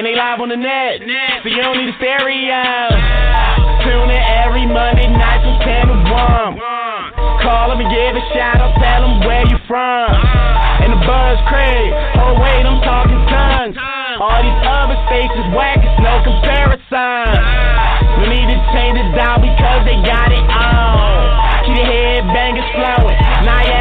And they live on the net, so you don't need a stereo. Tune in every Monday night from 10 to 1. Call them and give a shout out, tell them where you from. And the buzz crazy. oh wait, I'm talking tons. All these other stations whack, it's no comparison. No need to change it down because they got it on. Keep the headbangers flowing, Niagara Falls.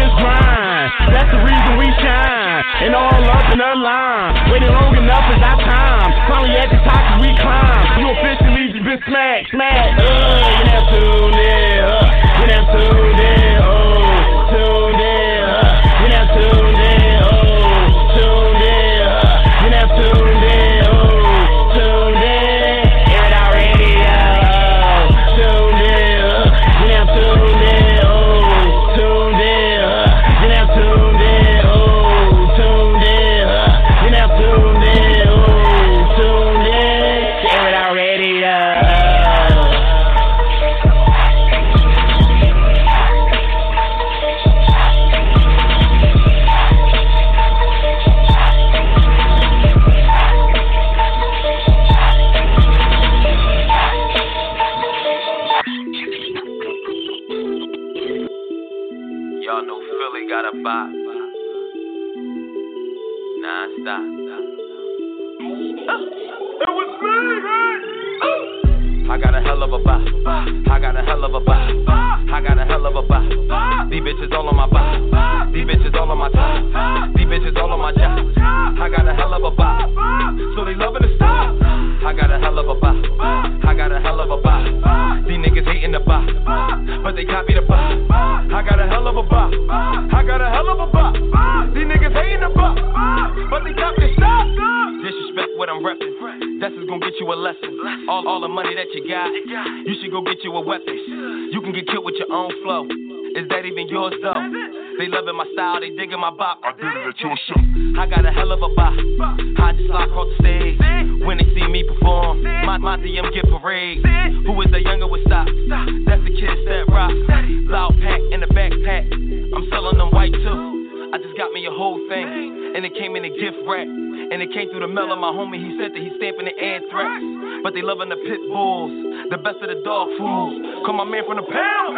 We do is just grind. That's the reason we shine. And all up in the line. Waiting long enough is our time. Finally at the top we climb. You officially been smacked, smacked. Uh, you now tuned in. Uh, you now tuned in. Oh, tuned in. Uh, you now tuned in. Of my homie. He said that he's stamping the anthrax. But they loving the pit bulls, the best of the dog fools. Call my man from the pound,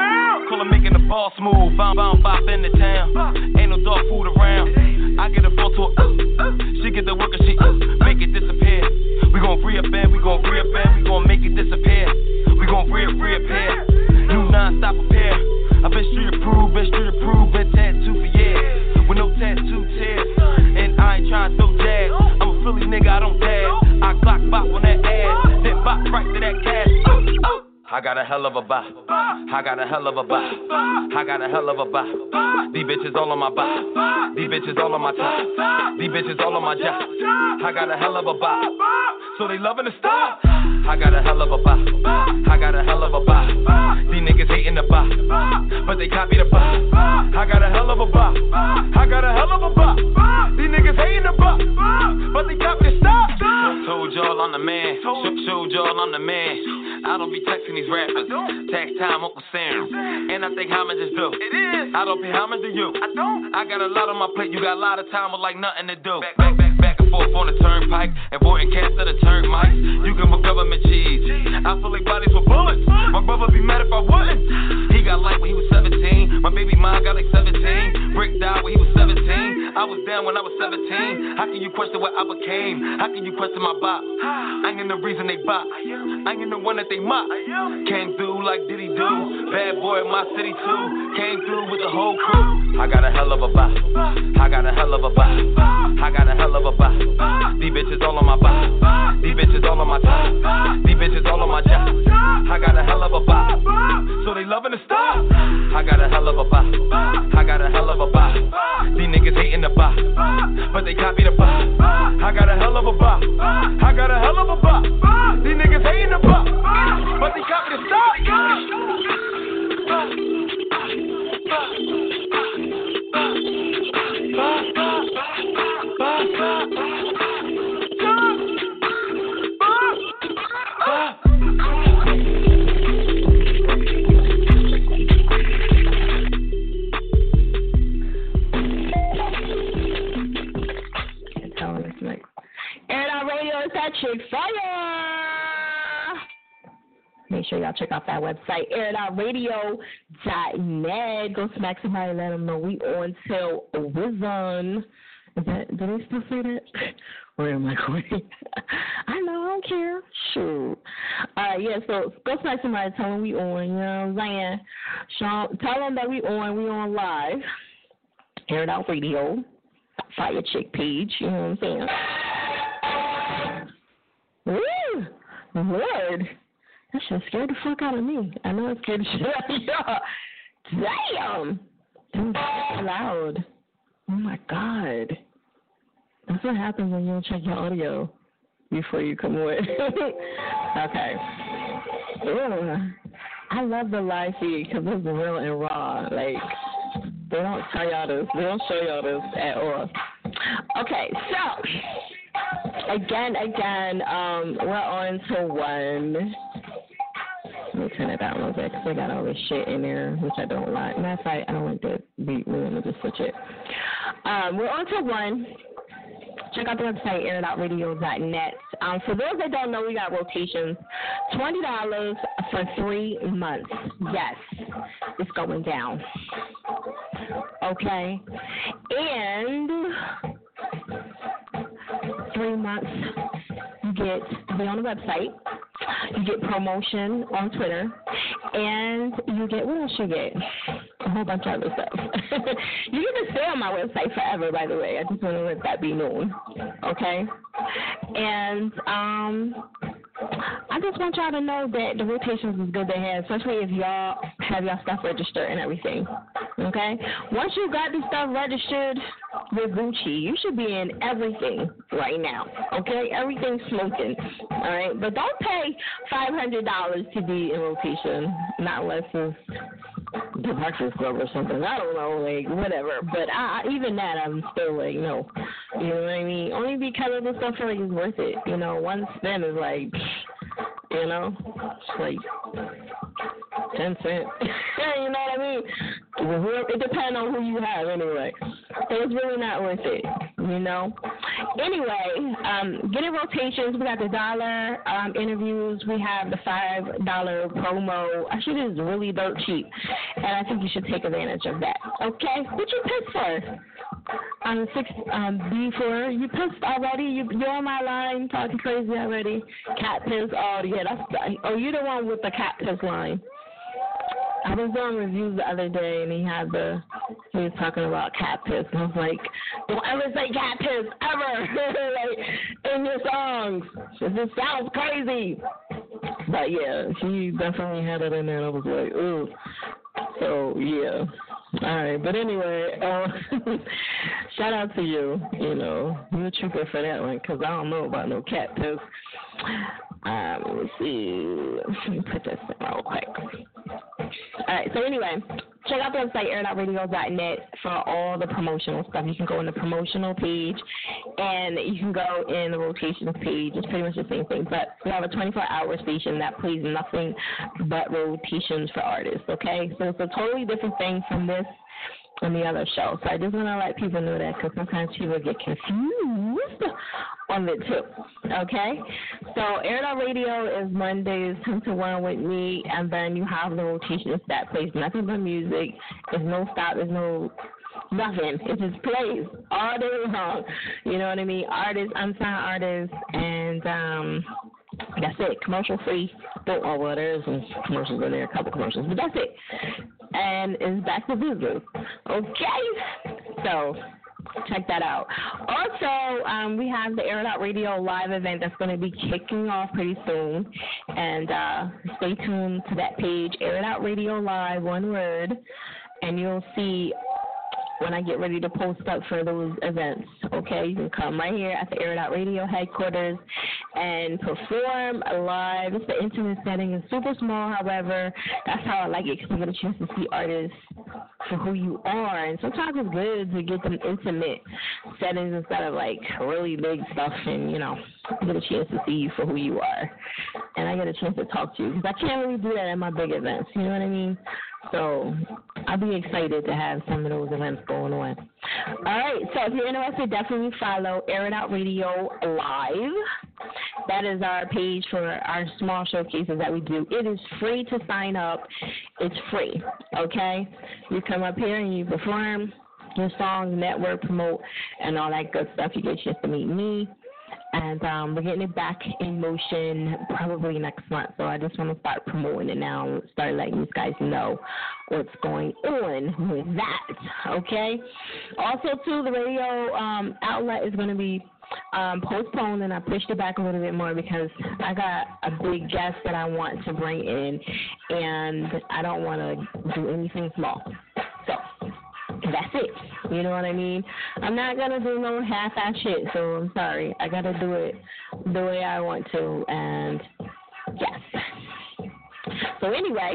call him making the ball smooth. Bound, bound, bop in the town. Ain't no dog food around. I get a photo, uh, uh, she get the work and she make it disappear. We gon' reappear, we gon' reappear, we gon' make it disappear. We gon' re reappear. New non-stop repair. I've been street approved, been street approved, got a hell of a bop. I got a hell of a bop. I got a hell of a bop. These bitches all on my bop. These bitches all on my top. These bitches all on my job. I got a hell of a bop. So they loving to stop. I got a hell of a bop. I got a hell of a bop. These niggas hating the bop. But they copy the bop. I got a hell of a bop. I got a hell of a bop. These niggas hating the bop. But they copy the stop. Told y'all I'm the man. Showed y'all I'm the man. I don't be texting these rappers. Tax time, Uncle Sam. And I think homage is due. It is. I don't pay homage to you. I don't. I got a lot on my plate. You got a lot of time with like nothing to do. Back, back, back, back and forth on the turnpike. Avoiding cats to the termites. You can put government cheese. I feel like bodies with bullets. My brother be mad if I wouldn't. He got light when he was 17. My baby mom got like 17. Brick died when he was 17. I was down when I was 17. How can you question what I became? How can you question my bop? I ain't in the reason they bop. I ain't in the one that they mock. Came through like Diddy do. Bad boy in my city too. Came through with the whole crew. I got a hell of a bop. I got a hell of a bop. I got a hell of a bop. These bitches all on my bop. These bitches all on my top. These bitches all on my job. I got a hell of a bop. so they loving the stop. I got a hell of a bop. I got a hell of a bop. These niggas hating the bop, but they copy the bop. I got a hell of a bop. I got a hell of a bop. These niggas hating the bop, but they copy the stop. Chick Fire. Make sure y'all check out that website, airitoutradio.net. Go smack somebody, let them know we on till Wizon. Is that, do they still say that? Or am I going? I know, I don't care. Shoot. All right, yeah, so go smack somebody, tell them we on, you know what I'm saying? Tell them that we on, we on live. Air It Out Radio, Fiya Chick page, you know what I'm saying? Woo! Lord. That shit scared the fuck out of me. I know it scared the shit out of y'all. Damn! That loud. Oh my god. That's what happens when you don't check your audio before you come on. okay. Ugh. I love the live feed because it's real and raw. Like, they don't tell y'all this. They don't show y'all this at all. Okay, so again, again, um, we're on to one. Me down a little bit because they got all this shit in there, which I don't like. Matter of fact, I don't want to beat. We're going to just switch it. Um, we're on to one. Check out the website, airitoutradio.net. Um, for those that don't know, we got rotations. $20 for three months. Yes, it's going down. Okay. And three months, get to be on the website, you get promotion on Twitter, and you get what else you get? A whole bunch of other stuff. you to stay on my website forever, by the way. I just want to let that be known. Okay? And um I just want y'all to know that the rotations is good to have, especially if y'all have y'all stuff registered and everything. Okay? Once you got the stuff registered with Gucci, you should be in everything right now. Okay? Everything's smoking. All right? But don't pay $500 to be in rotation, not unless it's Breakfast Club or something. I don't know, like whatever. But I, even that, I'm still like, no. You know what I mean? Only because of the stuff like is worth it. You know, one spin is like, you know, it's like ten cent. you know what I mean? It depends on who you have anyway. So it's really not worth it, you know. Anyway, um, getting rotations. We got the dollar um, interviews. We have the five dollar promo. Actually, it is really dirt cheap, and I think you should take advantage of that. Okay, what you pick for? On six um, before you pissed already. You you're on my line talking crazy already. Cat piss. Oh yeah, that's oh you're the one with the cat piss line. I was doing reviews the other day, and he had the he was talking about cat piss, and I was like, "Don't ever say cat piss ever, like in your songs. It just sounds crazy." But yeah, he definitely had it in there, and I was like, "Ooh." So yeah. All right, but anyway, uh, shout out to you. You know, you're a trooper for that one because I don't know about no cat piss. Um, let me see. Let me put this in real quick. All right. So anyway, check out the website airitoutradio.net for all the promotional stuff. You can go in the promotional page, and you can go in the rotations page. It's pretty much the same thing, but we have a 24-hour station that plays nothing but rotations for artists. Okay, so it's a totally different thing from this on the other show. So I just want to let people know that because sometimes people get confused on it too. Okay? So Air Radio is Mondays 10 to 1 with me, and then you have the rotations that plays nothing but music. There's no stop, there's no nothing. It just plays all day long. You know what I mean? Artists, unsigned artists, and um that's it. Commercial free. Oh, well, there's some commercials in there, a couple commercials, but that's it. And it's back to business. Okay? So, check that out. Also, um, we have the Air Radio live event that's going to be kicking off pretty soon. And uh, stay tuned to that page, Air Radio Live, one word, and you'll see when I get ready to post up for those events. Okay, you can come right here at the Air Radio headquarters and perform live. It's the intimate setting. is super small, however. That's how I like it because you get a chance to see artists for who you are. And sometimes it's good to get them intimate settings instead of like really big stuff and, you know, get a chance to see you for who you are. And I get a chance to talk to you because I can't really do that at my big events. You know what I mean? So I'll be excited to have some of those events going on. All right, so if you're interested, definitely follow Air It Out Radio Live. That is our page for our small showcases that we do. It is free to sign up. It's free, okay? You come up here and you perform your songs, network, promote, and all that good stuff. You get a chance to meet me and um, we're getting it back in motion probably next month. So I just want to start promoting it now, start letting you guys know what's going on with that. Okay. Also, too, the radio um, outlet is going to be um, postponed, and I pushed it back a little bit more because I got a big guest that I want to bring in, and I don't want to do anything small. That's it. You know what I mean? I'm not gonna do no half ass shit, so I'm sorry. I gotta do it the way I want to and yes. So anyway,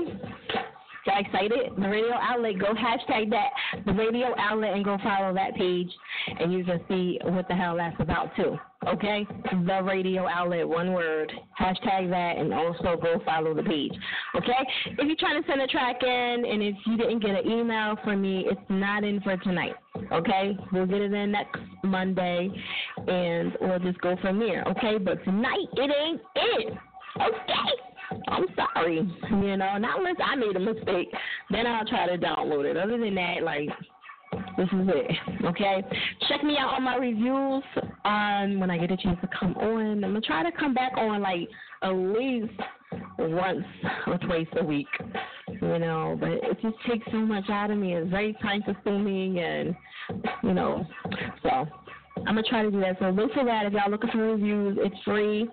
Got excited? The radio outlet, go hashtag that, the radio outlet, and go follow that page, and you can see what the hell that's about too. Okay? The radio outlet, one word. Hashtag that, and also go follow the page. Okay? If you're trying to send a track in, and if you didn't get an email from me, it's not in for tonight. Okay? We'll get it in next Monday, and we'll just go from there. Okay? But tonight, it ain't it. Okay? I'm sorry, you know, not unless I made a mistake, then I'll try to download it. Other than that, like, this is it, okay? Check me out on my reviews um, when I get a chance to come on. I'm to try to come back on, like, at least once or twice a week, you know, but it just takes so much out of me. It's very time consuming, and, you know, so I'm gonna try to do that. So look for that. If y'all looking for reviews, it's free.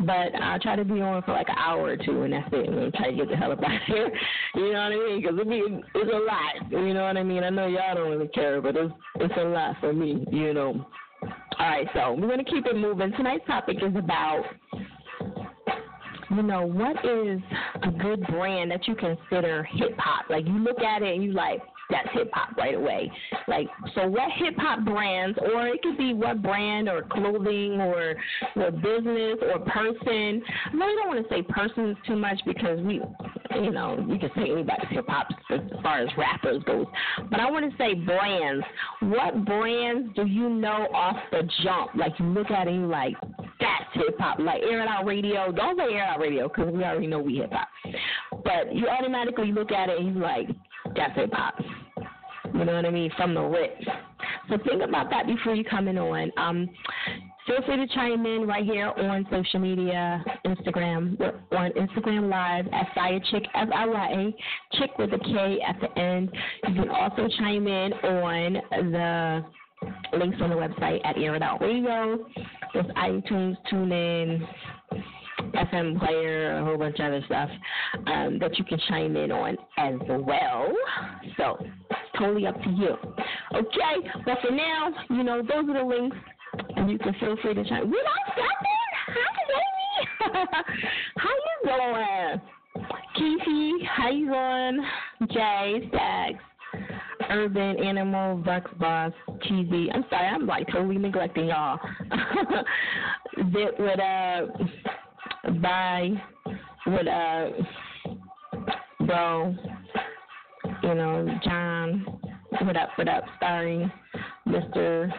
But I'll try to be on for like an hour or two, and that's it. And try to get the hell up out of here. You know what I mean? Because it be, it's a lot. You know what I mean? I know y'all don't really care, but it's it's a lot for me. You know. All right, so we're gonna keep it moving. Tonight's topic is about you know, what is a good brand that you consider hip hop? Like you look at it and you like, that's hip hop right away. Like, so what hip hop brands, or it could be what brand or clothing or what business or person. I really don't want to say persons too much because we, you know, you can say anybody's hip hop as far as rappers goes. But I want to say brands. What brands do you know off the jump? Like you look at it like, that's hip hop. Like Air It Out Radio. Don't say Air It Out Radio because we already know we hip hop. But you automatically look at it and you're like, that's hip. You know what I mean? From the rip. So think about that before you come in on. Um, feel free to chime in right here on social media, Instagram, on Instagram Live at Fiya Chick F I Y A, Chick with a K at the end. You can also chime in on the links on the website at Air It Out Radio. There's iTunes, TuneIn, FM player, a whole bunch of other stuff um, that you can chime in on as well. So, totally up to you. Okay, but for now, you know, those are the links, and you can feel free to chime. We don't stop it. Hi, baby. how you doing? Keefe, how you doing? Jay, Stacks. Urban Animal, Bucks Boss, Cheesy. I'm sorry, I'm like totally neglecting y'all. Zip with uh by with uh bro, you know, John, what up, what up, starring Mr.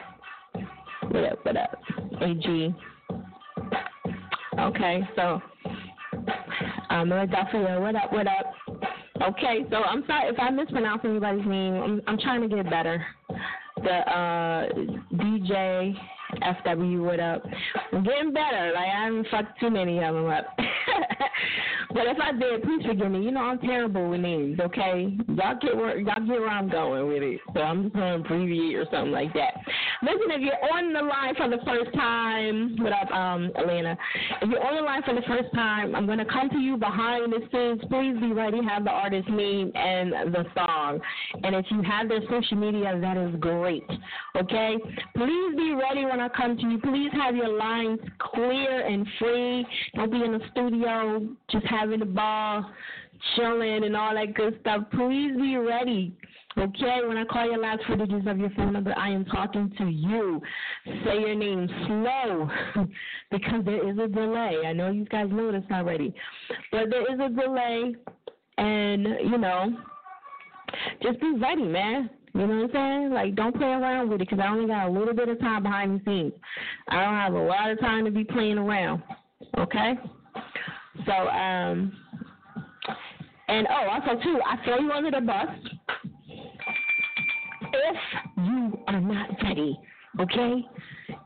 What up, what up, AG. Okay, so um Philadelphia, what up, what up? Okay, so I'm sorry if I mispronounce anybody's name. I'm I'm trying to get better. The uh DJ FW, what up? I'm getting better. Like I haven't fucked too many of them up. But if I did, please forgive me. You know I'm terrible with names. Okay, y'all get where y'all get where I'm going with it. So I'm just gonna abbreviate or something like that. Listen, if you're on the line for the first time, what up, um, Atlanta? If you're on the line for the first time, I'm gonna come to you behind the scenes. Please be ready. Have the artist name and the song. And if you have their social media, that is great. Okay? Please be ready when I come to you. Please have your lines clear and free. Don't be in the studio just having the ball, chilling and all that good stuff. Please be ready. Okay, when I call your last four digits of your phone number, I am talking to you. Say your name slow because there is a delay. I know you guys know this already, but there is a delay, and you know, just be ready, man. You know what I'm saying? Like, don't play around with it because I only got a little bit of time behind the scenes. I don't have a lot of time to be playing around. Okay? So, um, and oh, also too, I throw you under the bus if you are not ready. Okay?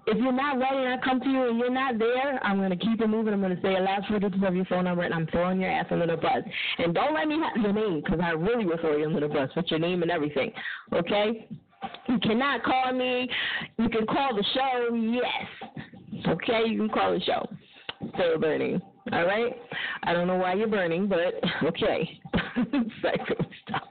If you're not ready and I come to you and you're not there, I'm going to keep it moving. I'm going to say a last four digits of your phone number and I'm throwing your ass under the bus. And don't let me have your name because I really will throw you under the bus with your name and everything. Okay? You cannot call me. You can call the show, yes. Okay? You can call the show. Still burning. All right? I don't know why you're burning, but okay. Stuff.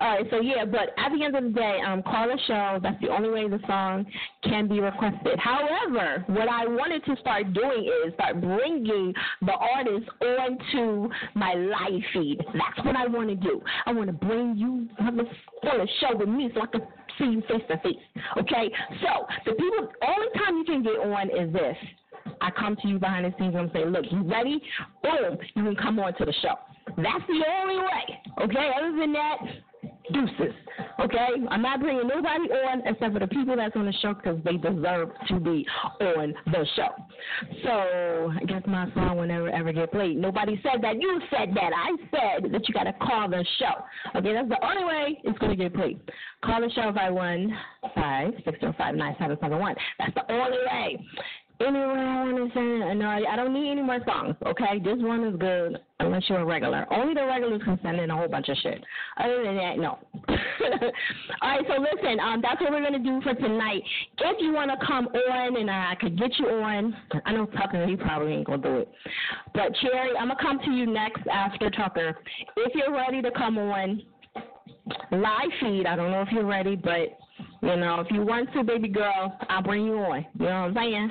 All right, so yeah, but at the end of the day, um, call the show. That's the only way the song can be requested. However, what I wanted to start doing is start bringing the artist onto my live feed. That's what I want to do. I want to bring you on the show with me so I can see you face to face. Okay? So the people, only time you can get on is this. I come to you behind the scenes and I'm look, you ready? Boom, you can come on to the show. That's the only way. Okay? Other than that, deuces. Okay? I'm not bringing nobody on except for the people that's on the show because they deserve to be on the show. So I guess my song will never ever get played. Nobody said that. You said that. I said that you got to call the show. Okay? That's the only way it's going to get played. Call the show 515 605 9771. That's the only way anywhere I want to send. No, I don't need any more songs. Okay, this one is good unless you're a regular. Only the regulars can send in a whole bunch of shit. Other than that, no. All right, so listen, um, that's what we're gonna do for tonight. If you want to come on and I could get you on, I know Tucker he probably ain't gonna do it, but Cherry, I'm gonna come to you next after Tucker. If you're ready to come on live feed, I don't know if you're ready, but you know, if you want to, baby girl, I'll bring you on. You know what I'm saying?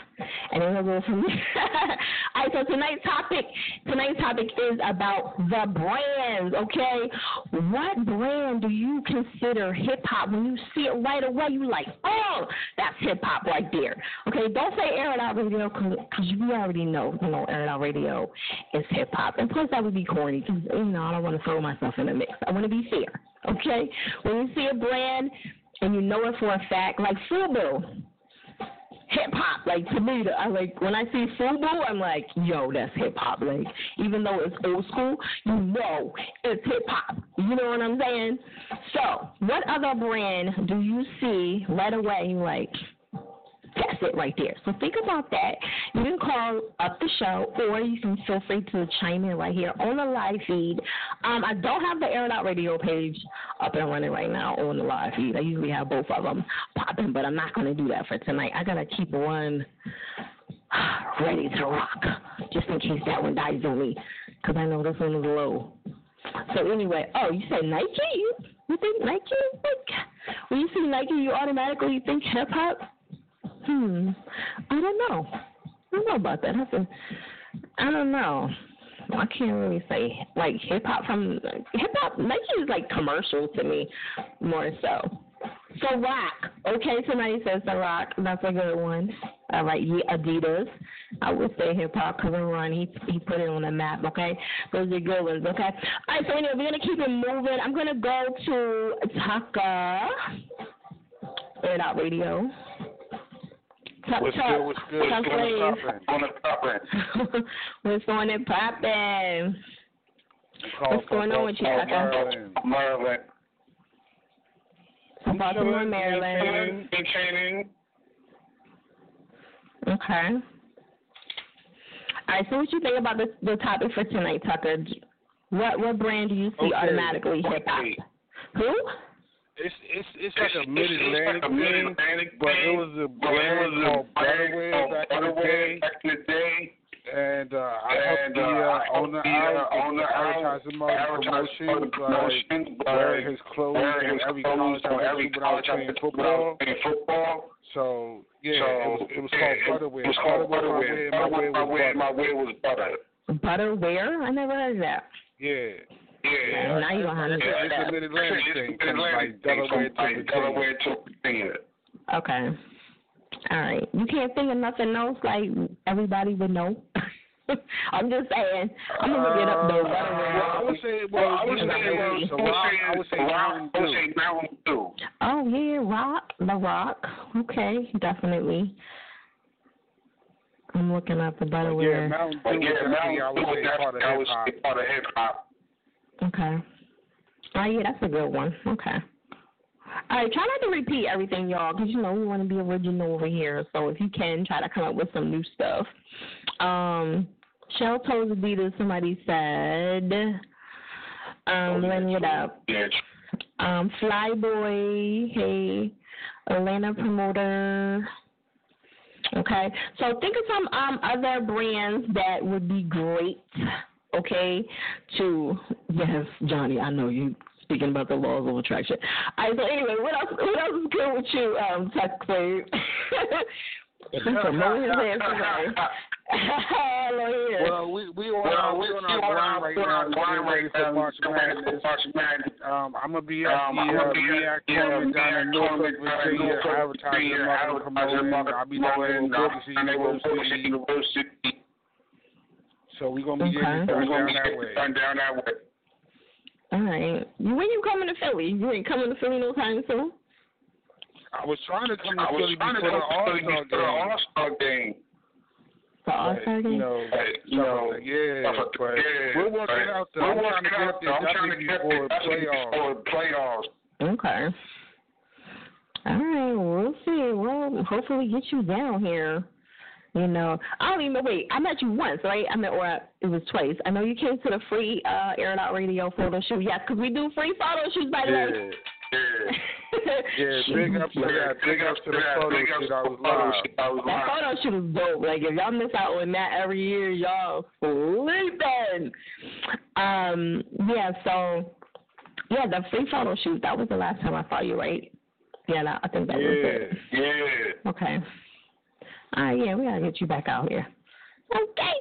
And then we'll go from there. All right, so tonight's topic tonight's topic is about the brands, okay? What brand do you consider hip hop? When you see it right away, you like, oh, that's hip hop right there. Okay, don't say air it out radio because we already know, you know, air it out radio is hip hop. And plus, that would be corny because, you know, I don't want to throw myself in the mix. I want to be fair, okay? When you see a brand, and you know it for a fact, like FUBU, hip hop. Like to me, I like when I see FUBU, I'm like, yo, that's hip hop. Like even though it's old school, you know it's hip hop. You know what I'm saying? So, what other brand do you see right away? Like that's it right there. So think about that. You can call up the show, or you can feel free to chime in right here on the live feed. Um, I don't have the Air It Out Radio page up and running right now on the live feed. I usually have both of them popping, but I'm not going to do that for tonight. I got to keep one ready to rock, just in case that one dies on me, because I know this one is low. So anyway, oh, you said Nike? You think Nike? Like, when you see Nike, you automatically think hip hop? Hmm. I don't know. I don't know about that. That's a, I don't know. I can't really say like hip hop from hip hop. Nike is like commercial to me more so. So rock. Okay, somebody says the rock. That's a good one. All right, yeah, Adidas. I would say hip hop because Run he he put it on the map. Okay, those are good ones. Okay. All right, so anyway, we're gonna keep it moving. I'm gonna go to Tucker. Air Out Radio. What's good? What's good? What's going on poppin'? What's going on poppin'? What's going on with you, Maryland. Maryland. Baltimore, Maryland. Been training. Okay. All right. So, what you think about the the topic for tonight, Tucker? What what brand do you see okay. automatically hip hop? Who? It's it's it's like a mid Atlantic thing, but it was a brand called Butterwear back in the day. Back in the day. And uh, I helped the uh, owner out, owner advertising mode promotion, like wearing his clothes on every college I went to when I was playing football. football. So yeah, it was it was called Butterwear. It was called Butterwear. Butterwear. My wear was butter. Butterwear? I never heard of that. Yeah. Yeah. Now you don't have to say It's that. a mid Atlantic thing, from like Delaware to Delaware to Virginia. Okay. All right. You can't think of nothing else like everybody would know. I'm just saying. I'm gonna look it up though. Uh, well, I would say, well, I would you know, say, well, I would say Mountain I would say Mountain Dew. Oh yeah, rock, the rock. Okay, definitely. I'm looking up the Yeah, Butterwear. Mountain Dew yeah, was Mountain Dew was say, part of I would say part of hip hop. Okay. Oh yeah, that's a good one. Okay. All right, try not to repeat everything, y'all, because you know we want to be original over here. So if you can, try to come up with some new stuff. Um, Shell toes Adidas. Somebody said. Um, let me it up. Um, Flyboy. Hey, Atlanta promoter. Okay, so think of some um other brands that would be great. Okay, to yes, Johnny, I know you speaking about the laws of attraction. All right, so anyway, what else? What else is good with you, um, Tech Slave? He's promoting his ass today. Well, we we on Well, our we we on we our on grind our right we on now. our to grind get ready right for now. March Get ready for Madness. March Madness. Um, I'm gonna be at Um, the I'm uh, gonna be at MEAC the, tournament uh, down in MEAC Norfolk, tournament down in Virginia, Norfolk, advertising, Virginia, marketing, advertising, promoting. marketing, I'll be down there with promoting. Ferguson I'm down there with University. University. So we're gonna be Okay. getting We're gonna down be that way. done down that way. All right. When you coming to Philly? You ain't coming to Philly no time soon. I was trying to come to I was Philly trying to before go the to All Philly Star before the. All Star game. For All Star you game. know, But, you know, yeah, but, but yeah, we're working but out though. We're I'm working out get though. there I'm trying to get before playoffs. playoffs. Okay. All right, we'll see. Well, hopefully get you down here. You know, I don't even know. Wait, I met you once, right? I met, or it was twice. I know you came to the free uh, Air Out Radio photo shoot. Yes, because we do free photo shoots, by the Yeah. way. Yeah. Yeah, big up to that. Big up to the photo shoot. I the was photo live. I was That photo shoot is dope. Like if y'all miss out on that every year, y'all sleeping. Um, yeah. So, yeah, the free photo shoot. That was the last time I saw you, right? Yeah, no, I think that was it. Yeah. Yeah. Okay. Right, yeah, we gotta get you back out here. Okay.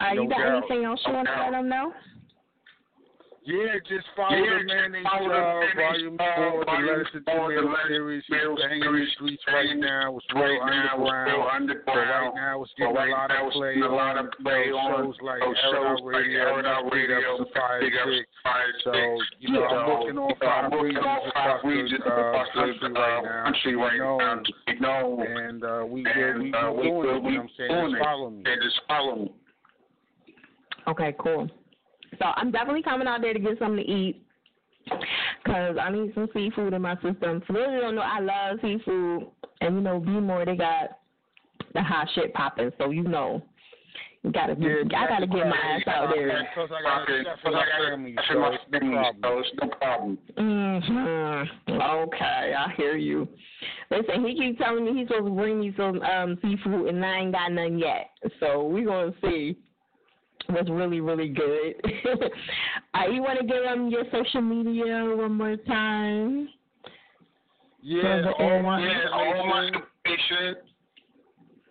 Uh, no you got anything else you want to let them know? Yeah, just follow Yeah, the just Mayonnaise follow the uh, Volume uh, 4, the Volume Letters to four, the Mail series. to Mail It's banging in the streets right Banging now. It's Right real now, it's real underground. But right now, it's getting right a lot now, of it's play getting a lot of play you on shows like those Air It shows like Radio, Air It Out Big Radio, Fire Big Ups Chick. So, you know, I'm So, working on I'm five working regions across five the regions uh, the country right uh, now. country right You know, now. You know, And uh, we and we, we, uh, we we doing it. You know what I'm saying? Just follow me. Just follow me. Okay, cool. So I'm definitely coming out there to get something to eat. Cause I need some seafood in my system. For those who don't know, I love seafood, and you know, be more they got the hot shit popping. So you know, you gotta, Yeah, I gotta get my ass out there. Plus, I got Okay, chef I got family, so my family, so it's no problem. hmm Okay, I hear you. Listen, he keeps telling me he's supposed to bring me some um seafood, and I ain't got none yet. So we gonna see what's really, really good. uh, you want to give them your social media one more time? Yeah, all my Yeah, all my information, information,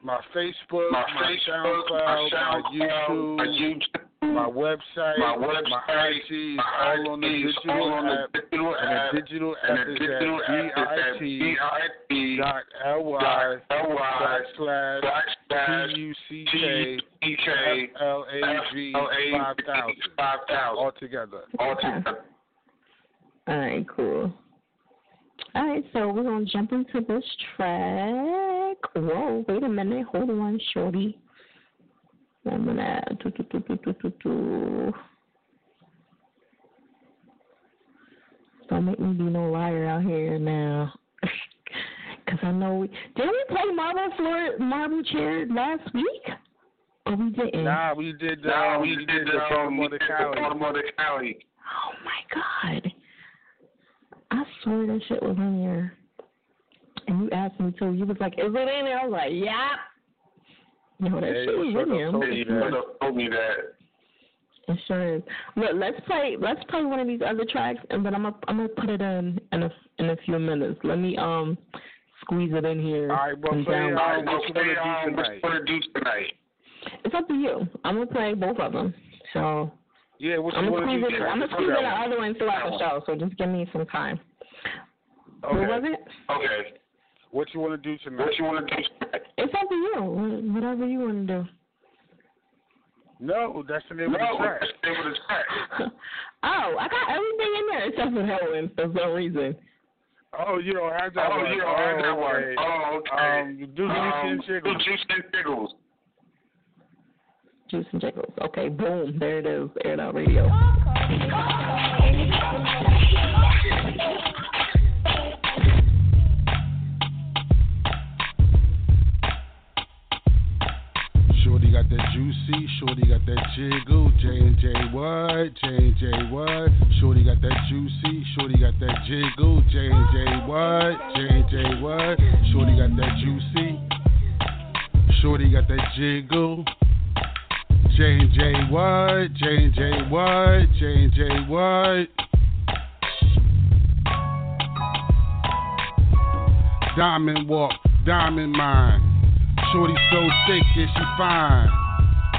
my Facebook, my my Facebook, SoundCloud, my my SoundCloud, my YouTube, YouTube, my website, my my website, IG is my all on the is digital all on the app. digital And the digital And app the is digital app is at at bit dot dot ly ly backslash backslash P U C K T K F L A G five thousand five thousand all together. All right, cool. All right, so we're gonna jump into this track. Whoa, wait a minute, hold on, shorty. One minute. Do, do, do, do, do, do, do. Don't make me be no liar out here now. Cause I know we did we play Marble Floor Marble Chair last week? Oh, we didn't. Nah, we did. Uh, Nah, we, we did did the um, Baltimore we to did the Cali. Baltimore to Oh my god. I swear that shit was in here. And you asked me too. You was like, "Is it in there?" I was like, "Yeah." No, that Yeah, shit was in there. told me you that. could have told me that. It sure is. Look, let's play. Let's play one of these other tracks, and then I'm gonna I'm gonna put it in in a in a few minutes. Let me um squeeze it in here. All right, well, and play, down- All right, what well, you play, wanna do um, what gonna do tonight? It's up to you. I'm gonna play both of them. So Yeah, what I'm you gonna squeeze it. I'm gonna squeeze in the other one throughout the show. So just give me some time. What was Okay. it? Okay. What you want to do tonight? What you want to do tonight? It's up to you. Whatever you want to do. No, that's the name No, of the track. that's the name of the track. oh, I got everything in there except for heroin for some reason. Oh, you don't have that Oh, one. you don't have that one. okay. Oh, okay. Um, you do juicy and Do juice and jiggles. Juice and Jiggles. Okay, boom. There it is. Air It Out Radio. Juicy, shorty got that jiggle, J and J what, J and J what? Shorty got that juicy, shorty got that jiggle, J and J what, J and J what? Shorty got that juicy, shorty got that jiggle, J and J what, J and J what, J and J what? Diamond walk, diamond mine. Shorty so thick, yeah, she fine.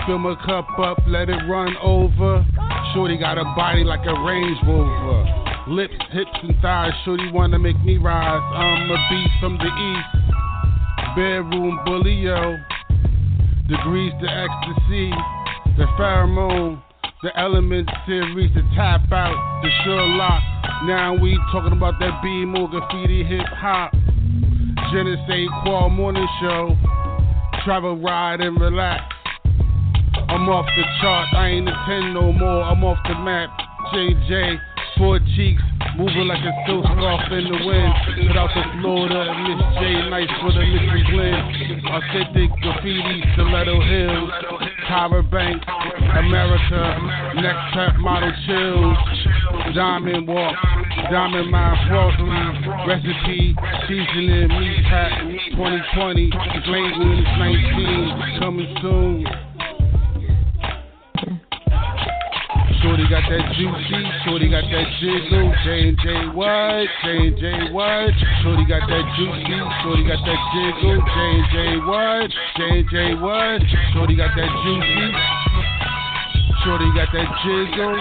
Fill my cup up, let it run over. Shorty got a body like a Range Rover. Lips, hips, and thighs, Shorty wanna make me rise. I'm a beast from the east. Bedroom bully, yo. Degrees to ecstasy. The pheromone. The element series, the tap out, the Sherlock. Now we talking about that B more graffiti hip hop. Genesee Qual Morning Show. Travel, ride, and relax. I'm off the chart, I ain't a 10 no more. I'm off the map. JJ, four cheeks, moving like a silk scarf in the wind. Put out Florida, Miss J, nice for the Mr. Glenn. Authentic graffiti, Stiletto Hills, Tyra Banks, America, next trap model chills. Diamond walk, diamond mine frosty, recipe, seasoning, meat pack, 2020, late when it's 19, coming soon. Shorty got that juicy, shorty got that jiggle, J and J what, J J what, shorty got that juicy, shorty got that jiggle, J and J what, J J what, shorty got that juicy, shorty got that jiggle,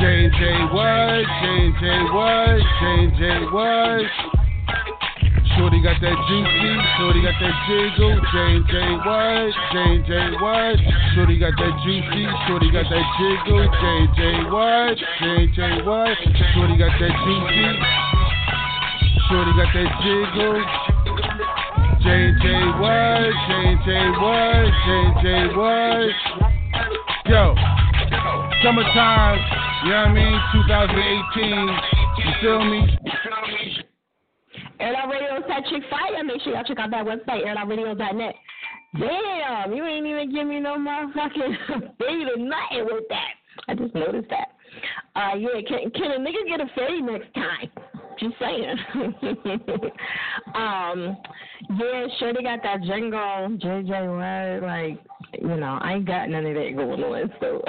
J and J what, J and J what, J J what. Shorty got that juicy, shorty got that jiggle, J and what, J and what? Shorty got that juicy, shorty got that jiggle, J and what, J and what? Shorty got that juicy, shorty got that jiggle, J and J what, J and J what, J and J what? Yo, summertime, you know what I mean? 2018, you feel me? Air Out Radio is that chick fire. Make sure y'all check out that website, airitoutradio.net. Damn, you ain't even give me no motherfucking fade or nothing with that. I just noticed that. Uh, yeah, can, can a nigga get a fade next time? Just saying. um, yeah, sure they got that jingle, JJ Word, like, you know, I ain't got none of that going on, so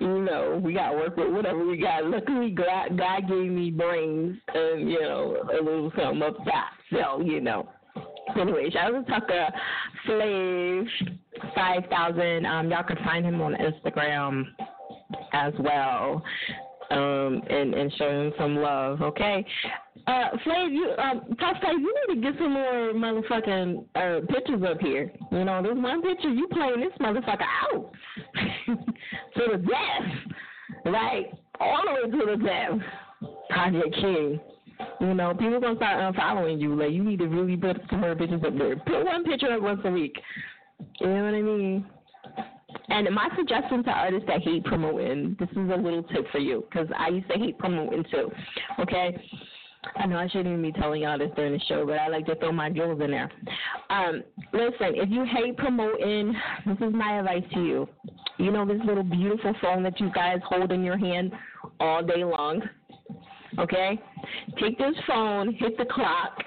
you know, we gotta work with whatever we got. Luckily God God gave me brains and, you know, a little something up top. So, you know. Anyway, shout out to Tucker Slave five thousand. Um, y'all can find him on Instagram as well. Um, and, and show him some love, okay? Uh, Flav, you, um, Top Flav, you need to get some more motherfucking uh, pictures up here. You know, there's one picture you playing this motherfucker out to the death, right? All the way to the death. Project King. You know, people gonna start unfollowing you. Like, you need to really put some more pictures up there. Put one picture up once a week. You know what I mean? And my suggestion to artists that hate promoting, this is a little tip for you, because I used to hate promoting too. Okay? I know I shouldn't even be telling y'all this during the show, but I like to throw my jewels in there. Um, listen, if you hate promoting, this is my advice to you. You know this little beautiful phone that you guys hold in your hand all day long. Okay, take this phone, hit the clock,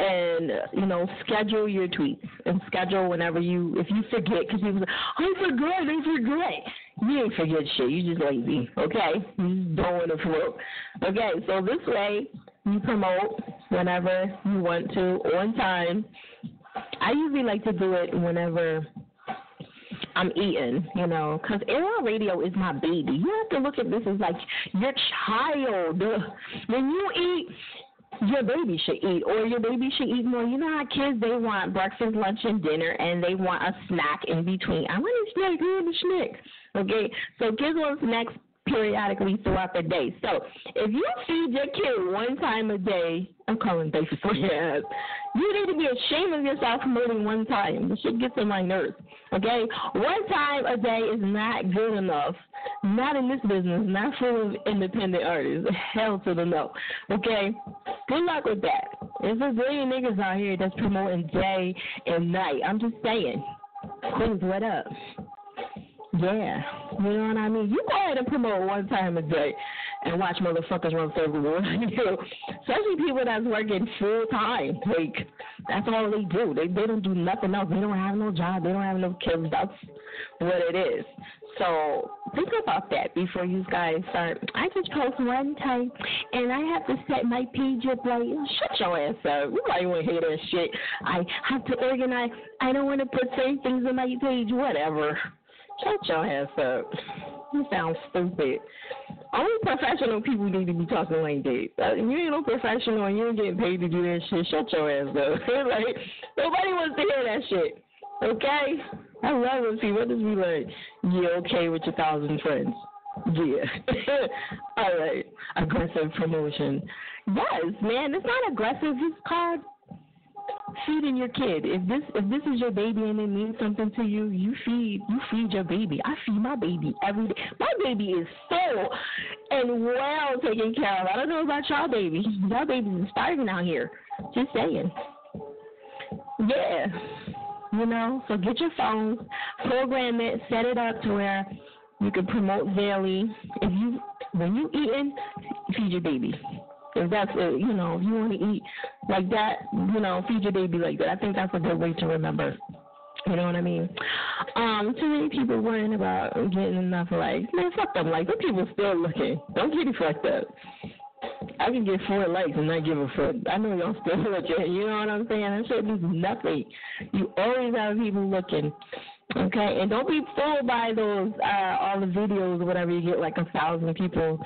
and you know schedule your tweets and schedule whenever you if you forget because people say I forgot I forgot. You ain't forget shit. You just lazy. Okay? You don't want to promote okay so this way you promote whenever you want to on time. I usually like to do it whenever I'm eating, you know, because AOL Radio is my baby. You have to look at this as like your child. When you eat, your baby should eat, or your baby should eat more. You know how kids they want breakfast, lunch, and dinner, and they want a snack in between. I want a snack, I want a snack. Okay, so kids want snacks periodically throughout the day. So if you feed your kid one time a day, I'm calling baby your. You need to be ashamed of yourself for more than one time. This shit gets on my nerves. Okay? One time a day is not good enough. Not in this business, not full of independent artists. Hell to the no. Okay? Good luck with that. There's a billion niggas out here that's promoting day and night. I'm just saying. Queens, what up? Yeah, you know what I mean. You go ahead and promote one time a day, and watch motherfuckers run around you. Especially people that's working full time. Like that's all they do. They they don't do nothing else. They don't have no job. They don't have no kids. That's what it is. So think about that before you guys start. I just post one time, and I have to set my page up like shut your ass up. Want to hear that shit. I have to organize. I don't want to put certain things on my page. Whatever. Shut your ass up. You sound stupid. Only professional people need to be talking like that. You ain't no professional and you ain't getting paid to do that shit. Shut your ass up. like nobody wants to hear that shit. Okay? I love when people just be like, "Yeah, okay with your thousand friends." Yeah. All right. Aggressive promotion. Yes, man. It's not aggressive. It's called feeding your kid. If this if this is your baby and it means something to you, you feed you feed your baby. I feed my baby every day. My baby is full and well taken care of. I don't know about y'all babies. Y'all babies are starving out here. Just saying. Yeah. You know, so get your phone, program it, set it up to where you can promote daily. If you when you eating, feed your baby. If that's it, you know, if you want to eat like that, you know, feed your baby like that. I think that's a good way to remember. You know what I mean? Um, too many people worrying about getting enough likes. Man, fuck them likes. Them people still looking. Don't get it fucked up. I can get four likes and not give a fuck. I know y'all still looking. You know what I'm saying? That shit means nothing. You always have people looking. Okay, and don't be fooled by those uh all the videos or whatever you get like a thousand people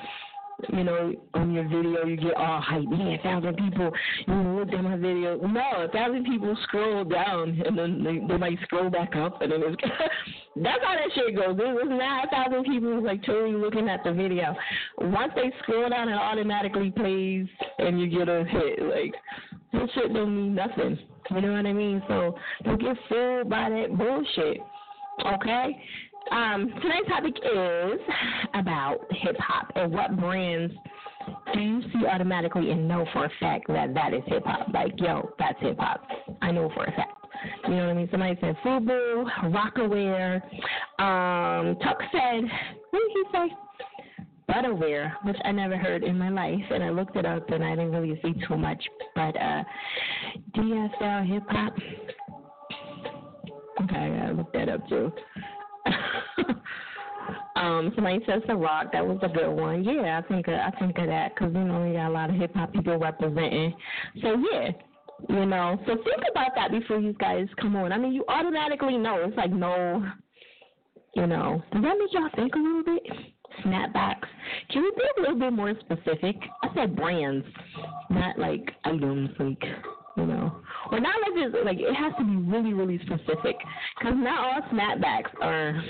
you know, on your video, you get all hype. Man, a thousand people, you look at my video. No, a thousand people scroll down and then they, they might scroll back up, and then it's that's how that shit goes. It's not a thousand people like totally looking at the video. Once they scroll down, it automatically plays, and you get a hit. Like that shit don't mean nothing. You know what I mean? So don't get fooled by that bullshit. Okay? Um, tonight's topic is about hip hop and what brands do you see automatically and know for a fact that that is hip hop? Like, yo, that's hip hop. I know for a fact. You know what I mean? Somebody said Fubu, Rocawear, um, Tuck said, what did he say? Butterware, which I never heard in my life, and I looked it up and I didn't really see too much. But uh, DSL hip hop. Okay, I gotta look that up too. um, somebody says The Rock. That was a good one. Yeah, I think of, I think of that because you know we got a lot of hip hop people representing. So yeah, you know. So think about that before you guys come on. I mean, you automatically know. It's like no, you know. Does that make y'all think a little bit? Snapbacks. Can we be a little bit more specific? I said brands, not like items. Like you know, or not like this. Like it has to be really, really specific, because not all snapbacks are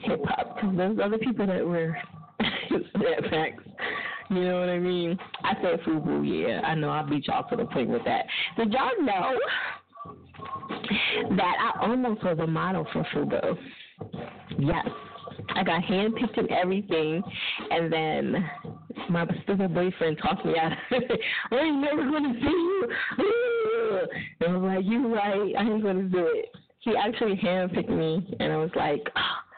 hip hop. Because there's other people that wear snapbacks. You know what I mean? I said FUBU, yeah. I know I beat y'all to the point with that. Did y'all know that I almost was a model for FUBU? Yes. I got handpicked and everything, and then my stupid boyfriend talked me out. I ain't never gonna see you. And I was like, you right, I ain't gonna do it. He actually handpicked me, and I was like, oh,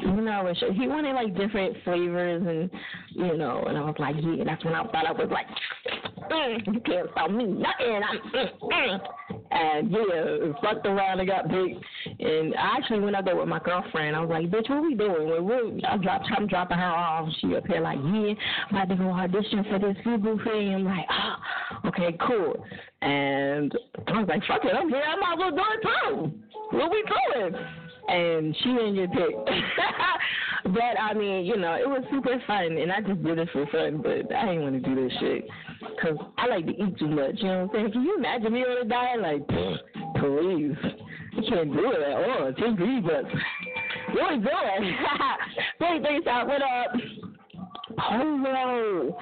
you know, he wanted like different flavors, and you know, and I was like, yeah, that's when I thought I was like, mm, you can't stop me nothing. I'm, mm, mm. and yeah, fucked around and got big. And I actually went out there with my girlfriend. I was like, bitch, what we doing? We're, we're, I dropped, I'm dropping her off. She up here like, yeah, I'm about to go audition for this Fubu thing. I'm like, oh, okay, cool. And I was like, fuck it, I'm here. I might as well do it too. What we doing? And she didn't get picked. but I mean, you know, it was super fun, and I just did it for fun. But I didn't want to do this shit because I like to eat too much. You know what I'm saying? Can you imagine me on a diet? Like, please, I can't do it at all. Ten three bucks. What are we doing? Three three stop. What up? Polo.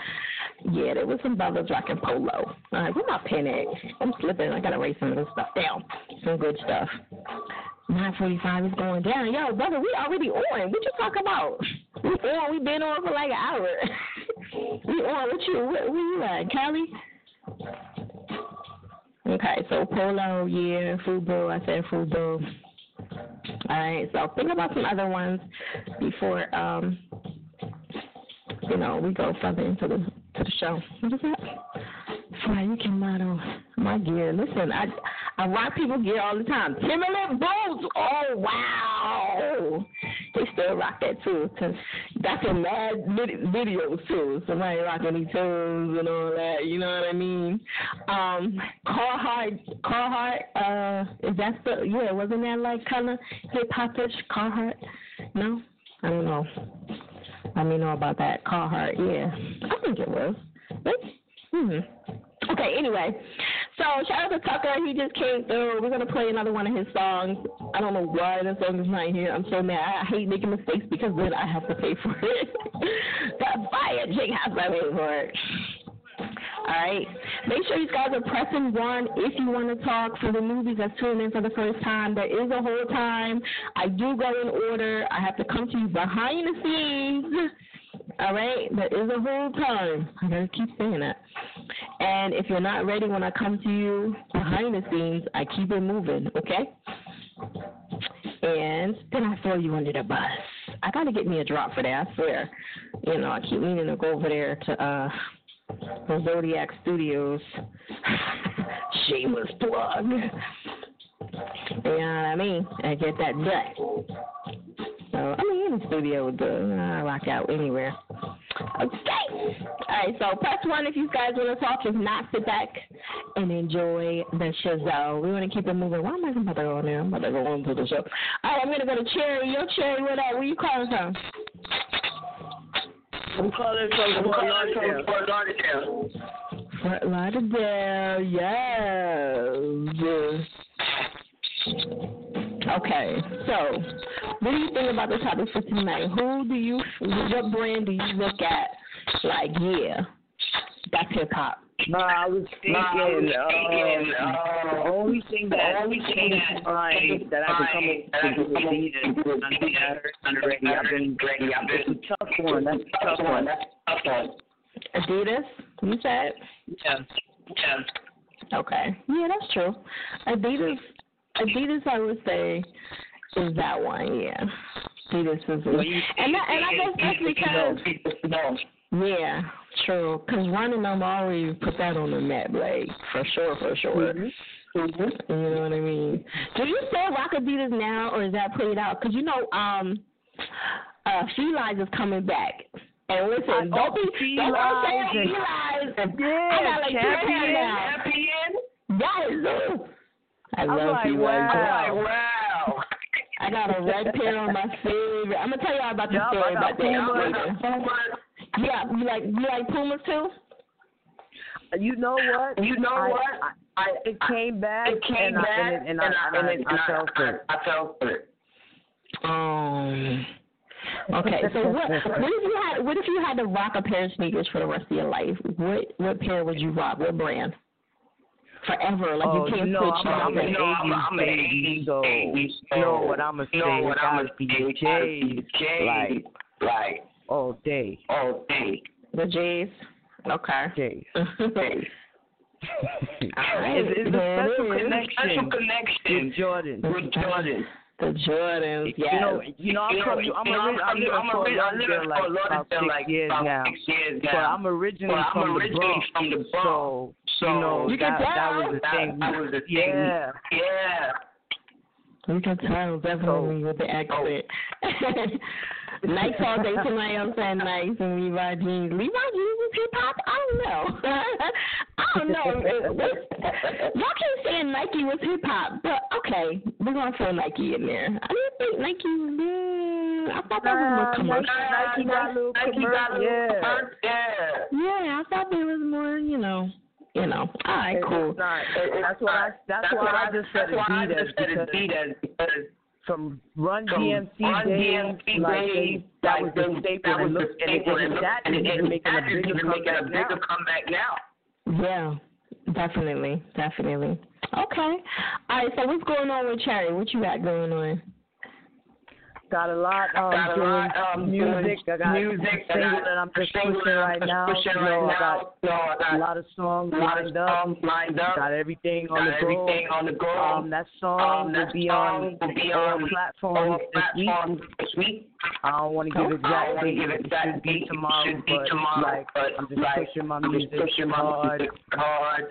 Yeah, there was some brothers rocking polo. Where my pen? I'm slipping. I gotta write some of this stuff down. Some good stuff. 945 is going down. Yo, brother, we already on. What you talk about? We on. We been on for like an hour. we on. What you? What, where you at, Cali? Okay, so polo, yeah, fubu. I said fubu. All right, so think about some other ones before um, you know, we go further into the to the show. What is that? Fly, you can model my gear. Listen, I I rock people gear all the time. Timberland boots. Oh wow, they still rock that too. Cause that's in mad vid- videos too. Somebody rocking these tunes and all that. You know what I mean? Um, Carhartt, Carhartt. Uh, is that the yeah? Wasn't that like kind of hip hopish Carhartt? No, I don't know. Let me know about that Carhartt. Yeah, I think it was. Hmm. Okay, anyway. So shout out to Tucker. He just came through. We're gonna play another one of his songs. I don't know why this song is not here. I'm so mad. I hate making mistakes because then I have to pay for it. Got fire. Jake has to pay for it. All right. Make sure you guys are pressing one if you want to talk for the movies that's tuning in for the first time. There is a whole time. I do go in order. I have to come to you behind the scenes. All right. There is a whole time. I gotta keep saying that. And if you're not ready when I come to you behind the scenes, I keep it moving. Okay. And then I throw you under the bus. I gotta get me a drop for that. I swear. You know, I keep meaning to go over there to uh the Zodiac Studios. Shameless plug. You know what I mean? I get that done. So, I mean, the studio would do. I rock out anywhere. Okay. All right, so press one if you guys want to talk. If not, sit back and enjoy the show. We want to keep it moving. Why am I about to go on there? I'm about to go on to the show. All right, I'm to go to Cherry. Yo, Cherry, what up? Where you calling from? I'm calling from Fort Lauderdale. Fort Lauderdale. Fort Lauderdale, yes. Okay, so what do you think about the topic for tonight? Who do you, what brand do you look at? Like, yeah, that's hip hop. Nah, I was thinking, Nah, I was thinking, uh, uh, the only thing that the only thing that mind that I could come that up with is up with Adidas. is Already, I've been, Already, I've it's been- a tough one. That's a tough one. That's a tough one. Adidas, you said? Yeah. Yeah. Okay, yeah, that's true. Adidas, Adidas, I would say is that one. Yeah, Adidas is, Well, you- and that, and I guess that's because No. Yeah, true. Because Run DMC always put that on the map, like for sure, for sure. Mm-hmm. You know what I mean? Do you still rock Adidas now, or is that played out? Because you know, um, uh, Felines is coming back. And listen, don't be, don't saying Felines Felines. Yeah, I got like champion, now. I I'm love like, Felines. wow. Wow. I got a red pair on my favorite. I'm gonna tell y'all about the Yup, story about that Pumas. Yeah, you like you like Pumas too? You know what? You know I, what? I, it came back, It came and, I, back, and, it, and, I, and, I, and I fell for it. I fell for it. Um. Okay, so what? What if you had? What if you had to rock a pair of sneakers for the rest of your life? What what pair would you rock? What brand? Forever, like oh, you can't know, switch. I'm, I'm an No, I'm- 80s I'm an baby, 80s so baby, you know so what I'm gonna say. you know what it I'm gotta gonna be say, it J's, gotta be J's. like Like all day. all day. The J's. Okay. J's. Alright, It's, it's a there it special connection Special connection with Jordan. with Jordan. The Jordans, yes. You know, you know, I'm You from know, I'm, you know, I'm I'm living I'm for I'm living Lauderdale like for about Lauderdale six like years about now. six years But. I'm originally But I'm from the originally Bronx, from the Bronx. so So you know You can that that was the that, thing. that was the thing. Yeah. Yeah. You can tell definitely with the oh. accent. nice all day tonight. I'm saying nice and Levi jeans. Levi jeans is hip hop? I don't know. I don't know. Y'all keep saying Nike was hip hop, but okay, we're gonna throw Nike in there. I didn't think Nike was. Mm, I thought that was more Nah, commercial. Nike got a little Nike got a commercial. little Yeah. commercial. Yeah. Yeah, I thought there was more. You know, you know. All right, It's cool. not. It- That's why That's, That's why I just said that's why I Adidas just said because Adidas because from Run from DMC Run days, DMC like days, they, that was the they- staple. that was and the look, and it, staple, and and and even making a bigger even making a comeback bigger now. comeback now. Yeah, definitely, definitely. Okay. All right. So what's going on with Cherry? What you got going on? Got a lot um Got doing lot, um, music. I got music. single that I'm just pushing that right now. pushing You right know, I got So I got a lot of songs a lot of lined up. lined up. Got everything on Got the go. on the go. Um, that song Um, will be on will be on platforms all this week. I don't want to give I exact don't date. give It exact should be date. It tomorrow, should be but tomorrow, like but I'm just like, pushing my music pushing my hard, music hard.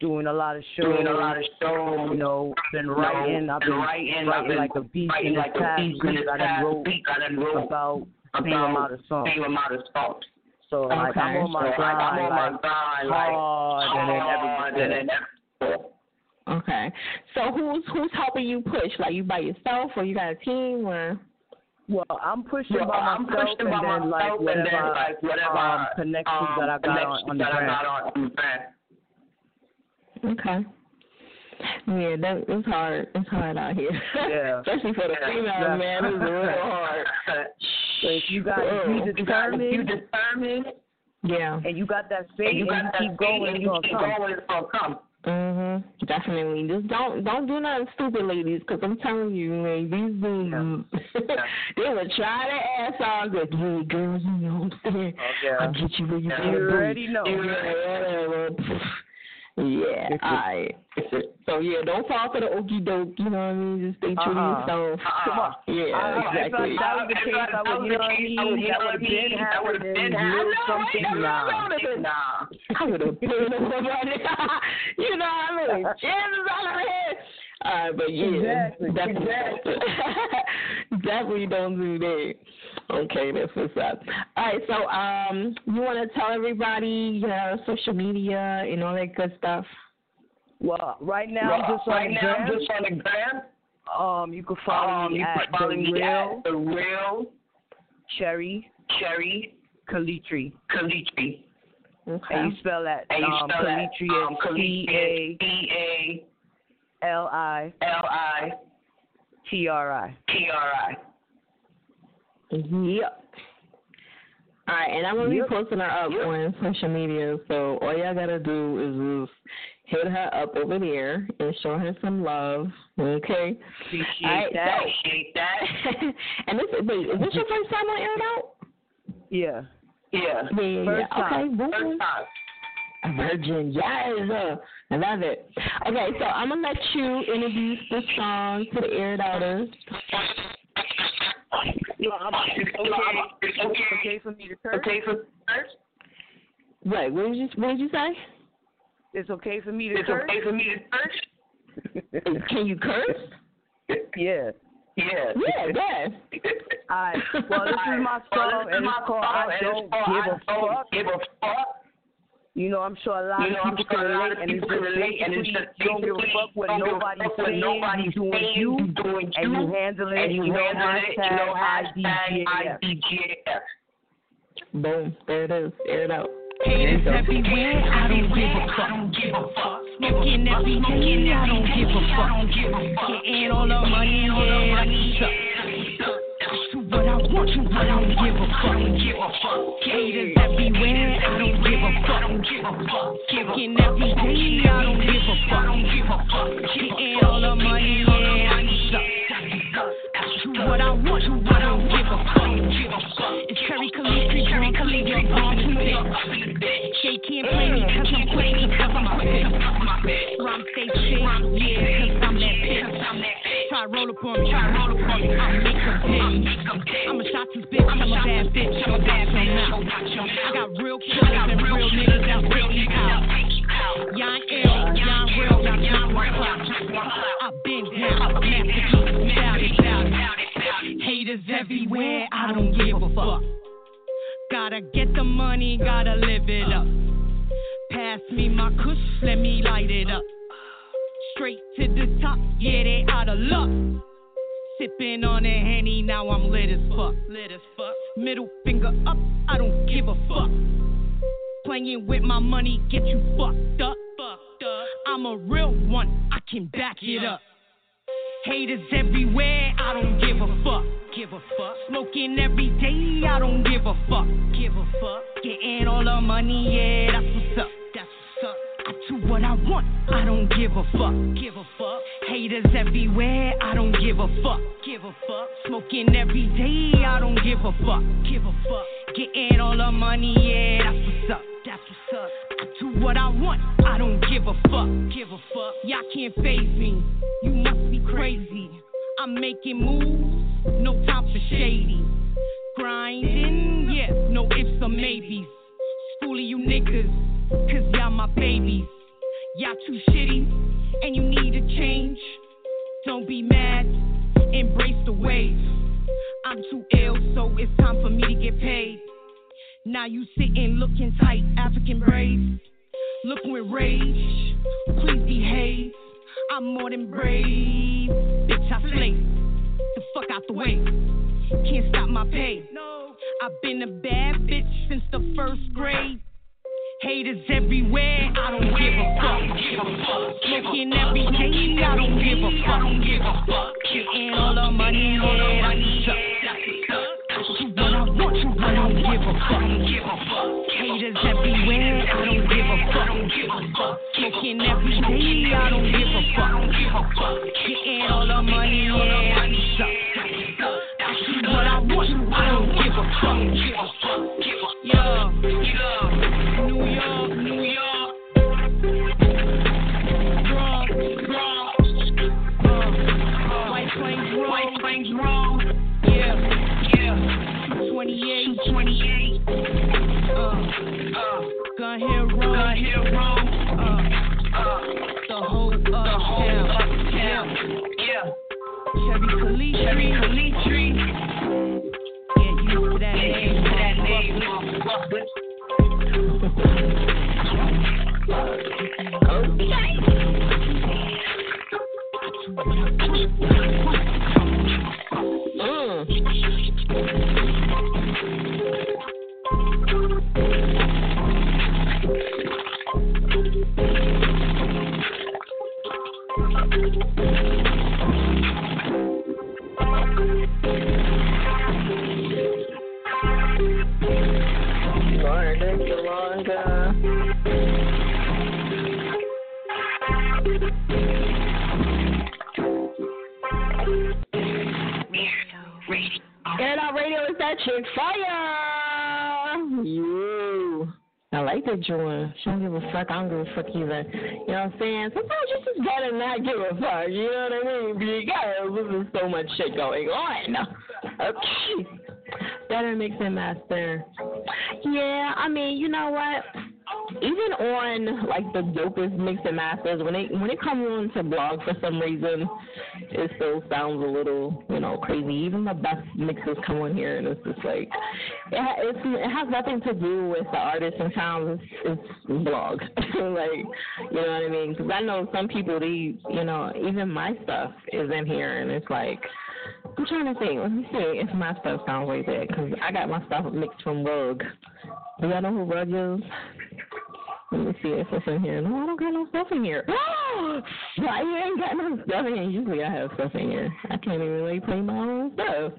Doing a lot of shows. Doing a lot of shows. You know, been You know, writing. I've been been writing. I've been like a beast in this like a past beast in week. this I done wrote week. I done wrote about same about amount of songs. same amount of songs. So like I'm on my So, like, grind, I'm on my like grind, like hard, and then hard, and everything. then. Okay. So who's who's helping you push? Like you by yourself, or you got a team, or? Well, I'm pushing Well, by I'm myself, pushing and by then like myself, and whatever, then like whatever um, connections um, that I got on, on the connections that I brand. got on on the brand. Okay. Yeah, that it's hard. It's hard out here. Yeah. Especially for the Yeah. female Yeah. man, it's real hard. So if you got Oh. you You determined you determined, Yeah. and you got that faith and you and got that you keep going, and you keep going, it's gonna come. Mhm. Definitely. Just don't don't do nothing stupid, ladies, because I'm telling you, man, these dudes, they would try their ass off. Like, yeah, girls, you know what I'm saying? Oh, yeah. I'll get you where you Yeah. You already know. Yeah, all right. So yeah, don't fall for the okey doke. You know what I mean? Just stay true to Uh-uh. yourself. Come on. Yeah, Uh, if exactly. that was the case, I would, you know what I mean? That would have been That would have happening. been Little something now. Nah. I would have been somebody. you know what I mean? Chances on the head. All right, but yeah, Exactly. definitely, definitely don't do that. Okay, that's what's up. All right, so um, you want to tell everybody your know, social media and all that good stuff? Well, right now I'm just on right the now, I'm gram. just on the gram. Um, you can follow Um, me you at can follow the me real at the real Cherry Cherry Kalitri, Kalitri. Okay. and you spell that And you um, spell that Kalitri um, is Kalitri C is A L I L I T R I. T R I. Yep. All right, and I'm gonna Yep. be posting her up on social media. So all y'all gotta do is just hit her up over there and show her some love. Okay. Appreciate All right, that. Appreciate that. and this wait, is this your first time on Air It Out? Yeah. Yeah. Yeah, yeah, First yeah. Okay, time. First time. A virgin, yes. Uh, I love it. Okay, so I'm gonna let you introduce the song to the Air Outers. No, I'm, it's okay. It's okay. It's okay for me to curse. Okay for first. Wait, what did you what did you say? It's okay for me to It's curse. okay for me to first. Can you curse? yeah. Yeah. Yeah, yes. Alright. Well, this is my song, and my it's called I Don't Give Don't Fuck. Give a Fuck. You know, I'm sure a lot You know, of people can relate, and it's just relate, and it's just don't give a fuck what don't give a nobody's saying, nobody's you doing saying, you, you and you you, handle it, and you you know, handle it, you know, hashtag hashtag IDGAF. IDGAF. Boom. There it is. Air it out. Haters everywhere, I don't give a fuck. Smoking every day, I don't give a fuck. Getting all the money, yeah, what I want to, I don't give a fuck. Haters everywhere, I don't give a fuck. Smoking every day, I don't give a fuck. Getting all the money, yeah, up. Do what I want to, I don't give a fuck. It's Cherry Khaleesi. New York up in the bitch. They can't play me cause I'm quick to fuck my bitch. Rhyme stay sick, yeah, cause I'm that bitch. Try roll up on me, try roll up on me, I'll make them bitch. I'm a shot this bitch, I'm a bad bitch, I'm a bad bitch. I got real killers and real niggas that real me out. Ain't ill, ain't real, y'all just want clout. I've been down, masterpiece, bout it, bout it. Haters everywhere, I don't give a fuck. Gotta get the money, gotta live it up. Pass me my kush, let me light it up. Straight to the top, yeah, they out of luck. Sipping on a henny, now I'm lit as fuck. Lit as fuck. Middle finger up, I don't give a fuck. Playing with my money, get you fucked up. Fucked up. I'm a real one, I can back it up. Haters everywhere, I don't give a fuck. Give a fuck. Smoking every day, I don't give a fuck. Give a fuck. Getting all the money, yeah, that's what's up. I do what I want, I don't give a fuck. Give a fuck. Haters everywhere, I don't give a fuck. Give a fuck. Smoking every day, I don't give a fuck. Give a fuck. Getting all the money, yeah, that's what's up. That's what's up. I do what I want, I don't give a fuck. Give a fuck. Y'all can't phase me. You must be crazy. I'm making moves, no time for shady. Grinding, yeah, no ifs or maybes. Schooling you niggas, cause y'all my babies. Y'all too shitty, and you need a change. Don't be mad, embrace the wave. I'm too ill, so it's time for me to get paid. Now you sitting looking tight, African braids. Looking with rage, please behave. I'm more than brave, bitch. I slay. The fuck out the way. Can't stop my pain. I've been a bad bitch since the first grade. Haters everywhere, I don't give a fuck. Smoking every day, I don't give a fuck. Getting all the money, yeah, that's. What I want, I don't give a fuck. Haters everywhere, I don't give a fuck. Smoking every day, I don't give a fuck. Getting all the money, yeah, that's. What I want, I don't give a fuck. Yeah, yeah, uh, Gun Hill Road. Gun Hill Road. Uh, uh, the whole uptown. uptown. Yeah. Chevy Khalid Chevy Khalid Street. Get used to that name. To that name. motherfucker. chick fire. You. I like that joint. She don't give a fuck. I don't give a fuck either. You know what I'm saying? Sometimes you just gotta not give a fuck. You know what I mean? Because there's so much shit going on. Okay. Better mix and master. Yeah, I mean, you know what? Even on like the dopest mix and masters, when they when it comes on to blog for some reason, it still sounds a little, you know, crazy. Even the best mixes come on here, and it's just like it, it's, it has nothing to do with the artist and sounds. It's, it's blog, like you know what I mean? Because I know some people, they, you know, even my stuff is in here, and it's like. I'm trying to think. Let me see if my stuff sounds like that because I got my stuff mixed from Rug. Do y'all know who Rug is? Let me see if it's in here. No, I don't got no stuff in here. Why you ain't got no stuff in here? Usually I have stuff in here. I can't even really play my own stuff.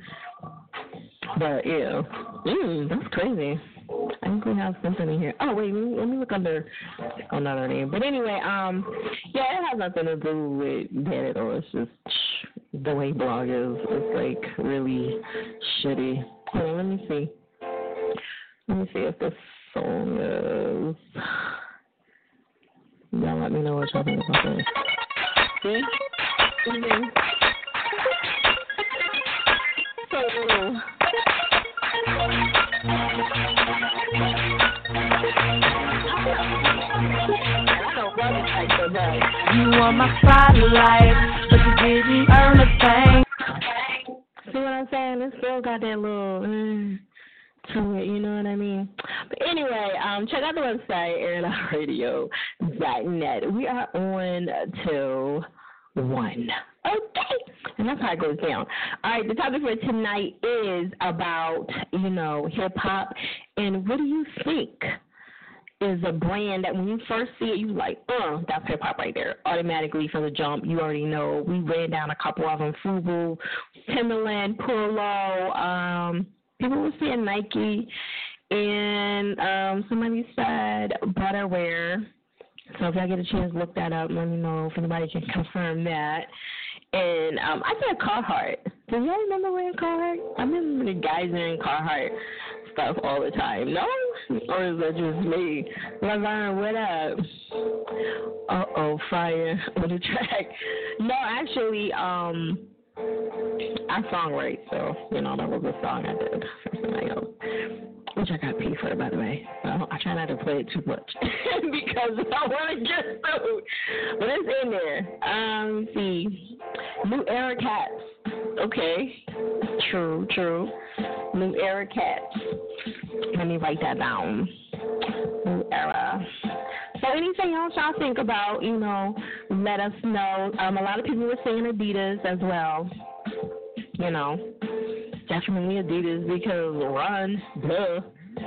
But yeah, mm, that's crazy. I think we have something in here. Oh wait, let me, look under another name. But anyway, um, yeah, it has nothing to do with that at all. It's just the way blog is. It's like really shitty. Let me see. Let me see if this song is. Y'all let me know what y'all think about this. See? Mm-hmm. So, You want my spotlight, but you didn't earn a thing. See what I'm saying? It still got that little mm, to it, you know what I mean? But anyway, um, check out the website, airitoutradio.net. We are on till 1. Okay. And that's how it goes down. All right, the topic for tonight is about, you know, hip hop. And what do you think? Is a brand that when you first see it, you like, uh, that's hip hop right there. Automatically from the jump, you already know. We ran down a couple of them: Fubu, Timberland, Polo. Um, people were saying Nike, and um, somebody said Butterwear. So if y'all get a chance, look that up. Let me know if anybody can confirm that. And um, I said Carhartt. Do y'all remember wearing Carhartt? I remember the guys wearing Carhartt stuff all the time. No? Or is that just me? Laverne, what up? Uh oh, fire on the track. No, actually, um, I songwrite, so you know that was a song I did for somebody else, which I got paid for, by the way. I try not to play it too much because I want to get sued. But it's in there. Um, see, New Era Caps. Okay, true, true. New Era Caps. Let me write that down. New Era. So anything else y'all think about, you know, let us know. Um, a lot of people were saying Adidas as well. You know, definitely Adidas because Run, duh,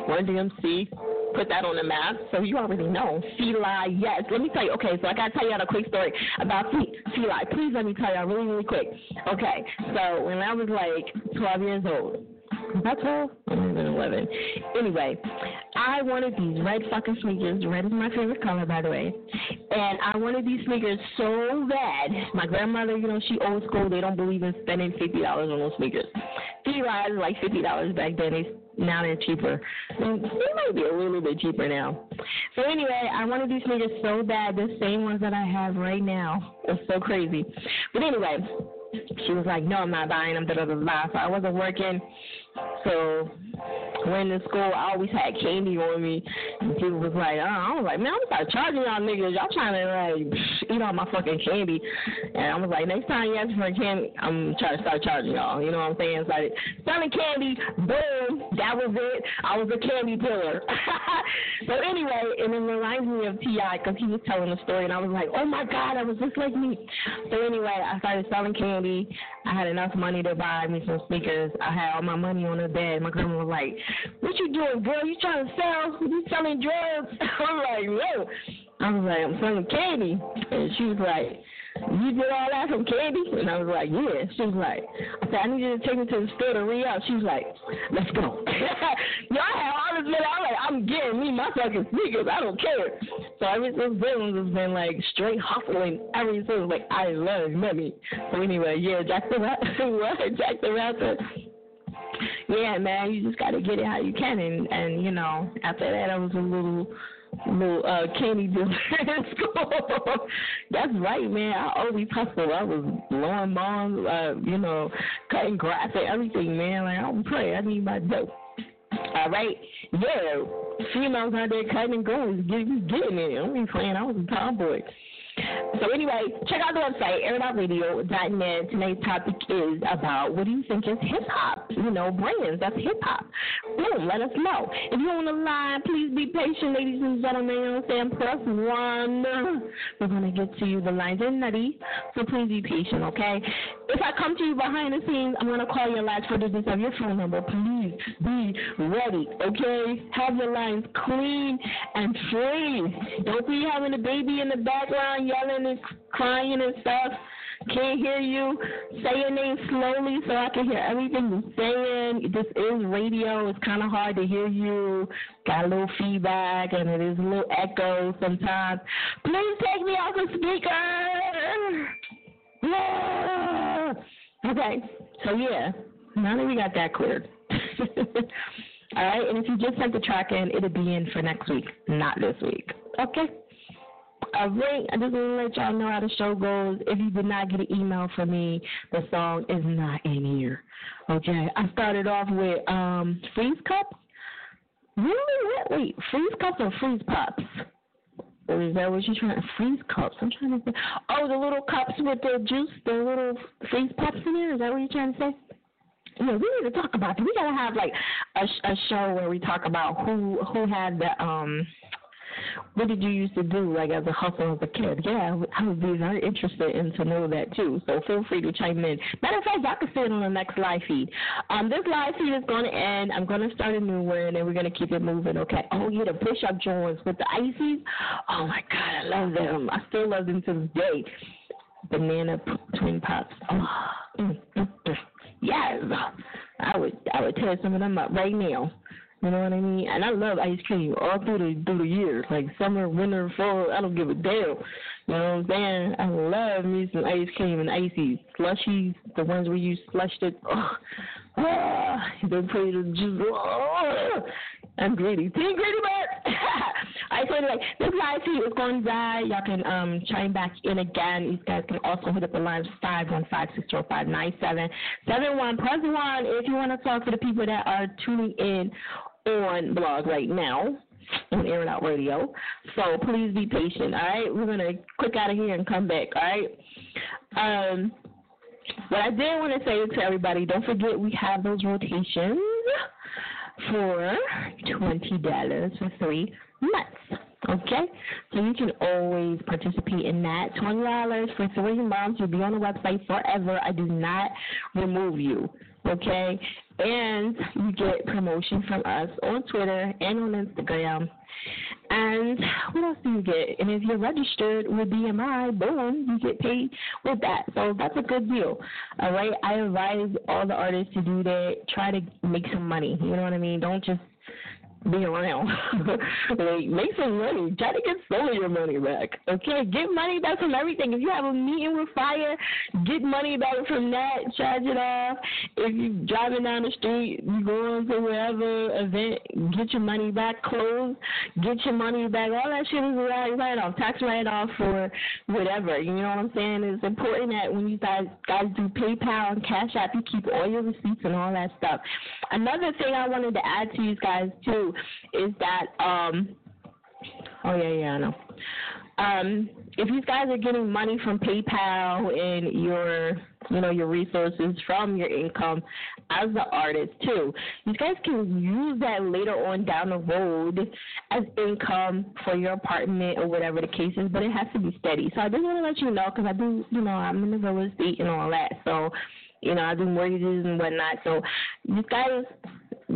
Run DMC, put that on the map, so you already know. Feli, yes. Let me tell you. Okay, so I gotta tell you a quick story about Feli. Please let me tell you really, really quick. Okay, so when I was like 12 years old, about 12? I might have been 11. Anyway, I wanted these red fucking sneakers. Red is my favorite color, by the way. And I wanted these sneakers so bad. My grandmother, you know, she old school. They don't believe in spending $50 on those sneakers. Feli is like $50 back then. They, now they're cheaper. They might be a little bit cheaper now. So anyway, I wanted these sneakers so bad. The same ones that I have right now. It's so crazy. But anyway, she was like, no, I'm not buying them. Da. So I wasn't working. So when in school, I always had candy on me. And people was like, oh, I was like, man, I'm start charging y'all niggas. Y'all trying to like eat all my fucking candy. And I was like, next time you ask for candy, I'm trying to start charging y'all. You know what I'm saying? So I selling candy, boom, that was it. I was a candy pillar. so anyway, and it reminds me of T.I. because he was telling the story, and I was like, oh my god, that was just like me. So anyway, I started selling candy. I had enough money to buy me some sneakers. I had all my money on the bed. My grandma was like, "What you doing, girl? You trying to sell? You selling drugs?" I was like, "No." I was like, "I'm selling candy," and she was like. You did all that from candy? And I was like, yeah. She was like, I said, I need you to take me to the store to re up. She was like, let's go. Y'all had all this money. I'm like, I'm getting me my fucking sneakers. I don't care. So ever since then, it's been like straight hustling ever since. Like, I love money. So anyway, yeah, Jack the Rapper. what? Jack the Rapper yeah, man, you just got to get it how you can, and and you know, after that, I was a little little uh candy dealer in school. That's right, man. I always hustled. I was blowing bombs, uh, you know, cutting grass and everything, man. Like I don't. I need my dope. All right, yeah. Females out there cutting and going, getting getting it. I ain't playing. I was a tomboy. So anyway, check out the website, airitoutradio.net. Tonight's topic is about what do you think is hip hop? You know, brands, that's hip hop. Boom, let us know. If you're on the line, please be patient, ladies and gentlemen. You know? Press one. We're to get to you. The lines are nutty, so please be patient, okay? If I come to you behind the scenes, I'm to call your last four digits of your phone number. Please be ready, okay? Have your lines clean and free. Don't be having a baby in the background yelling and crying and stuff. Can't hear you. Say your name slowly so I can hear everything you're saying. This is radio. It's kind of hard to hear you. Got a little feedback and it is a little echo sometimes. Please take me off the speaker. Okay. So yeah. Now that we got that cleared. All All right, and if you just sent the track in, it'll be in for next week, not this week. Okay. Right, I just want to let y'all know how the show goes. If you did not get an email from me, the song is not in here. Okay, I started off with um freeze cups. Really? Wait, wait, freeze cups or freeze pops? Or is that what you're trying to freeze cups? I'm trying to think. Oh, the little cups with the juice, the little freeze pops in there. Is that what you're trying to say? Yeah, we need to talk about that. We gotta have like a, a show where we talk about who who had the um what did you used to do like as a hustle as a kid? Yeah, I would be very interested in to know that too. So feel free to chime in. Matter of fact, y'all can see it on the next live feed. Um, this live feed is going to end. I'm going to start a new one, and we're going to keep it moving. Okay. Oh yeah, the push-up joints with the ices. Oh my God, I love them. I still love them to this day. Banana twin pops. Oh, mm, mm, mm. Yes, I would. I would tear some of them up right now. You know what I mean? And I love ice cream all through the through the years, like summer, winter, fall. I don't give a damn. You know what I'm saying? I love me some ice cream and ices, slushies, the ones where you slushed it. Oh, ah, they put in juice. Oh, I'm greedy. Team greedy bird. I so like this live feed is going to die. Y'all can um chime back in again. You guys can also hit up the lines five one five six zero five nine seven seven one. Press one if you want to talk to the people that are tuning in on blog right now on Air It Out Radio. So please be patient, all right? We're to click out of here and come back, all right? Um, what I did want to say to everybody, don't forget we have those rotations for $20 for three months. Okay? So you can always participate in that. $20 for three months. You'll be on the website forever. I do not remove you. Okay? And you get promotion from us on Twitter and on Instagram. And what else do you get? And if you're registered with BMI, boom, you get paid with that. So that's a good deal. All right. I advise all the artists to do that. Try to make some money. You know what I mean? Don't just be around. like, make some money. Try to get some of your money back. Okay? Get money back from everything. If you have a meeting with fire, get money back from that. Charge it off. If you're driving down the street, you going to whatever event, get your money back. Clothes, get your money back. All that shit is a write off. Tax write off for whatever. You know what I'm saying? It's important that when you guys guys do PayPal and Cash App, you keep all your receipts and all that stuff. Another thing I wanted to add to you guys too is that um oh yeah yeah I know. Um if you guys are getting money from PayPal and your you know your resources from your income as an artist too you guys can use that later on down the road as income for your apartment or whatever the case is but it has to be steady. So I just want to let you know because I do you know I'm in the real estate and all that so you know I do mortgages and whatnot so you guys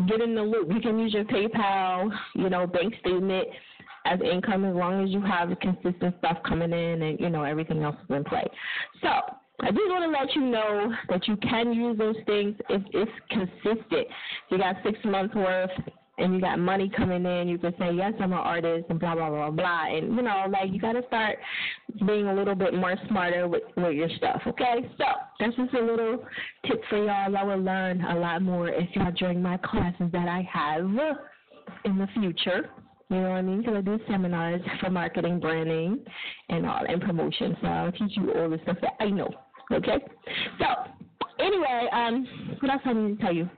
get in the loop. You can use your PayPal, you know, bank statement as income as long as you have consistent stuff coming in and, you know, everything else is in play. So I just want to let you know that you can use those things if it's consistent. You got six months worth and you got money coming in, you can say, Yes, I'm an artist and blah blah blah blah and you know, like you gotta start being a little bit more smarter with, with your stuff, okay? So that's just a little tip for y'all. I will learn a lot more if y'all join my classes that I have in the future. You know what I mean? Because I do seminars for marketing, branding, and all, and promotion. So I'll teach you all the stuff that I know. Okay? So, anyway, um, what else I need to tell you?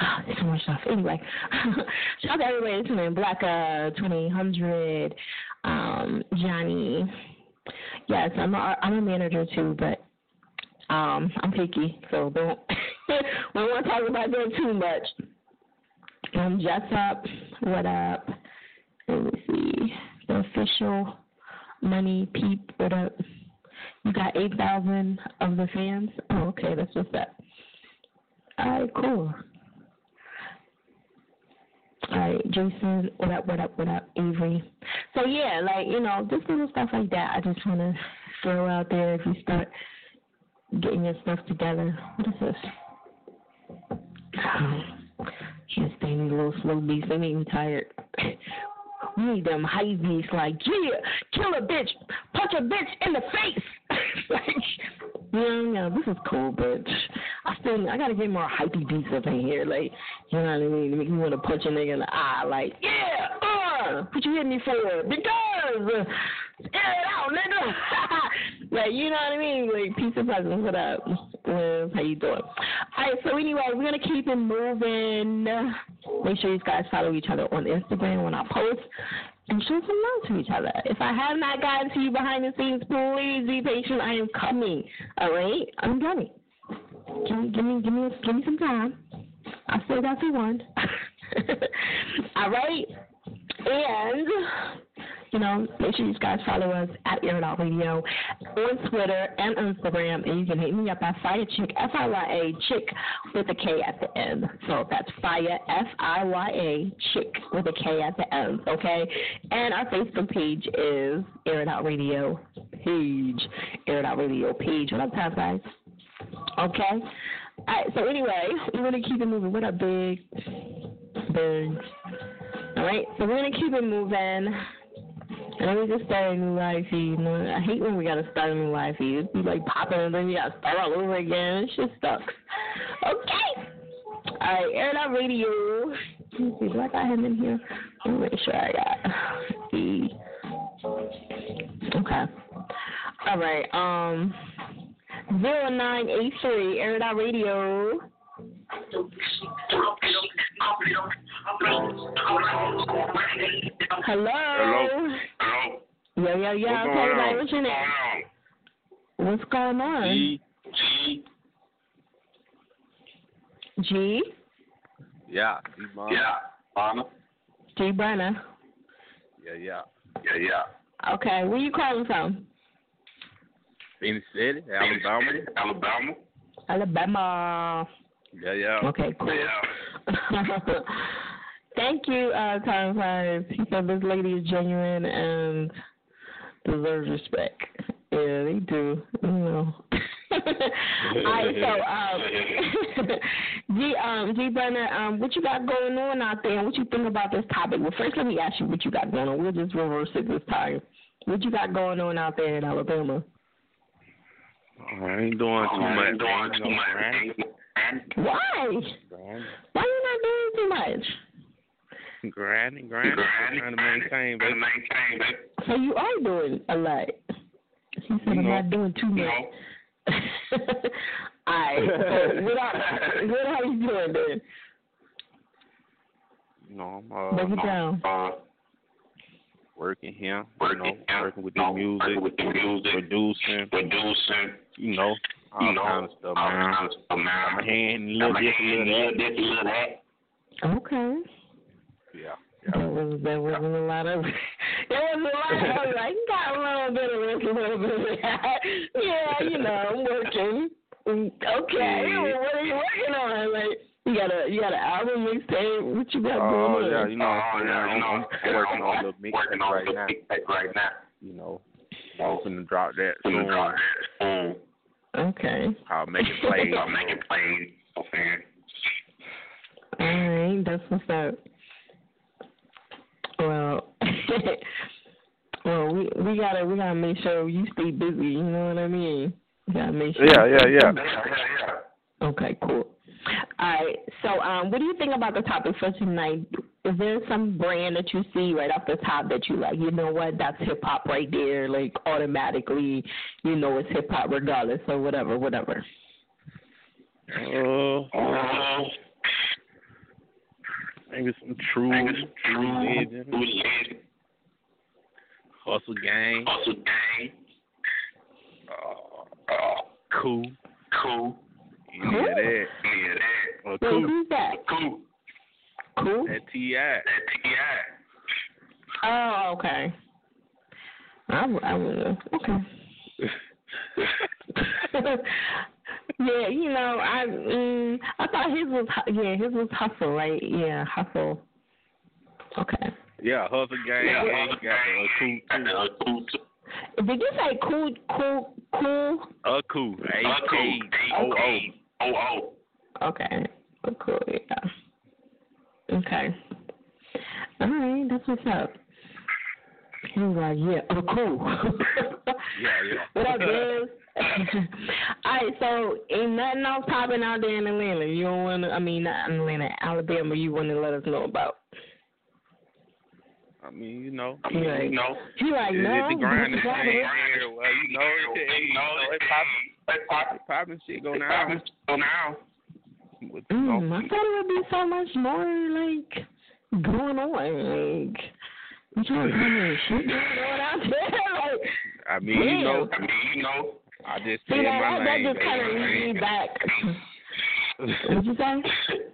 Oh, there's so much stuff. Anyway, shout out to everybody listening. Black uh, 2000, um, Johnny. Yes, I'm a, I'm a manager too, but um, I'm picky, so don't we won't talk about that too much. Um, Jessup, what up? Let me see. The official money peep, what up? You got 8,000 of the fans? Oh, okay, that's what's up. All right, cool. All right, Jason, what up, what up, what up, Avery. So yeah, like, you know, just little stuff like that I just wanna throw out there if you start getting your stuff together. What is this? Can't stand these little slow beats. Me tired. We need them high beats like, yeah, kill a bitch, punch a bitch in the face. like, yeah, yeah, this is cool, but I still I gotta get more hypey beats up in here, like you know what I mean, make me want to punch a nigga in the eye, like yeah, uh, what you hit me for? Because air it out, nigga. like you know what I mean, like peace and blessings. What up? Liz, how you doing? All right, so anyway, we're gonna keep it moving. Make sure you guys follow each other on Instagram when I post and show some love to each other. If I have not gotten to you behind the scenes, please be patient. I am coming. All right, I'm coming. Give me, give me, give me, give me some time. I still got you one. All right, and you know, make sure you guys follow us at Air Radio on Twitter and Instagram, and you can hit me up at Fiya Chick F I Y A Chick with a K at the end. So that's Fiya F I Y A Chick with a K at the end. Okay, and our Facebook page is Air Radio page. Air Radio page. What up, guys? Okay. All right. So anyway, we're gonna keep it moving. What up, big? Big. All right. So we're gonna keep it moving. And we just start a new life feed. You know, I hate when we gotta start a new life feed. Be like popping and then we gotta start all over again. It just sucks. Okay. Alright, Air It Out Radio. Let me see, do I got him in here? Let me make sure I got the Okay. Alright, um zero nine eight three Air It Out Radio. Hello. Hello. Yo, yo, yo. What's Okay, going everybody, on? what's your name? What's going on? G. G. G. Yeah. G Mama. Yeah. Mama. G. Brenner. Yeah, yeah. Yeah, yeah. Okay, where you calling from? Phenix City, Alabama. Alabama. Alabama. Yeah, yeah. Okay, cool. Yeah. Thank you, uh, Time Five. He said this lady is genuine and deserves respect. Yeah, they do. You know. All right, so um, G um G Brenner, um, what you got going on out there? and What you think about this topic? Well, first let me ask you what you got going on. We'll just reverse it this time. What you got going on out there in Alabama? I ain't doing too much. Doing too much. Why? Grinding, Why you not doing too much? grinding, grinding. Trying to maintain, baby. Maintain, baby. So you are doing a lot. He said I'm No. not doing too much. Alright, so what are, what are you doing then? You know, I'm uh, Break it down. uh, working here. You know, working with the music, with the music, producing, producing. You know, all kind of stuff, man. Got my hand in a little this, a little that. This, little that. Okay. Yeah. That was that wasn't a lot of it wasn't a lot of I like, got a little bit of this, a little bit of that. Yeah, you know, I'm working. Okay, Yeah. well, what are you working on? Like you got a you got an album mixtape, what you got going oh, on? Oh yeah, you know, oh, I'm, I'm, I'm working on a little mixtape right now. Right now. You know, I'm finna drop that soon. Okay. I'll make it play. I'll make it play. Okay. All right, that's what's up. Well, well, we we gotta we gotta make sure you stay busy. You know what I mean? We gotta make sure. Yeah, yeah, yeah. Okay, cool. All right. So, um, what do you think about the topic for tonight? Is there some brand that you see right off the top that you like? You know what? That's hip hop right there. Like automatically, you know it's hip hop regardless or whatever, whatever. Uh, maybe some true, true legend. Hustle gang. Hustle gang. Uh, uh, cool. Cool. Yeah, that. Yeah, that. Uh, Wait, cool. who's that? Cool. Cool. That T.I. That T.I. Oh, okay. I, I will. Okay. yeah, you know, I mm, I thought his was yeah his was hustle right yeah hustle. Okay. Yeah, hustle gang. Yeah, hustle gang. Got the uh, cool, cool. Did you say cool cool cool? Uh, cool. A K O O. O O. Okay. Oh, cool. Yeah. Okay. All right, that's what's up. He was like, yeah, oh, cool. Yeah, yeah. what up, Liz? All right, so ain't nothing else popping out there in Atlanta. You don't want to, I mean, not in Atlanta, Alabama, you want to let us know about. I mean, you know, He like, you know, he like, it- no, the grind is got staying Well, you know, it, it, you know, it popping, popping, shit go now, go now. With, you know, Mm, I thought it would be so much more like going on. Like, you trying to tell shit going out there? Like, I mean, you know, I mean, you know, I just see stay in that, my that, that just kind of leads me back. What'd you say?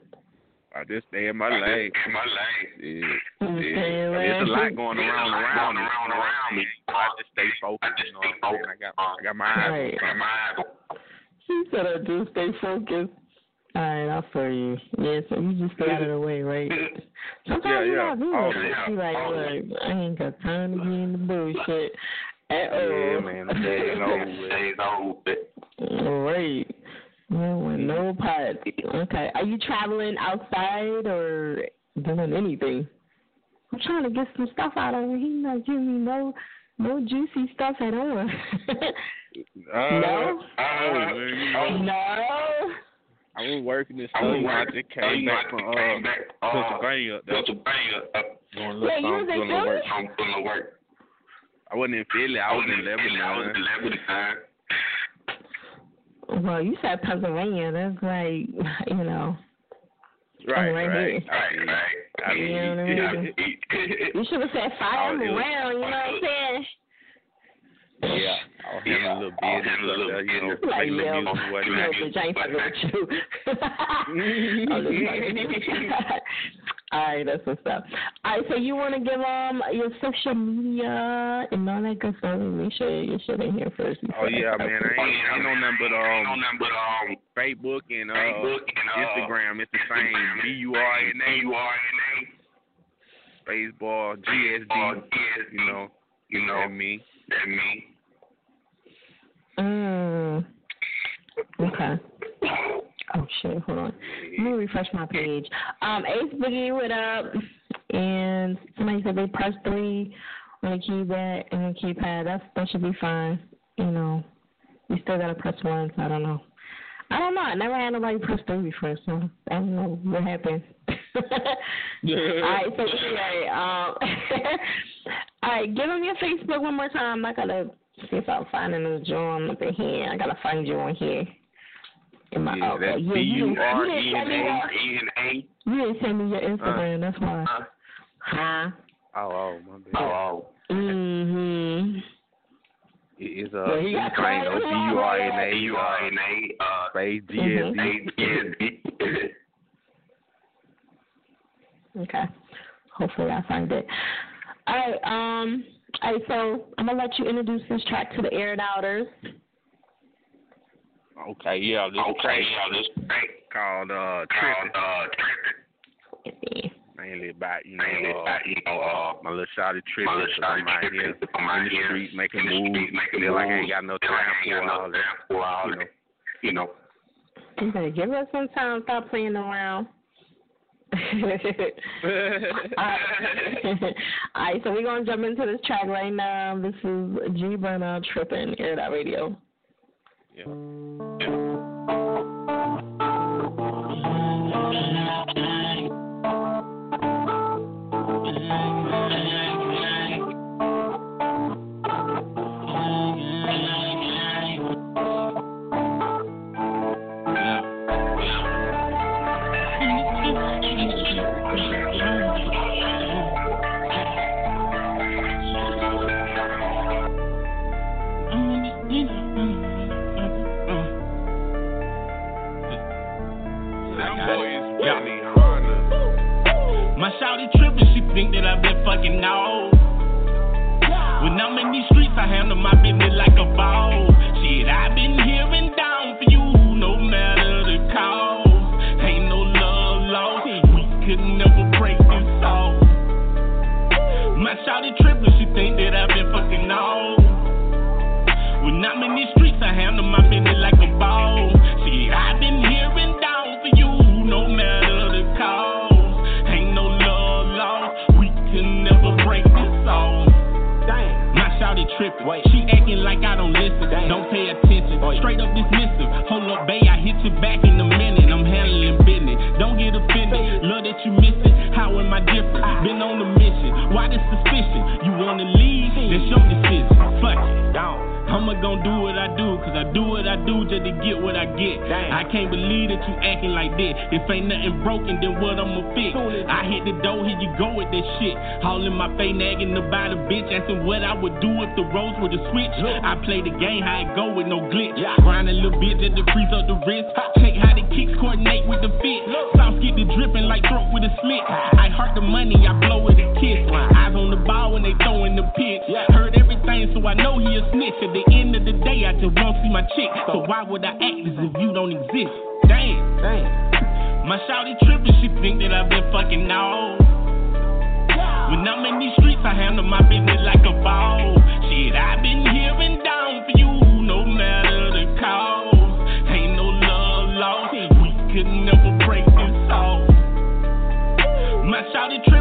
I just stay in my lane. In my lane. Yeah. Yeah. I mean, There's a lane. lot going around around me. Around, around me. I just stay focused. You know what I'm saying? I got, I got my eyes Right. on something. My eyes She said I do stay focused. All right, I'll for you. Yeah, so you just stay out of the way, right? Sometimes Yeah, you yeah. gotta do Oh, that. yeah. She like, Oh, look, I ain't got time to be in the bullshit at all. Yeah, man. The day is over. with. Day is over. All right. No, with no pot. Okay. Are you traveling outside or doing anything? I'm trying to get some stuff out of here. He not giving me no no juicy stuff at all. Uh, No? Oh, man, no. I was working this stuff. I just came back from uh, Pennsylvania. up there. Doing a little Yeah, you was something, in doing a little work. Philly? doing a little work. I wasn't in Philly. I was in Lebanon. Well, you said Pennsylvania. That's like, you know. Right, right right, right, right. I mean, You know what I mean? You should have said fire them it was- around. You know what I'm saying? yeah, I was having a little business up there, you know, Like, making yo, little music, what yo, bitch, I ain't fucking with you. I'm just fucking. All right, that's what's up. All right, so you want to give um your social media and all that good stuff. Make sure your shit in here first. Oh yeah, man. I ain't, ain't no nothing but um, but um, Facebook and uh, Facebook and, uh, Instagram. It's the same. B U R N A. you are in Baseball, GSD. You know, you know, me. that me. Mm. Okay. Oh shit, hold on. Let me refresh my page. Um, Ace Boogie, what up? And somebody said they press three on the keypad and the keypad. That's that should be fine. You know, you still gotta press one. So I don't know. I don't know. I never had nobody press three before, so I don't know what happened. All right, so anyway, um, all right, give them your Facebook one more time. I gotta see if I'm finding the joint up in here. I gotta find you on here. In my Yeah, okay. that's yeah, B you U didn't- R E me A. your- E and A. You didn't send me your Instagram. that's why. Uh, Huh? Oh, oh, my bad. oh, oh. Mhm. It is uh, Well, he got plain quiet O B on U R N that. A. Uh, Space G S. D. A. Yes. Okay. Hopefully I find it. All right. Um. All right. So I'm gonna let you introduce this track to the air doubters. Okay, yeah, this Okay, track yeah, this break called uh, called uh, tripping. Mainly about you know, Mainly uh, about, you know, uh, my little shawty tripping. my little cause I'm out tripping, here 'cause I'm out in the here street making the moves. street making Feel like I ain't got no Feel like time for got all no that. for all You know. that. You know. You better give us some time. Stop playing around. All right. All right, so we're gonna jump into this track right now. This is G Burnout Trippin' Air Dot Radio. Yeah. I handle my business like a boss. Do, cause I do what I do just to get what I get. I can't believe that you acting like that. If ain't nothing broken, then what I'ma fix? I hit the door, here you go with that shit. All in my face, nagging about a bitch, asking what I would do if the roles were to switch. I play the game, how it go with no glitch. Grind a little bit, let the freeze up the wrist. Check how the kicks coordinate with the fit. Sauce get the dripping like throat with a slit. I heart the money, I blow with a kiss. Eyes on the ball when they throw in the pit. Heard everything, so I know he a snitch. At the end of the day, I just won't see my chick. So why would I act as if you don't exist? Damn, damn. My shawty trippin', she think that I've been fucking all. When I'm in these streets, I handle my business like a ball. Shit, I've been here and down for you, no matter the cause. Ain't no love lost, we could never break this off. My shawty tripping,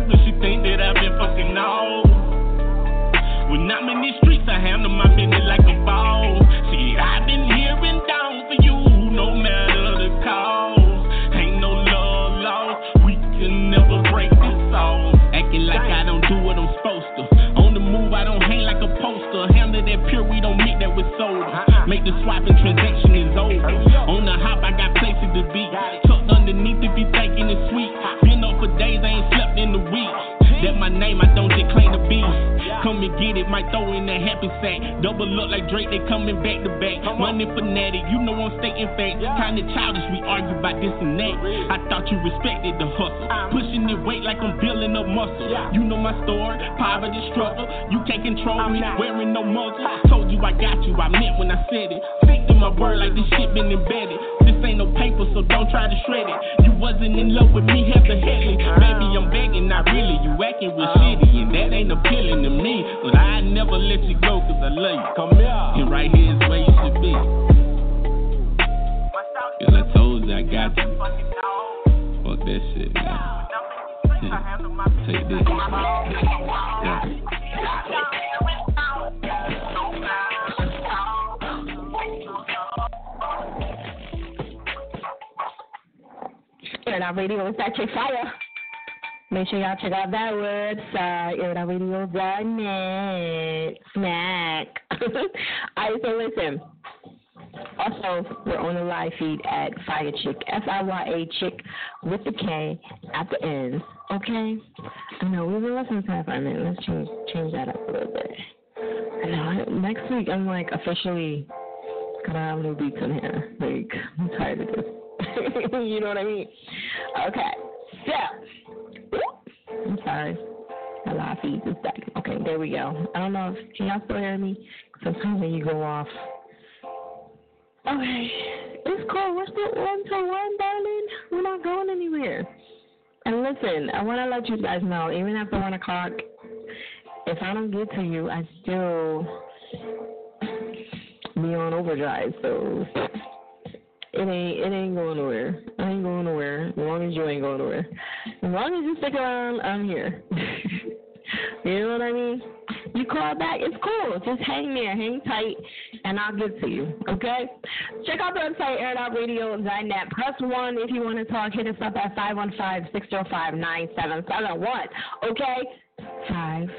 I'm in these streets, I handle my business like a ball. See, I've been here and down for you, no matter the cause. Ain't no love lost, we can never break this off. Acting like I don't do what I'm supposed to. On the move, I don't hang like a poster. Handle that pure, we don't mix that with soda. Make the swapping transaction is over. On the hop, I got places to be. Tucked underneath if you thinking it's sweet. Been up for days, I ain't slept in the week. That my name, I don't Come and get it, might throw in that happy sack. Double up like Drake, they coming back to back. Money fanatic, you know I'm stating fact. Kinda childish, we argue about this and that. I thought you respected the hustle. Pushing the weight like I'm building up muscle. You know my story, poverty struggle. You can't control me, wearing no muzzle. Told you I got you, I meant when I said it. Stick to my word like this shit been embedded. This ain't no paper, so don't try to shred it. You wasn't in love with me, have to headly. Baby, I'm begging, not really. You acting real shitty, and that ain't appealing to me. But I never let you go, cause I love you. Come here. And right here is where you should be. Cause I told you I got you. Fuck that shit, man. Take this. Yeah. And our radio is at Chick Fire. Make sure y'all check out that website, airradio.net. Snack. All right, so listen. Also, we're on the live feed at Fiya Chick, F I Y A Chick with the K at the end. Okay? I know we've been listening to five minutes. Let's change change that up a little bit. I know. Next week, I'm like officially gonna have new beats in here. Like, I'm tired of this. you know what I mean? Okay. So, I'm sorry. My live feed is back. Okay, there we go. I don't know if can y'all still hear me? Sometimes when you go off. Okay, it's cool. We're still one to one, darling. We're not going anywhere. And listen, I want to let you guys know, even after one o'clock, if I don't get to you, I still be on overdrive. So it ain't it ain't going nowhere. I ain't going nowhere. As long as you ain't going nowhere. As long as you stick around, I'm here. you know what I mean? You call back, it's cool. Just hang there, hang tight, and I'll get to you. Okay? Check out the website airoutradio.net. Press one if you want to talk. Hit us up at 515-605-9771. Okay? Five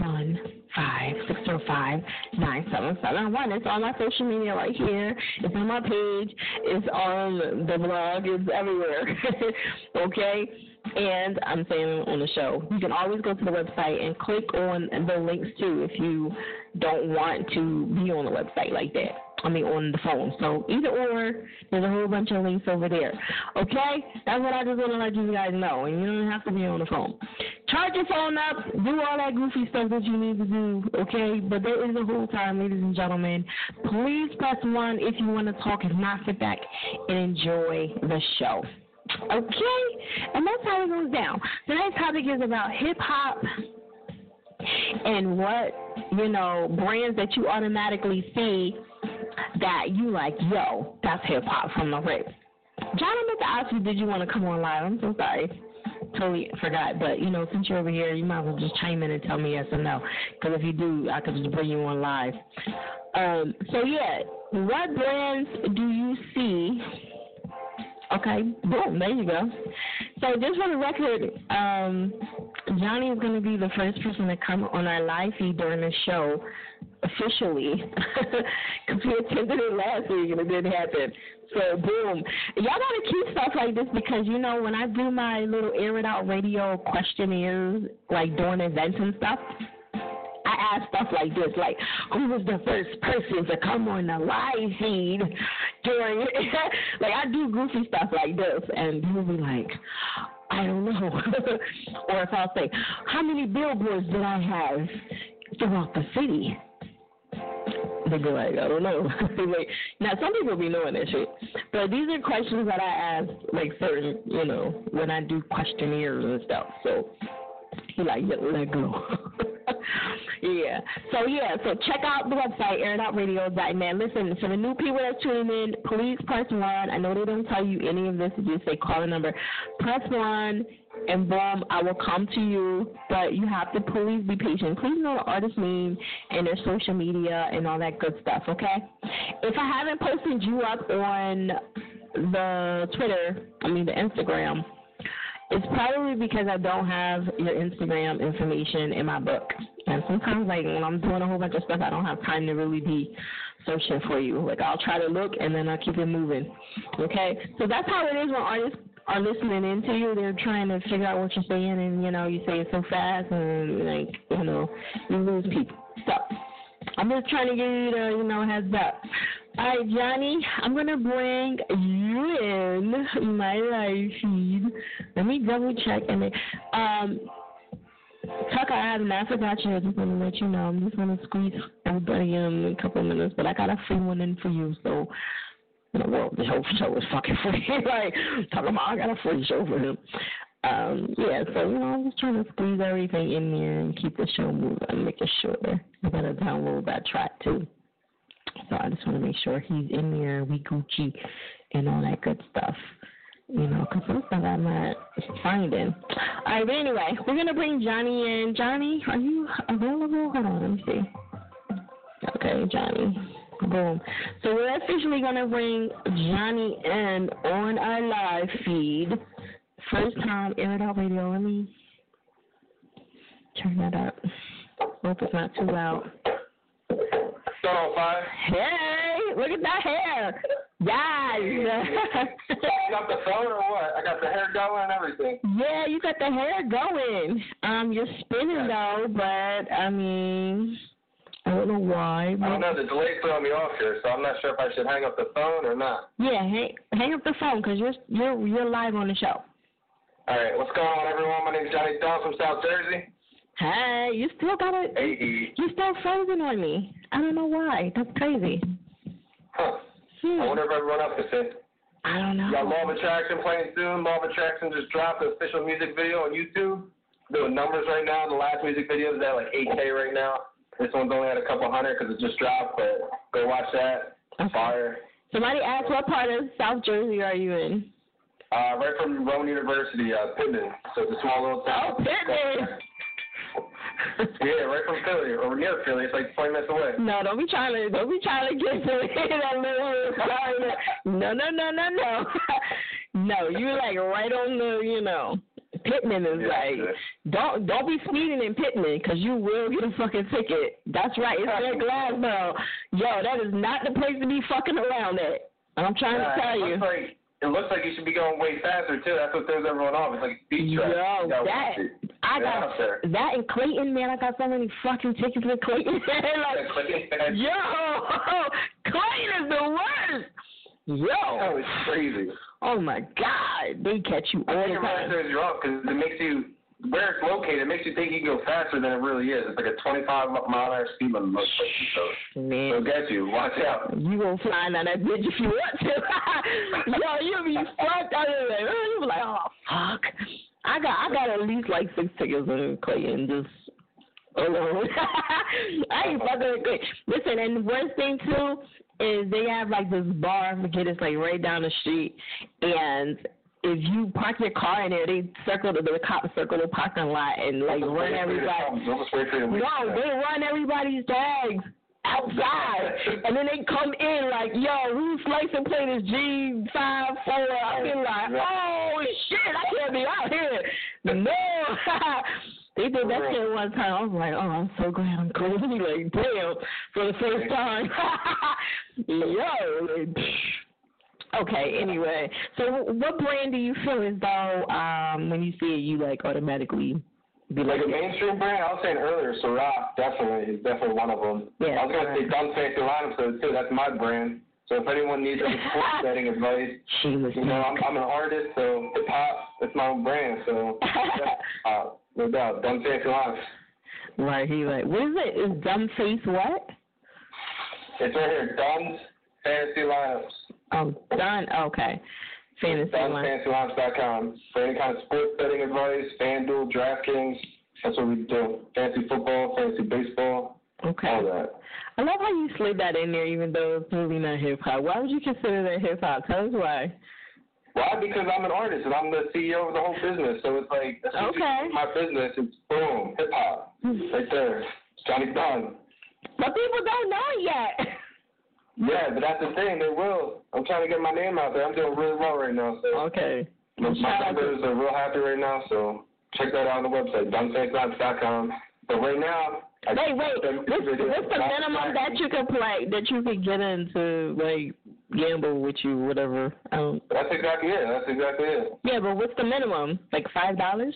one five six zero five nine seven seven one. It's on my social media right here. It's on my page. It's on the blog. It's everywhere. okay. And I'm saying on the show, you can always go to the website and click on the links too if you don't want to be on the website like that. I mean, on the phone. So either or, there's a whole bunch of links over there. Okay? That's what I just want to let you guys know. And you don't have to be on the phone. Charge your phone up. Do all that goofy stuff that you need to do. Okay? But there is a whole time, ladies and gentlemen. Please press one if you want to talk. If not, sit back and enjoy the show. Okay? And that's how it goes down. Tonight's topic is about hip hop and what, you know, brands that you automatically see that you like, yo, that's hip hop from the rip. John, I meant to ask you, did you want to come on live? I'm so sorry. Totally forgot. But, you know, since you're over here, you might as well just chime in and tell me yes or no. Because if you do, I could just bring you on live. Um, so, yeah, what brands do you see? Okay, boom, there you go. So just for the record, um, Johnny is going to be the first person to come on our live feed during the show officially because we attended it last week and it didn't happen. So boom, y'all gotta keep stuff like this because you know when I do my little air it out radio questionnaires like during events and stuff. I ask stuff like this, like who was the first person to come on the live feed during like I do goofy stuff like this and people be like, I don't know. or if I'll say, How many billboards did I have throughout the city? They'd be like, I don't know. like, now some people be knowing that shit, but these are questions that I ask, like certain, you know, when I do questionnaires and stuff. So he like, let go. yeah. So yeah. So check out the website airitoutradio.net. Listen, for the new people that's tuning in, please press one. I know they don't tell you any of this. You just say call the number. Press one and boom, I will come to you. But you have to please be patient. Please know the artist name and their social media and all that good stuff, okay? If I haven't posted you up on the Twitter, I mean the Instagram, it's probably because I don't have your Instagram information in my book. And sometimes, like, when I'm doing a whole bunch of stuff, I don't have time to really be searching for you. Like, I'll try to look and then I'll keep it moving. Okay? So that's how it is when artists are listening into you. They're trying to figure out what you're saying, and, you know, you say it so fast, and, like, you know, you lose people. So I'm just trying to give you the, you know, heads up. All right, Johnny, I'm gonna bring you in my live feed. Let me double check and then, um, Tucker, I have not forgot you. I just want to let you know. I'm just gonna squeeze everybody in a couple of minutes, but I got a free one in for you. So, you know, well, the whole show is fucking free. like talking about, I got a free show for him. Um, yeah, so you know, I'm just trying to squeeze everything in there and keep the show moving, making sure I gotta download that track too. So I just want to make sure he's in there, we Gucci, and all that good stuff. You know, because some stuff I'm not finding. All right, but anyway, we're going to bring Johnny in. Johnny, are you available? Hold on, let me see. Okay, Johnny. Boom. So we're officially going to bring Johnny in on our live feed. First time, Air It Out Radio. Let me turn that up. Hope it's not too loud. Going on, fire? Hey, look at that hair. Yes. you got the phone or what? I got the hair going and everything. Yeah, you got the hair going. Um, you're spinning though, but I mean, I don't know why. I don't know. The delay's throwing me off here, so I'm not sure if I should hang up the phone or not. Yeah, hang hang up the phone because you're you're you're live on the show. All right, what's going on, everyone? My name's Johnny Dunn from South Jersey. Hey, you still got it. Hey. You still frozen on me. I don't know why. That's crazy. Huh. Hmm. I wonder if everyone else is it. I don't know. Got Law of Attraction playing soon. Law of Attraction just dropped the official music video on YouTube. Doing numbers right now. The last music video is at like 8K right now. This one's only at a couple hundred because it just dropped, but go watch that. Okay. Fire. Somebody asked what part of South Jersey are you in? Uh, right from Rowan University, uh, Pitman. So it's a small little town. Oh, Pitman. Yeah, right from Philly or near Philly. It's like 20 minutes away. No, don't be trying to don't be trying to get to that little No, no, no, no, no. no, you're like right on the you know. Pitman is Yeah, like, yeah. don't don't be speeding in Pitman because you will get a fucking ticket. That's right, it's in Glassboro. Yo, that is not the place to be fucking around at. I'm trying Uh, to tell you. Like, it looks like you should be going way faster too. That's what throws everyone off. It's like speed trap. Yo, that. I got that in Clayton, man. I got so many fucking tickets in Clayton. like, Clayton. yo, Clayton is the worst. Oh, Yo, it's crazy. oh my God, they catch you I all the time. because it makes you where it's located. It makes you think you can go faster than it really is. It's like a 25 mile an hour speed limit most places. So it'll get you. Watch out. you gonna fly on that bitch if you want to. Yo, you'll be fucked out of there. You'll be like, oh fuck. I got I got at least like six tickets in Clayton just alone. I ain't fucking with Clayton. Listen, and the worst thing too is they have like this bar, I forget it's like right down the street, and if you park your car in there, they circle the, the cops circle the parking lot and like run everybody. Don't just wait for you to No, they run everybody's tags. outside, and then they come in like, yo, whose license plate is G five four? I be like, oh shit, I can't be out here. No. They did that shit one time. I was like, oh, I'm so glad I'm clean. Like, damn, for the first time. Yo, like, Okay, anyway. So what brand do you feel as though um when you see it you like automatically be Like a mainstream brand, I was saying earlier, Ciroc definitely is definitely one of them. Yeah. I was gonna say Dunn's Fantasy Lineup so too. That's my brand. So if anyone needs any sports betting advice, you know, I'm, I'm an artist, so hip hop, it's my own brand. So uh, no doubt, Dunn's Fantasy Lineup. Right, he like what is it? Is dumb face what? It's right here, Dunn's Fantasy Lineups. Oh done okay. Fantasy line. Dunn'sFantasyLineups.com for any kind of sports betting advice, FanDuel, DraftKings. That's what we do. Fantasy football, fantasy baseball, Okay. all that. I love how you slid that in there even though it's really not hip hop. Why would you consider that hip hop? Tell us why. Why? Because I'm an artist and I'm the CEO of the whole business. So it's like, as soon as you Okay. my business, it's boom, hip hop. Right there. It's Johnny Dunn. But people don't know it yet. Yeah, but that's the thing. They will. I'm trying to get my name out there. I'm doing really well right now. So Okay. my, my Shout out to- members are real happy right now. So check that out on the website, Dunn'sFantasyLineups.com. But right now, I Wait, wait. What's, what's the minimum that you could play that you could get into like gamble with you, whatever? Um, That's exactly it. That's exactly it. yeah, but what's the minimum? Like five dollars?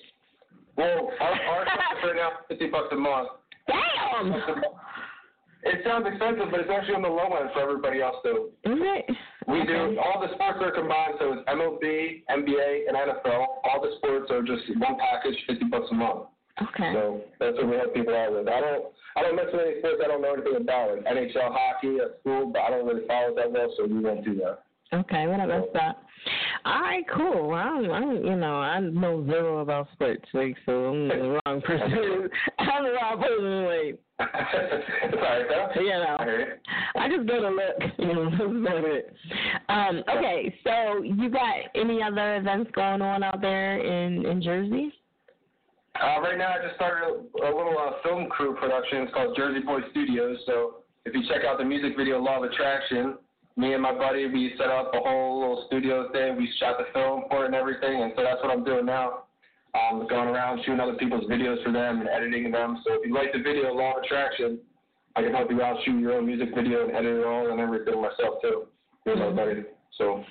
Well, our, our right now, fifty bucks a month. Damn. It sounds expensive, but it's actually on the low end for everybody else too. Is it? We Okay. do all the sports are combined, so it's MLB, NBA, and NFL. All the sports are just one package, fifty bucks a month. Okay. So that's what we help people out with. I don't, I don't mess with any sports I don't know anything about, like NHL hockey at school, but I don't really follow that well, so we won't do that. Okay, what about that? All right, cool. I don't, I don't, you know, I know zero about sports, like, so I'm the wrong person. I'm the wrong person, like, it's alright, though. you know. I. I just go to look, you know, that's about it. Um, okay, so you got any other events going on out there in in Jersey? Uh, right now, I just started a, a little uh, film crew production. It's called Jersey Boy Studios. So if you check out the music video Law of Attraction, me and my buddy, we set up a whole little studio thing. We shot the film for it and everything. And so that's what I'm doing now. I'm going around shooting other people's videos for them and editing them. So if you like the video Law of Attraction, I can help you out shoot your own music video and edit it all and everything myself too. Me and my buddy. So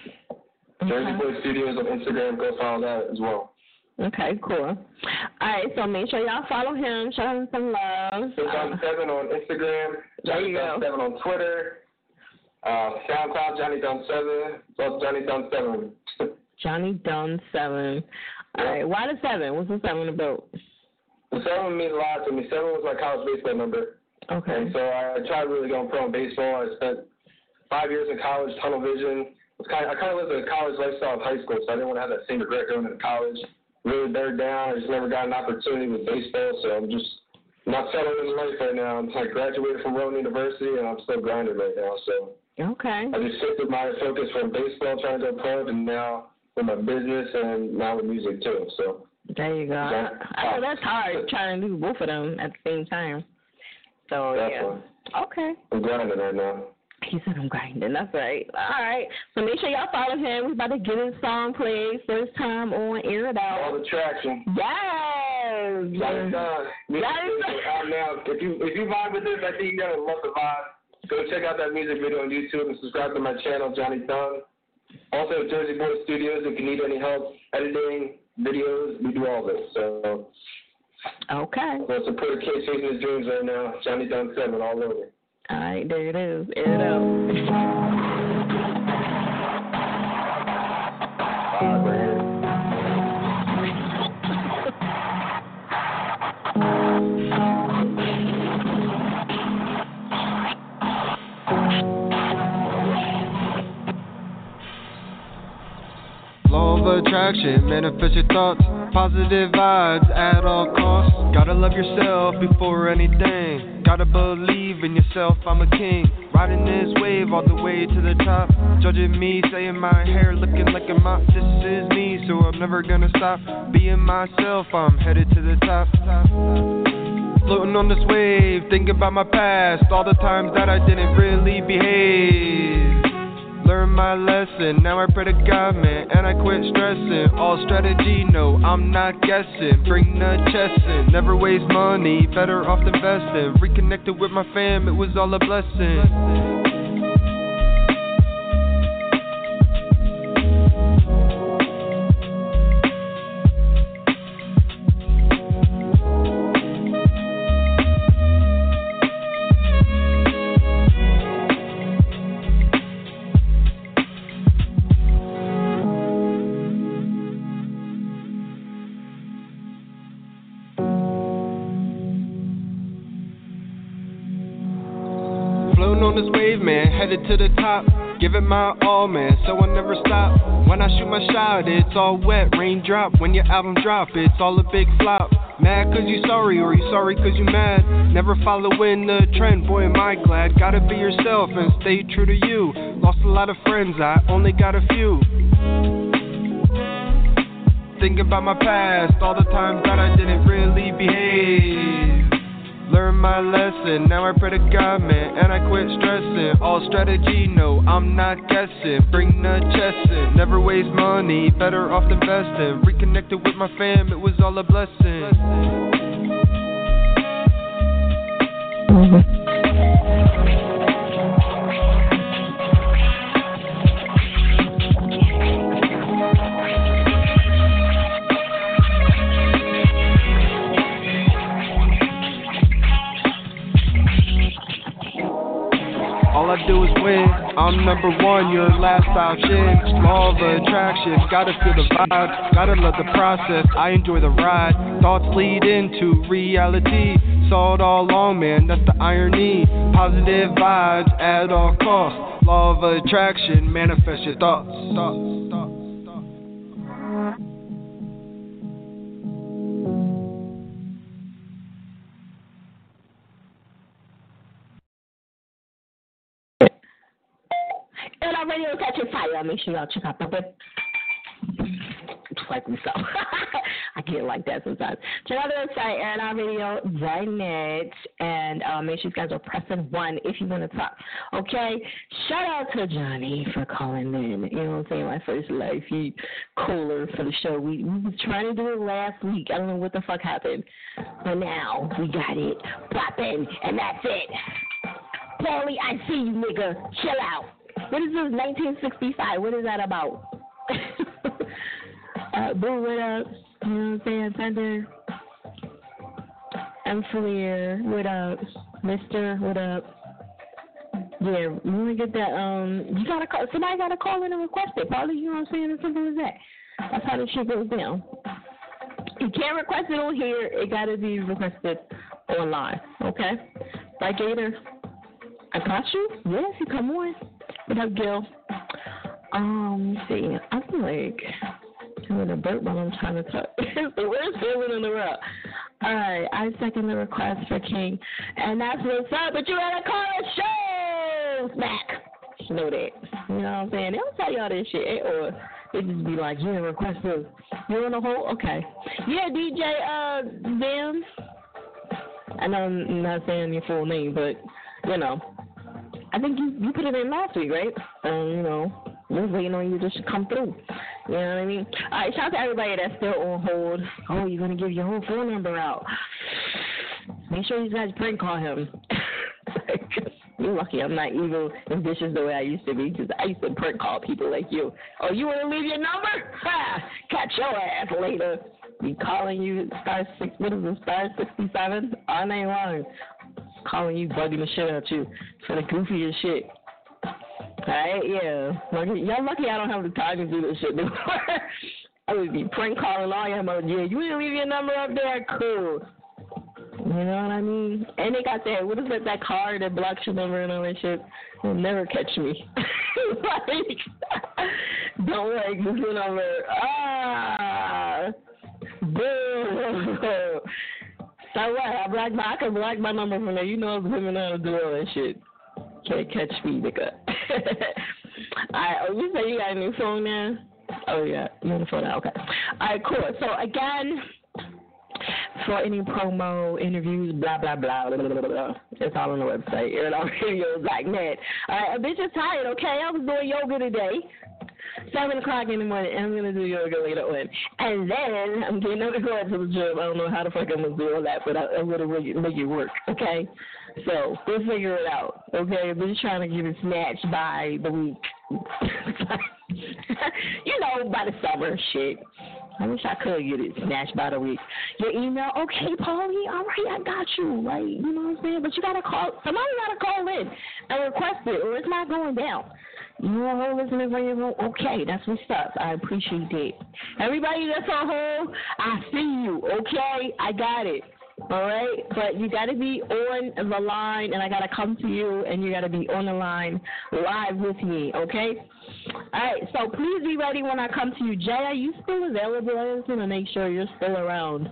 Jersey Okay. Boy Studios on Instagram. Go follow that as well. Okay, cool. All right, so make sure y'all follow him, show him some love. So Johnny Uh, Seven on Instagram, there you go. seven on Twitter, uh, SoundCloud Johnny Dunn Seven, plus Johnny Dunn Seven. Johnny Dunn seven. All right, why the seven? What's the seven about? The seven means a lot to me. Seven was my college baseball number, Okay. and so I tried really going pro in baseball. I spent five years in college, tunnel vision. Kind of, I kind of lived a college lifestyle in high school, so I didn't want to have that same regret going into college. Really beared down. I just never got an opportunity with baseball, so I'm just not settled in life right now. I'm I graduated from Rowan University, and I'm still grinding right now. So Okay. I just shifted my focus from baseball, trying to go pro, and now with my business and now with music too. So There you go. I, I know that's uh, hard trying to do both of them at the same time. So definitely, yeah. Okay. I'm grinding right now. He said I'm grinding. That's right. All right. So make sure y'all follow him. We're about to get his song played first time on Air It Out. All the traction. Yes. Music Johnny video out now. If you if you vibe with this, I think you're gonna love the vibe. Go check out that music video on YouTube and subscribe to my channel, Johnny Dunn. Also, Jersey Boy Studios. If you need any help editing videos, we do all this. So, Okay. so support a kid chasing his dreams right now. Johnny Dunn Seven all over. All right. There it is. Air It Out. Attraction, manifest your thoughts, positive vibes at all costs. Gotta love yourself before anything. Gotta believe in yourself, I'm a king. Riding this wave all the way to the top. Judging me, saying my hair looking like a mop. This is me, so I'm never gonna stop being myself. I'm headed to the top. Floating on this wave, thinking about my past, all the times that I didn't really behave. Learn my lesson, now I pray to God, man, and I quit stressing. All strategy, no, I'm not guessing. Bring the chest in, never waste money, better off investing. Reconnected with my fam, it was all a blessing. To the top. Giving my all, man, so I never stop. When I shoot my shot, it's all wet, raindrop. When your album drop, it's all a big flop. Mad cause you sorry, or you sorry cause you mad. Never following the trend, boy, am I glad. Gotta be yourself and stay true to you. Lost a lot of friends, I only got a few. Thinking about my past, all the times that I didn't really behave. Learn my lesson, now I pray to God, man, and I quit stressing. All strategy, no, I'm not guessing. Bring the chest in, never waste money, better off investing. Reconnected with my fam, it was all a blessing. All I do is win. I'm number one, you're last option. Law of attraction, gotta feel the vibe, gotta love the process. I enjoy the ride. Thoughts lead into reality. Saw it all along, man, that's the irony. Positive vibes at all costs. Law of attraction, manifest your thoughts. thoughts, thoughts. And radio is catching fire. Make sure y'all check out the web. Like myself. I get like that sometimes. Check out the website, airitoutradio.net, and uh, make sure you guys are pressing one if you want to talk. Okay? Shout out to Johnny for calling in. You know what I'm saying? My first life. He cooler for the show. We, we was trying to do it last week. I don't know what the fuck happened. But now we got it popping, and that's it. Paulie, I see you, nigga. Chill out. What is this, 1965? What is that about? uh, Boo, what up? You know what I'm saying? Thunder. I'm Fleer. What up? Mister, what up? Yeah, we want to get that. Um, you gotta call. Somebody gotta call in and request it. Probably, you know what I'm saying? As simple as that. That's how the shit goes down. You can't request it on here. It gotta be requested online. Okay? Right, Gator? I got you. Yes, you come on. What up, Gil? Um, let's see. I feel like doing a burp while I'm trying to talk. it's the worst feeling in the world. All right, I second the request for King, and that's what's up. But you gotta call show, smack. You know that. You know what I'm saying? They don't tell y'all this shit, or they just be like, "You didn't request this. You on the whole? Okay. Yeah, DJ uh Zam. I know I'm not saying your full name, but you know, I think you you put it in last week, right? Um, you know, we're waiting on you to just come through. You know what I mean? All right, shout out to everybody that's still on hold. Oh, you're gonna give your whole phone number out. Make sure you guys prank call him. You're lucky I'm not evil and vicious the way I used to be, because I used to prank call people like you. Oh, you want to leave your number? Ha! Catch your ass later. Be calling you star six. What is it? Star sixty seven all night long. Calling you, bugging the shit out you for the goofiest shit. Alright, yeah. Lucky, y'all lucky I don't have the time to do this shit anymore. I would be prank calling all y'all mother. Yeah, you didn't leave your number up there. Cool. You know what I mean? And they got that, what is that, that card that blocks your number and all that shit? You'll never catch me. like, don't like this number. Ah, boo. So what? I my, I can block my number from there. You know women know how to do all that shit. Can't catch me, nigga. Alright, oh, you say you got a new phone now? Oh, yeah, on the phone now, okay. Alright, cool. So, again, for any promo, interviews, blah, blah, blah, blah, blah, blah, blah. It's all on the website, airitoutradio.net. All right, a bitch is tired, okay? I was doing yoga today. 7 o'clock in the morning, and I'm to do yoga later on. And then I'm getting up to go to the gym. I don't know how the fuck I'm to do all that, but I, going to make it, work, okay? So we'll figure it out, okay? we're just trying to get it snatched by the week. you know, by the summer, shit. I wish I could get it snatched by the week. Your email, okay, Paulie, all right, I got you. Like, you know what I'm saying? But you gotta call somebody gotta call in and request it or it's not going down. You want to listen for your? Okay, that's what's up. I appreciate it. Everybody that's on hold, I see you. Okay, I got it. All right, but you got to be on the line, and I got to come to you, and you got to be on the line live with me. Okay. All right, so please be ready when I come to you. Jay, are you still available? I just want to make sure you're still around.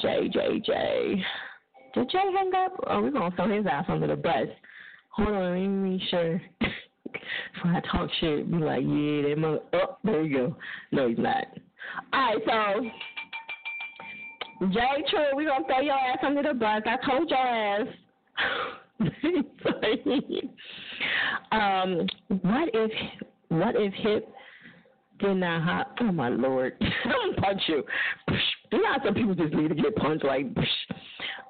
Jay, Jay, Jay. Did Jay hang up? Oh, we're gonna throw his ass under the bus. Hold on, let me make sure. Before I talk shit, be like, yeah, that mother. Oh, there you go. No, he's not. All right, so Jay True, we're gonna throw your ass under the bus. I told your ass. um, what if what if hip did not hop? Oh my lord! I'm gonna punch you. You know some people just need to get punched like,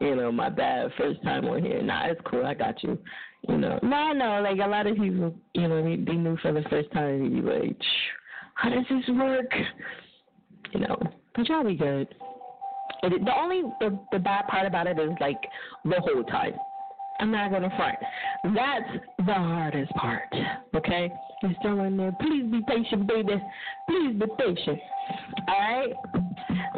you know, my bad. First time on here. Nah, it's cool. I got you. You know, no, no. Like a lot of people, you know, they, knew for the first time. They be like, how does this work? You know, but y'all be good. The only the, the bad part about it is like the whole time. I'm not gonna front. That's the hardest part. Okay, you're still in there. Please be patient, baby. Please be patient. All right.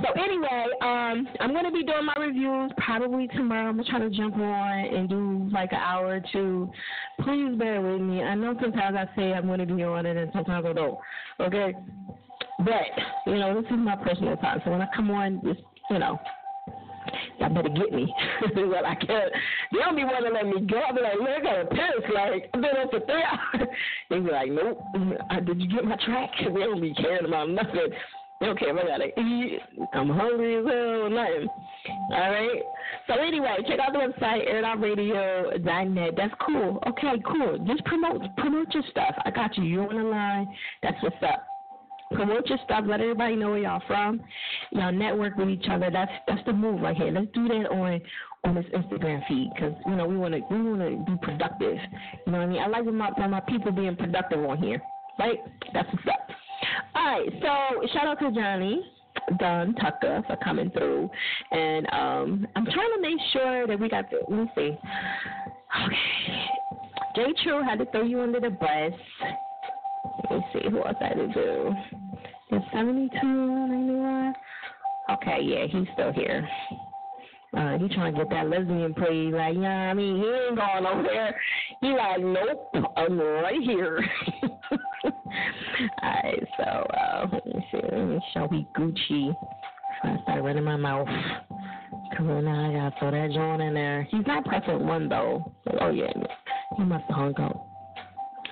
So anyway, um, I'm gonna be doing my reviews probably tomorrow. I'm gonna try to jump on and do like an hour or two. Please bear with me. I know sometimes I say I'm gonna be on it, and sometimes I don't. Okay. But you know, this is my personal time. So when I come on, just you know, y'all better get me. well, I can't. They don't be want to let me go. I'll be like, look, I got a piss. Like, I've been up for three hours. They be like, nope. Uh, did you get my track? They don't be caring about nothing. If I gotta eat. I'm hungry as hell. Nothing. All right. So anyway, check out the website airitoutradio.net. That's cool. Okay, cool. Just promote promote your stuff. I got you. You're on the line. That's what's up promote your stuff, let everybody know where y'all from. Y'all network with each other. That's that's the move right here. Let's do that on on this Instagram feed because you know we want to we want to be productive. You know what I mean? I like my my people being productive on here. Right? That's what's up. All right. So shout out to Johnny. Don Tucker for coming through, and um, I'm trying to make sure that we got. The, let me see. Okay, Jay True had to throw you under the bus. Let me see who else I had to do. Is 72 91? Okay, yeah, he's still here. Uh, he trying to get that lesbian play. Like, yeah, I mean, he ain't going over there. He like, nope, I'm right here. Alright, so uh, let me see. Let me show we Gucci. I start running my mouth. Come on now, I gotta throw that joint in there. He's not pressing one though. Oh yeah, he must have hung up.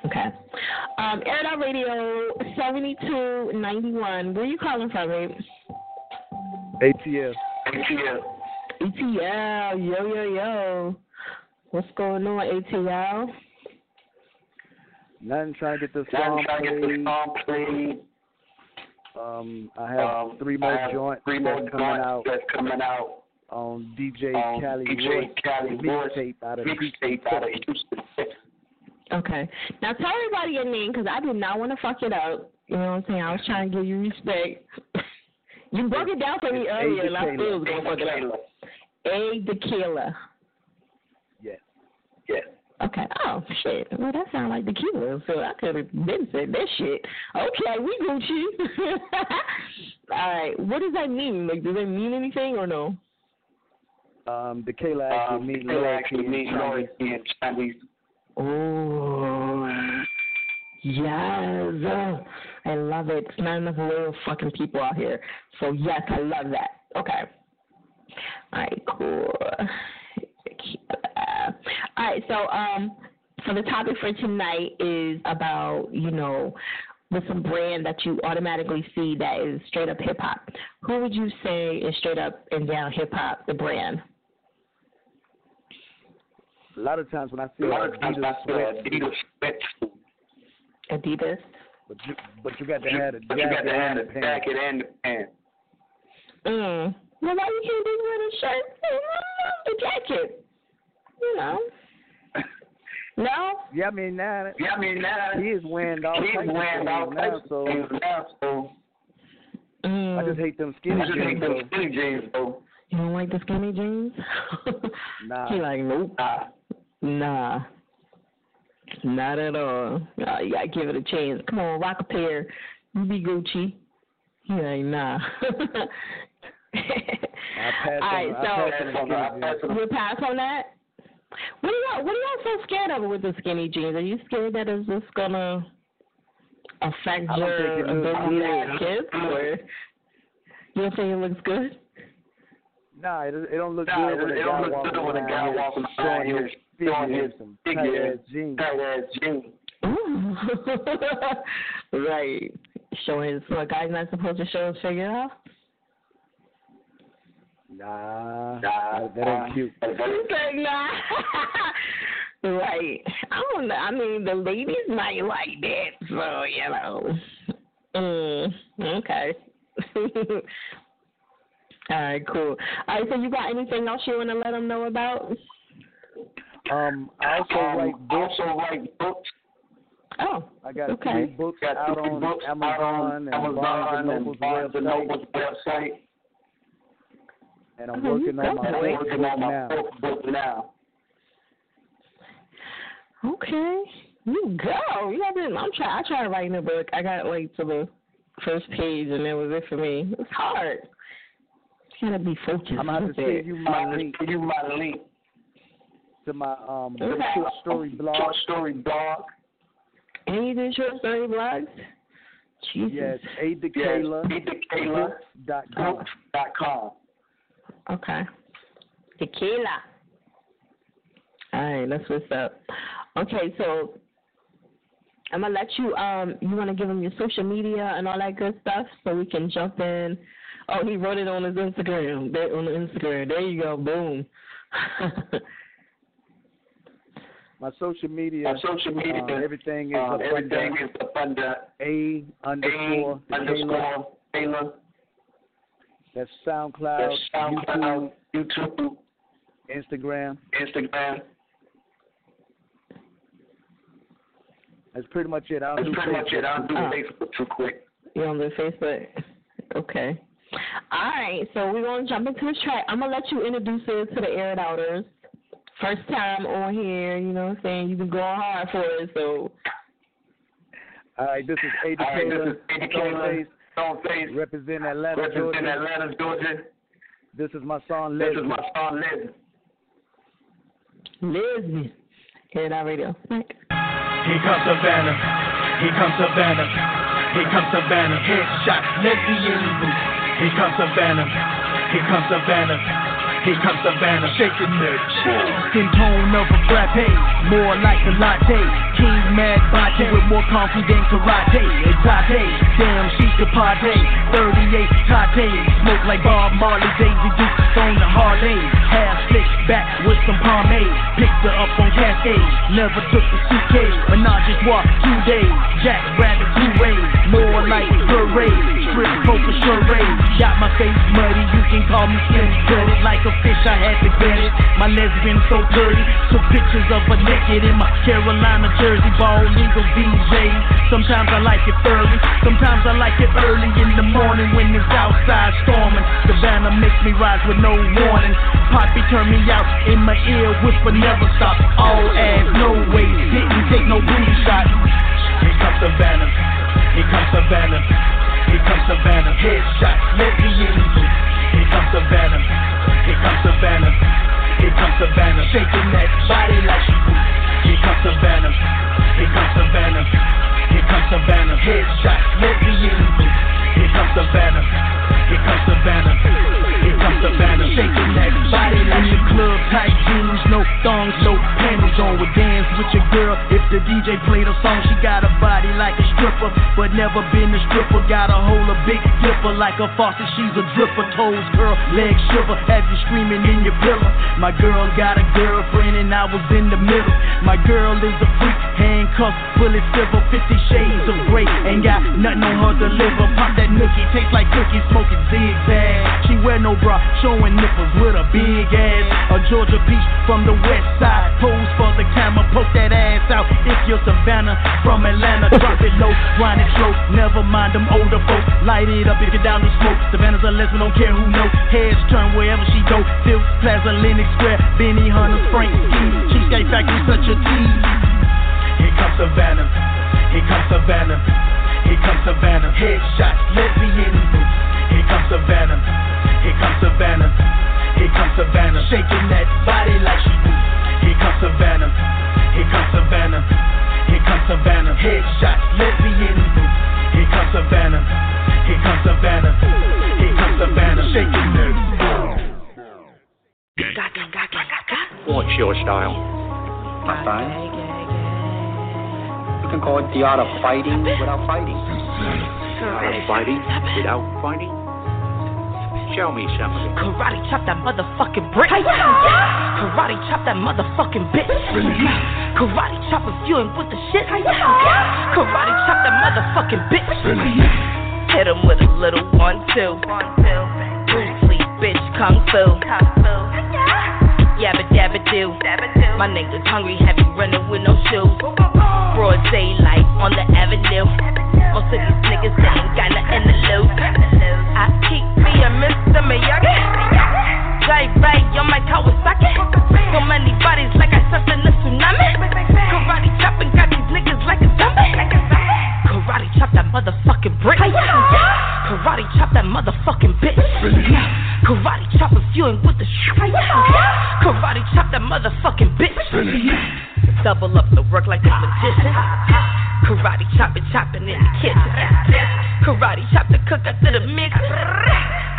Okay. Um, Air Radio 7291. Where are you calling from, babe? ATL. ATL. ATL. Yo, yo, yo. What's going on, ATL? Nothing trying to get this Nothing song trying to get played. song played. Um, I have Um, three more have joints three more that's coming joints out that's coming out on DJ on Cali DJ Cali Royce mixtape out of mixtape out of Houston. Okay. Now tell everybody your name because I did not want to fuck it up. You know what I'm saying? I was trying to give you respect. you broke it down for me earlier, A. and I still was going to fuck it Taylor. up. A. Tequila. Yes. Yes. Okay. Oh shit. Well, that sounds like tequila. So I could have been said that shit. Okay, we Gucci. All right. What does that mean? Like, does that mean anything or no? Um, the Kayla actually Um, means they loyalty actually in Chinese. in Chinese. Oh, yes. I love it. It's not enough little fucking people out here. So, yes, I love that. Okay. All right, cool. All right, so um, so the topic for tonight is about, you know, with some brand that you automatically see that is straight up hip hop. who would you say is straight up and down hip hop, the brand? A lot of times when I see A lot of times I see sweats, Adidas sweats, Adidas. but you but you got to have the but you got jacket to have and the the pants. jacket and the pants. Mm. Well, why you can't just wear the shirt and the jacket? You know. No. Yeah, I mean now. Yeah, I mean now he is wearing all he's types wearing all things types now, of so now, so Mm. I just hate them skinny I just hate them though. skinny jeans though. You don't like the skinny jeans? Nah. He like, nope. Nah. Nah. Not at all. Nah, you gotta give it a chance. Come on, rock a pair. You be Gucci. He like, nah. All right, on, I pass so on the you pass on that. What are y'all? What are y'all so scared of with the skinny jeans? Are you scared that it's just gonna affect your think it looks ability to good. have kids, or you don't think it looks good? Nah, it, it don't look Nah, good when it don't look good when a guy here walking showing around here his figure showing in his some figure ass jeans. tight ass jeans. Right. Showing his so a guy's not supposed to show his figure off. Nah, Nah, that, that ain't cute. He's like, nah. right. I don't know. I mean, the ladies might like that, so you know. Mm, okay. All right, cool. All right, so you got anything else you want to let them know about? Um, I also Um, write books. also write books. Oh, I got okay. three books Got out three on books out Amazon on and Barnes and Amazon Noble's and Barnes and website, Noble's website. and I'm Oh, working on got my that. fourth Working book on my now. book now. Okay. You go. You haven't. I'm trying. I tried writing a book. I got like to the first page, and that was it for me. It's hard. You gotta be focused. I'm gonna have to send you my link you my link to my um Okay. short story blog. short story blog. Do short story blogs? Jesus. Yes, Yes, adekayla dot com. dot com. Okay. Tequila. All right, that's what's up. Okay, so I'm gonna let you. Um, you want to give them your social media and all that good stuff, so we can jump in. Oh, he wrote it on his Instagram. On the Instagram. There you go. Boom. My social media, My social media, uh, everything is um, up everything under is up under A underscore A underscore Taylor. That's SoundCloud, That's SoundCloud, YouTube, Instagram. Instagram. That's pretty much it. I'll That's do pretty much it. I'll do Oh. Facebook too quick. You on the Facebook? Okay. All right, so we're gonna jump into this track. I'm gonna let you introduce it to the air it outers. First time on here, you know what I'm saying? You've been going hard for it, so All right, this is A All right, this Taylor, is Eddie Taylor, Stoneface, Stoneface, representing Atlanta, representing Georgia. Atlanta, Georgia. This is my song, This is my song, Leslie. Lesbian. Air It Out Radio. Mike. Here comes Savannah. Here comes Savannah. Here comes Savannah. Headshot. Lesbian booth. Here comes Savannah. Here comes Savannah. Here comes Savannah. Shaking that Skin tone of a frappe. More like a latte. King mad bate with more coffee than karate. Exote. Damn, she's the party. 38 tate. Smoke like Bob Marley. Daisy Dukes on the Harley. Half slick back with some pomade. Picked her up on Cascade. Never took the suitcase. Menage a trois, two days. Jack Rabbit, two ways. More like a parade. Strip poker charade. Got my face muddy. You can call me slim gutted. Like a fish, I had to get it. My lesbian so dirty. Took pictures of her naked in my Carolina jersey. Ball legal DJ. Sometimes I like it early. Sometimes I like it early in the morning when it's outside storming. Savannah makes me rise with no warning. Poppy turn me out in my ear, whisper never stop. All ass, no way, didn't take no booty shot. Here comes Savannah, here comes Savannah, here comes Savannah. Headshot, lesbian. Here comes Savannah, here comes Savannah, here comes Savannah. Shaking that body like she do. Here comes Savannah, here comes Savannah, here comes Savannah. Headshot, lesbian. Here comes Savannah, here comes Savannah, stripper. but never been a stripper. Got a hold of big dipper like a faucet, she's a dripper. Toes curl, legs shiver, have you screaming in your pillow. My girl got a girlfriend and I was in the middle. My girl is a freak, handcuffs, bullet silver, 50 shades of gray. Ain't got nothing on her to liver. Pop that nookie, tastes like cookies, smoking zigzag. She wear no bra, showing nipples with a big ass. A Georgia peach from the west side. Pose for the camera, poke that ass out. If you're Savannah from Atlanta, drop it low, grind it slow. Never mind them older folks. Light it up if you're down to smoke. Savannah's a lesbian, don't care who know. Heads turn wherever she go. Phipps Plaza, Lenox Square, Benny Hunters, Frank Ski. Cheesecake Factory, such a tease. Here comes Savannah. Here comes Savannah. Here comes Savannah. Headshots, lesbian boots. Here comes Savannah. Here comes Savannah. Here comes Savannah. Shaking that body like she do. Here comes Savannah. Here comes Savannah. Here comes Savannah. Headshots, lesbian boots. Here comes Savannah. Here comes Savannah. Here comes Savannah. Shaking that. What's your style? My style? You can call it the art of fighting without fighting. The art of fighting without fighting? Show me some of it. Karate chop that motherfucking brick. Karate chop that motherfucking bitch. Karate chop if you ain't with the shit. Karate chop that motherfucking bitch. Hit him with a little one, two. Bruce Lee, bitch, kung fu. Yabba dabba do. My niggas hungry, have you running with no shoes. Broad daylight on the avenue. Most of these niggas they ain't got nothing to lose. I keep a Mr. Miyagi. Drive by on my Kawasaki. So many bodies like I slept in a tsunami. Karate chopping got these niggas like a zombie. Karate chop that motherfucking brick. Karate chop that motherfucking bitch. Karate chop you ain't with the shit. Karate chop that motherfucking bitch. Double up the work like a magician. Karate chop it, chopping in the kitchen. Karate chop the cook up to the mix.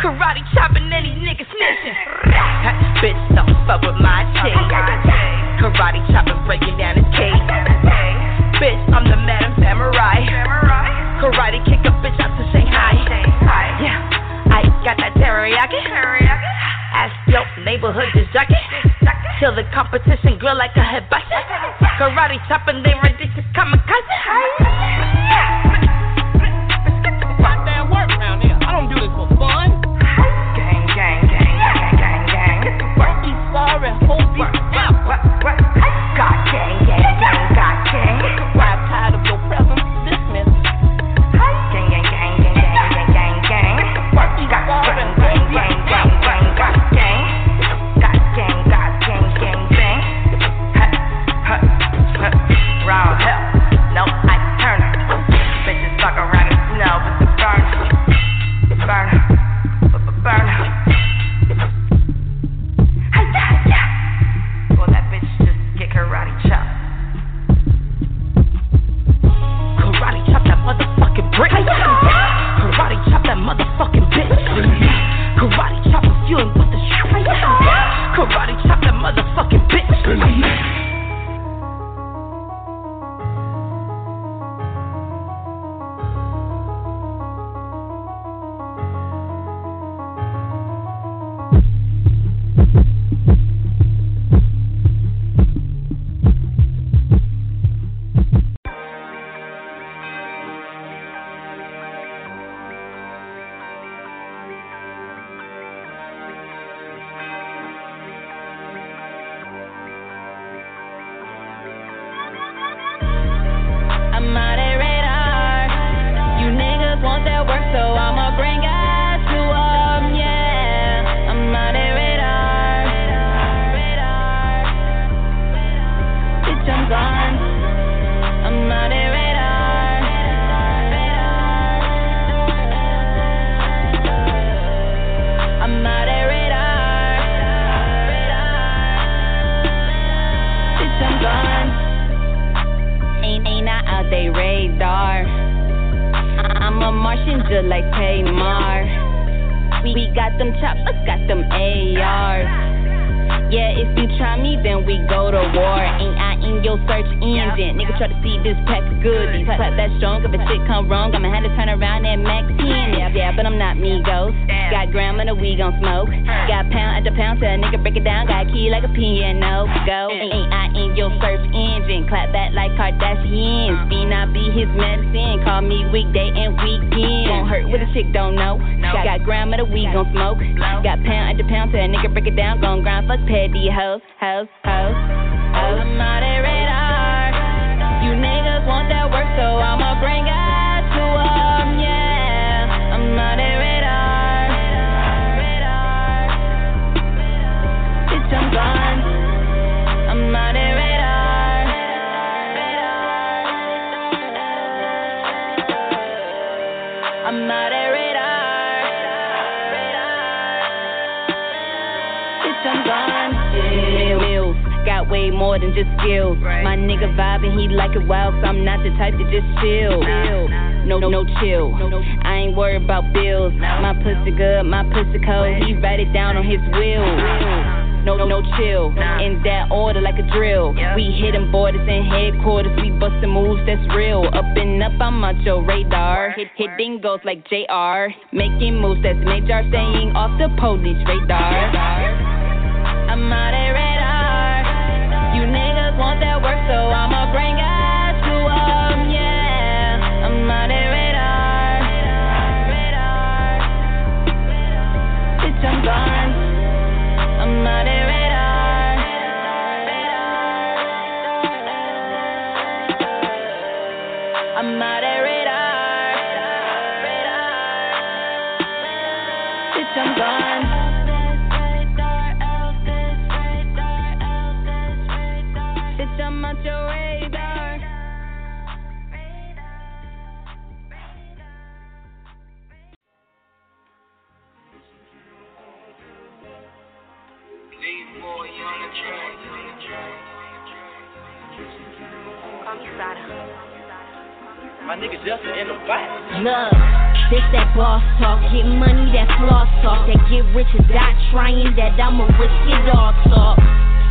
Karate chopping any nigga snitching. Bitch, don't fuck with my chick. Karate chopping, breaking down his cage. Bitch, I'm the Madam Samurai. Karate kick a bitch out to Shanghai. Yeah, I got that teriyaki. Ask your neighborhood just jockey. Till the competition grill like a hibachi. Karate chopping, they ready to kamikaze. Goddamn work around here. I don't do this for fun. Gang, gang, gang, gang, gang, gang. Work you sorry, hope you chill. I ain't worried about bills. My pussy good, my pussy cold. He write it down on his will. No, no, chill. In that order, like a drill. We hitting borders and headquarters. We bustin' moves that's real. Up and up, I'm on your radar. Hit, hitting goals like JR. Making moves that's major. Staying off the police radar. I'm out at radar. You niggas want that work, so I'ma bring us I'm out radar. I'm radar. Bitch, I'm gone. My nigga in the back. This that boss talk, get money, that floss talk, that get rich and die trying, that I'ma risk it all talk.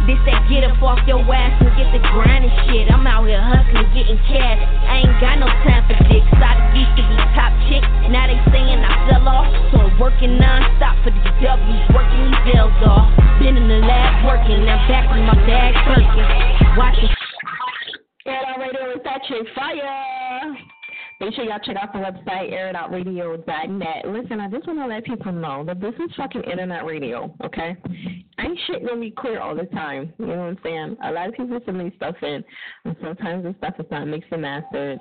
This that get up off your ass and get the grind and shit. I'm out here hustling, getting cash. I ain't got no time for dicks. I used to be top chick, now they saying I fell off. So I'm working non-stop for these W's, working these bills off. Been in the lab working, now back with my bag working. Watching. Radio is that chick fire. Make sure y'all check out the website, airitoutradio.net. Listen, I just want to let people know that this is fucking internet radio, okay? I ain't shit gonna be clear all the time. You know what I'm saying? A lot of people send me stuff in, and sometimes the stuff is not mixed and mastered.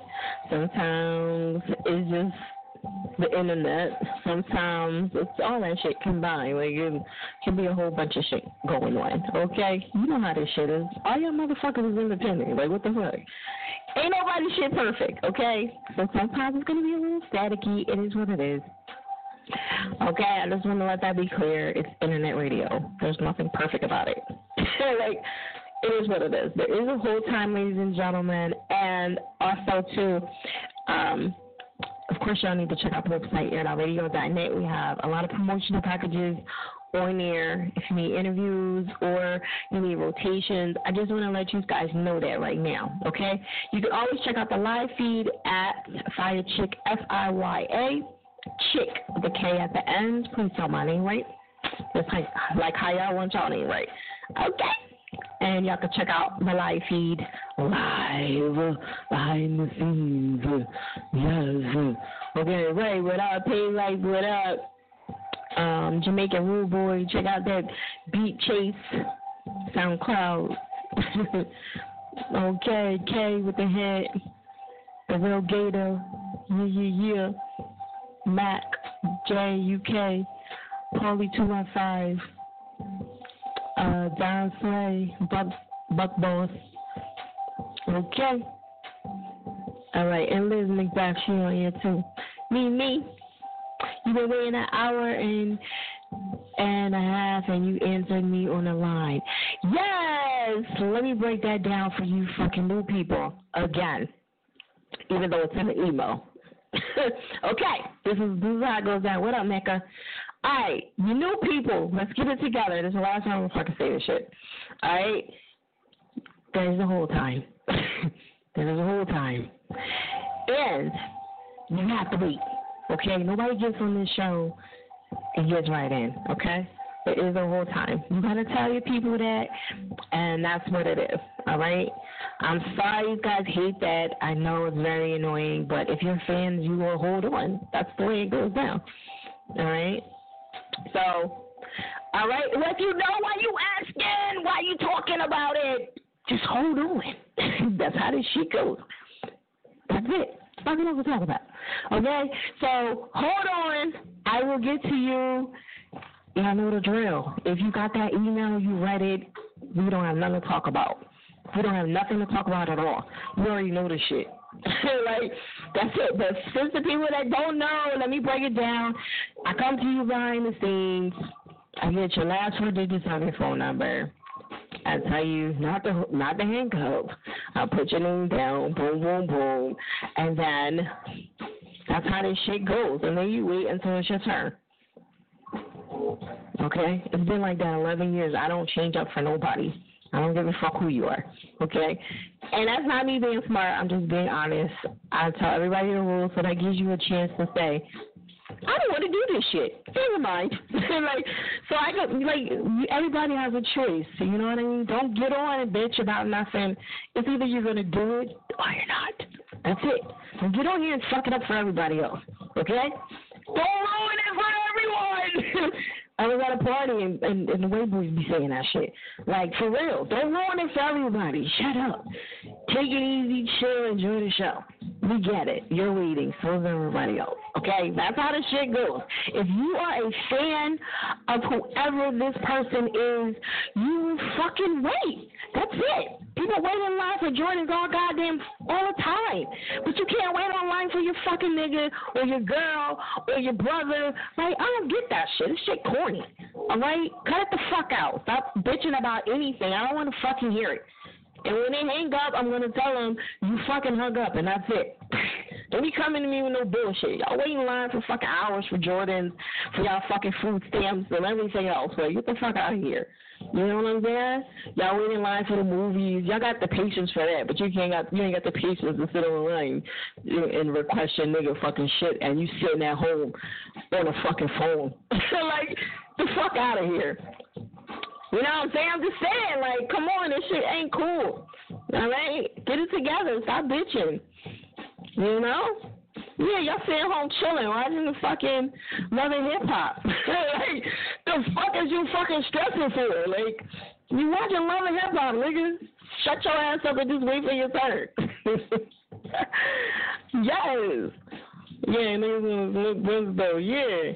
Sometimes it's just the internet. Sometimes it's all that shit combined. Like it can be a whole bunch of shit going on. Okay, you know how this shit is. All y'all motherfuckers is independent. Like what the fuck? Ain't nobody shit perfect. Okay, so sometimes it's gonna be a little staticky. It is what it is. Okay, I just want to let that be clear. It's internet radio. There's nothing perfect about it. like it is what it is. There is a whole time, ladies and gentlemen, and also too. Um, of course, y'all need to check out the website, airitoutradio.net. We have a lot of promotional packages on there. If you need interviews or you need rotations, I just want to let you guys know that right now, okay? You can always check out the live feed at Fiya Chick, F I Y A, Chick, with the K at the end. Please tell my name right. Just like, like how y'all want y'all name right. Okay. And y'all can check out the live feed live behind the scenes. Yes. Okay, Ray, what up? Pay like what up? Um, Jamaican Rude Boy, check out that Beat Chase SoundCloud. okay, K with the head. The real Gator. Yeah, yeah, yeah. Mac, J, UK. Paulie 215 uh, Don Slay, Buck, Buck Boss. Okay. All right, and Liz McBath, she on here too. Me, me. You've been waiting an hour and and a half, and you answered me on the line. Yes. Let me break that down for you, fucking new people, again. Even though it's in the email. okay, this is this is how it goes down. What up, Mecca? Alright, you new people, let's get it together. This is the last time I'm fucking say this shit. Alright? There's the whole time. There's the whole time. And you have to wait. Okay? Nobody gets on this show and gets right in, okay? It is the whole time. You gotta tell your people that and that's what it is. All right? I'm sorry you guys hate that. I know it's very annoying, but if you're fans, you will hold on. That's the way it goes down. All right? So, all right. Well, if you know why you asking, why you talking about it, just hold on. That's how this shit goes. That's it. That's nothing else to talk about. Okay? So, hold on. I will get to you. Y'all know the drill. If you got that email, you read it, we don't have nothing to talk about. We don't have nothing to talk about at all. You already know the shit. like that's it. But since the people that don't know, let me break it down. I come to you behind the scenes. I get your last four digits on your phone number. I tell you not the not the handcuff. I put your name down, boom, boom, boom, and then that's how this shit goes. And then you wait until it's your turn. Okay, it's been like that 11 years. I don't change up for nobody. I don't give a fuck who you are. Okay? And that's not me being smart. I'm just being honest. I tell everybody the rules so that gives you a chance to say, I don't want to do this shit. Never mind. like, so I could like everybody has a choice. You know what I mean? Don't get on and bitch about nothing. It's either you're gonna do it or you're not. That's it. Don't get on here and fuck it up for everybody else. Okay? Don't ruin it for everyone. I was at a party and, and, and the way boys be saying that shit. Like, for real. Don't ruin it for everybody. Shut up. Take it easy, chill, enjoy the show. We get it. You're waiting. So is everybody else. Okay? That's how the shit goes. If you are a fan of whoever this person is, you fucking wait. That's it. People wait in line for Jordans all goddamn all the time. But you can't wait online for your fucking nigga or your girl or your brother. Like, I don't get that shit. This shit corny. Alright? Cut it the fuck out. Stop bitching about anything. I don't want to fucking hear it. And when they hang up, I'm gonna tell them you fucking hung up, and that's it. Don't be coming to me with no bullshit. Y'all wait in line for fucking hours for Jordans, for y'all fucking food stamps and everything else. Like, get the fuck out of here. You know what I'm saying? Y'all wait in line for the movies. Y'all got the patience for that, but you can't got you ain't got the patience to sit the line and request your nigga fucking shit, and you sitting at home on a fucking phone. like, the fuck out of here. You know what I'm saying? I'm just saying, like, come on, this shit ain't cool. All right? Get it together. Stop bitching. You know? Yeah, y'all sitting home chilling, watching the fucking Love & Hip Hop. like, the fuck is you fucking stressing for? Like, you watching Love & Hip Hop, nigga. Shut your ass up and just wait for your turn. yes. Yeah, niggas was though. Yeah.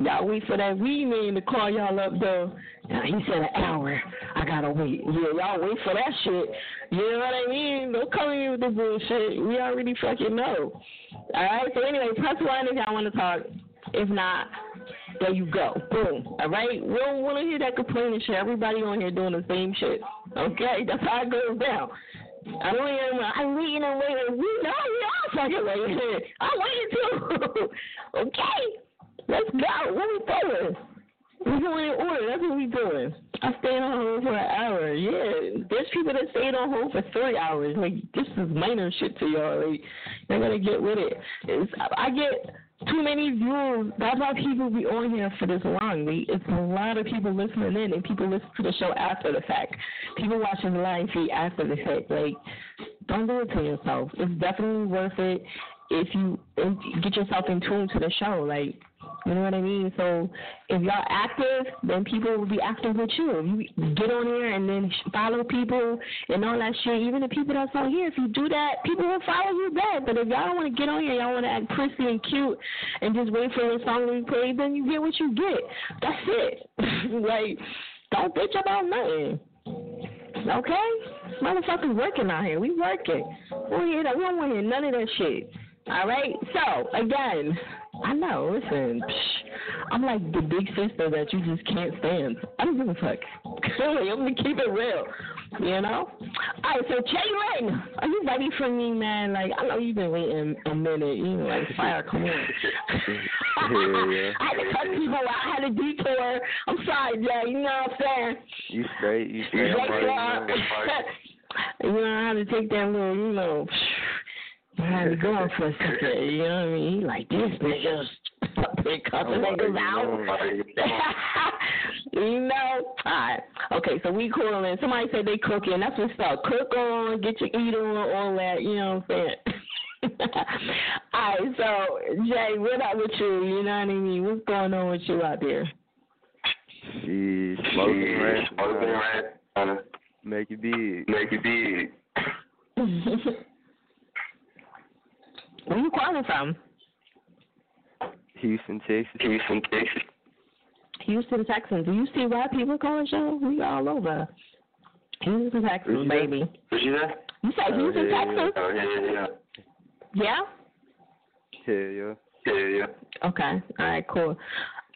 Y'all wait for that weed man to call y'all up though. Now, he said an hour. I gotta wait. Yeah, y'all wait for that shit. You know what I mean? Don't come in with the bullshit. We already fucking know. Alright, so anyway, press one if y'all want to talk. If not, there you go. Boom. Alright? We don't want to hear that complaining shit. Everybody on here doing the same shit. Okay? That's how it goes down. I don't even, I'm waiting and waiting. We know we all fucking waiting. I'm waiting too. okay? Let's go. What we doing? We going in order. That's what we doing. I stayed on hold for an hour. Yeah, there's people that stayed on hold for three hours. Like this is minor shit to y'all. Like you're gonna get with it. It's, I get too many views. That's why people be on here for this long. We, it's a lot of people listening in, and people listen to the show after the fact. People watching the live feed after the fact. Like, don't do it to yourself. It's definitely worth it if you get yourself in tune to the show. Like, you know what I mean? So if y'all active, then people will be active with you. If you get on here and then follow people and all that shit, even the people that's on here, if you do that, people will follow you back. But if y'all don't want to get on here, y'all want to act prissy and cute and just wait for your song to be played, then you get what you get. That's it. like, don't bitch about nothing. Okay? Motherfuckers working out here. We working. We don't, we don't want to hear none of that shit. All right? So, again, I know. Listen, psh, I'm like the big sister that you just can't stand. I don't give a fuck. I'm gonna keep it real. You know? All right, so Jalen, are you ready for me, man? Like, I know you've been waiting a minute. You know, like, fire, come on. yeah. I had to cut people out. I had a detour. I'm sorry, Jay. You know what I'm saying? You straight, you straight. Jay, I'm already you know, I had to take that little, you know, I had to go on for a second. You know what I mean? He like, this nigga's been cussing niggas out. you know? Alright. Okay, so we calling. Somebody said they cooking. That's what's up. Cook on, get your eat on, all that. You know what I'm saying? All right, so Jay, what up with you? You know what I mean? What's going on with you out there? She's smoking rap. Smoking rap. Make it big. Make it big. Where you calling from? Houston, Texas. Houston, Texas. Houston, Texas. Do you see why people call the show? We all over. Houston, Texas, baby. What you say? You said Houston, Texas? Oh, yeah, yeah, yeah. Yeah? Yeah, yeah. Yeah, yeah. Okay. All right, cool.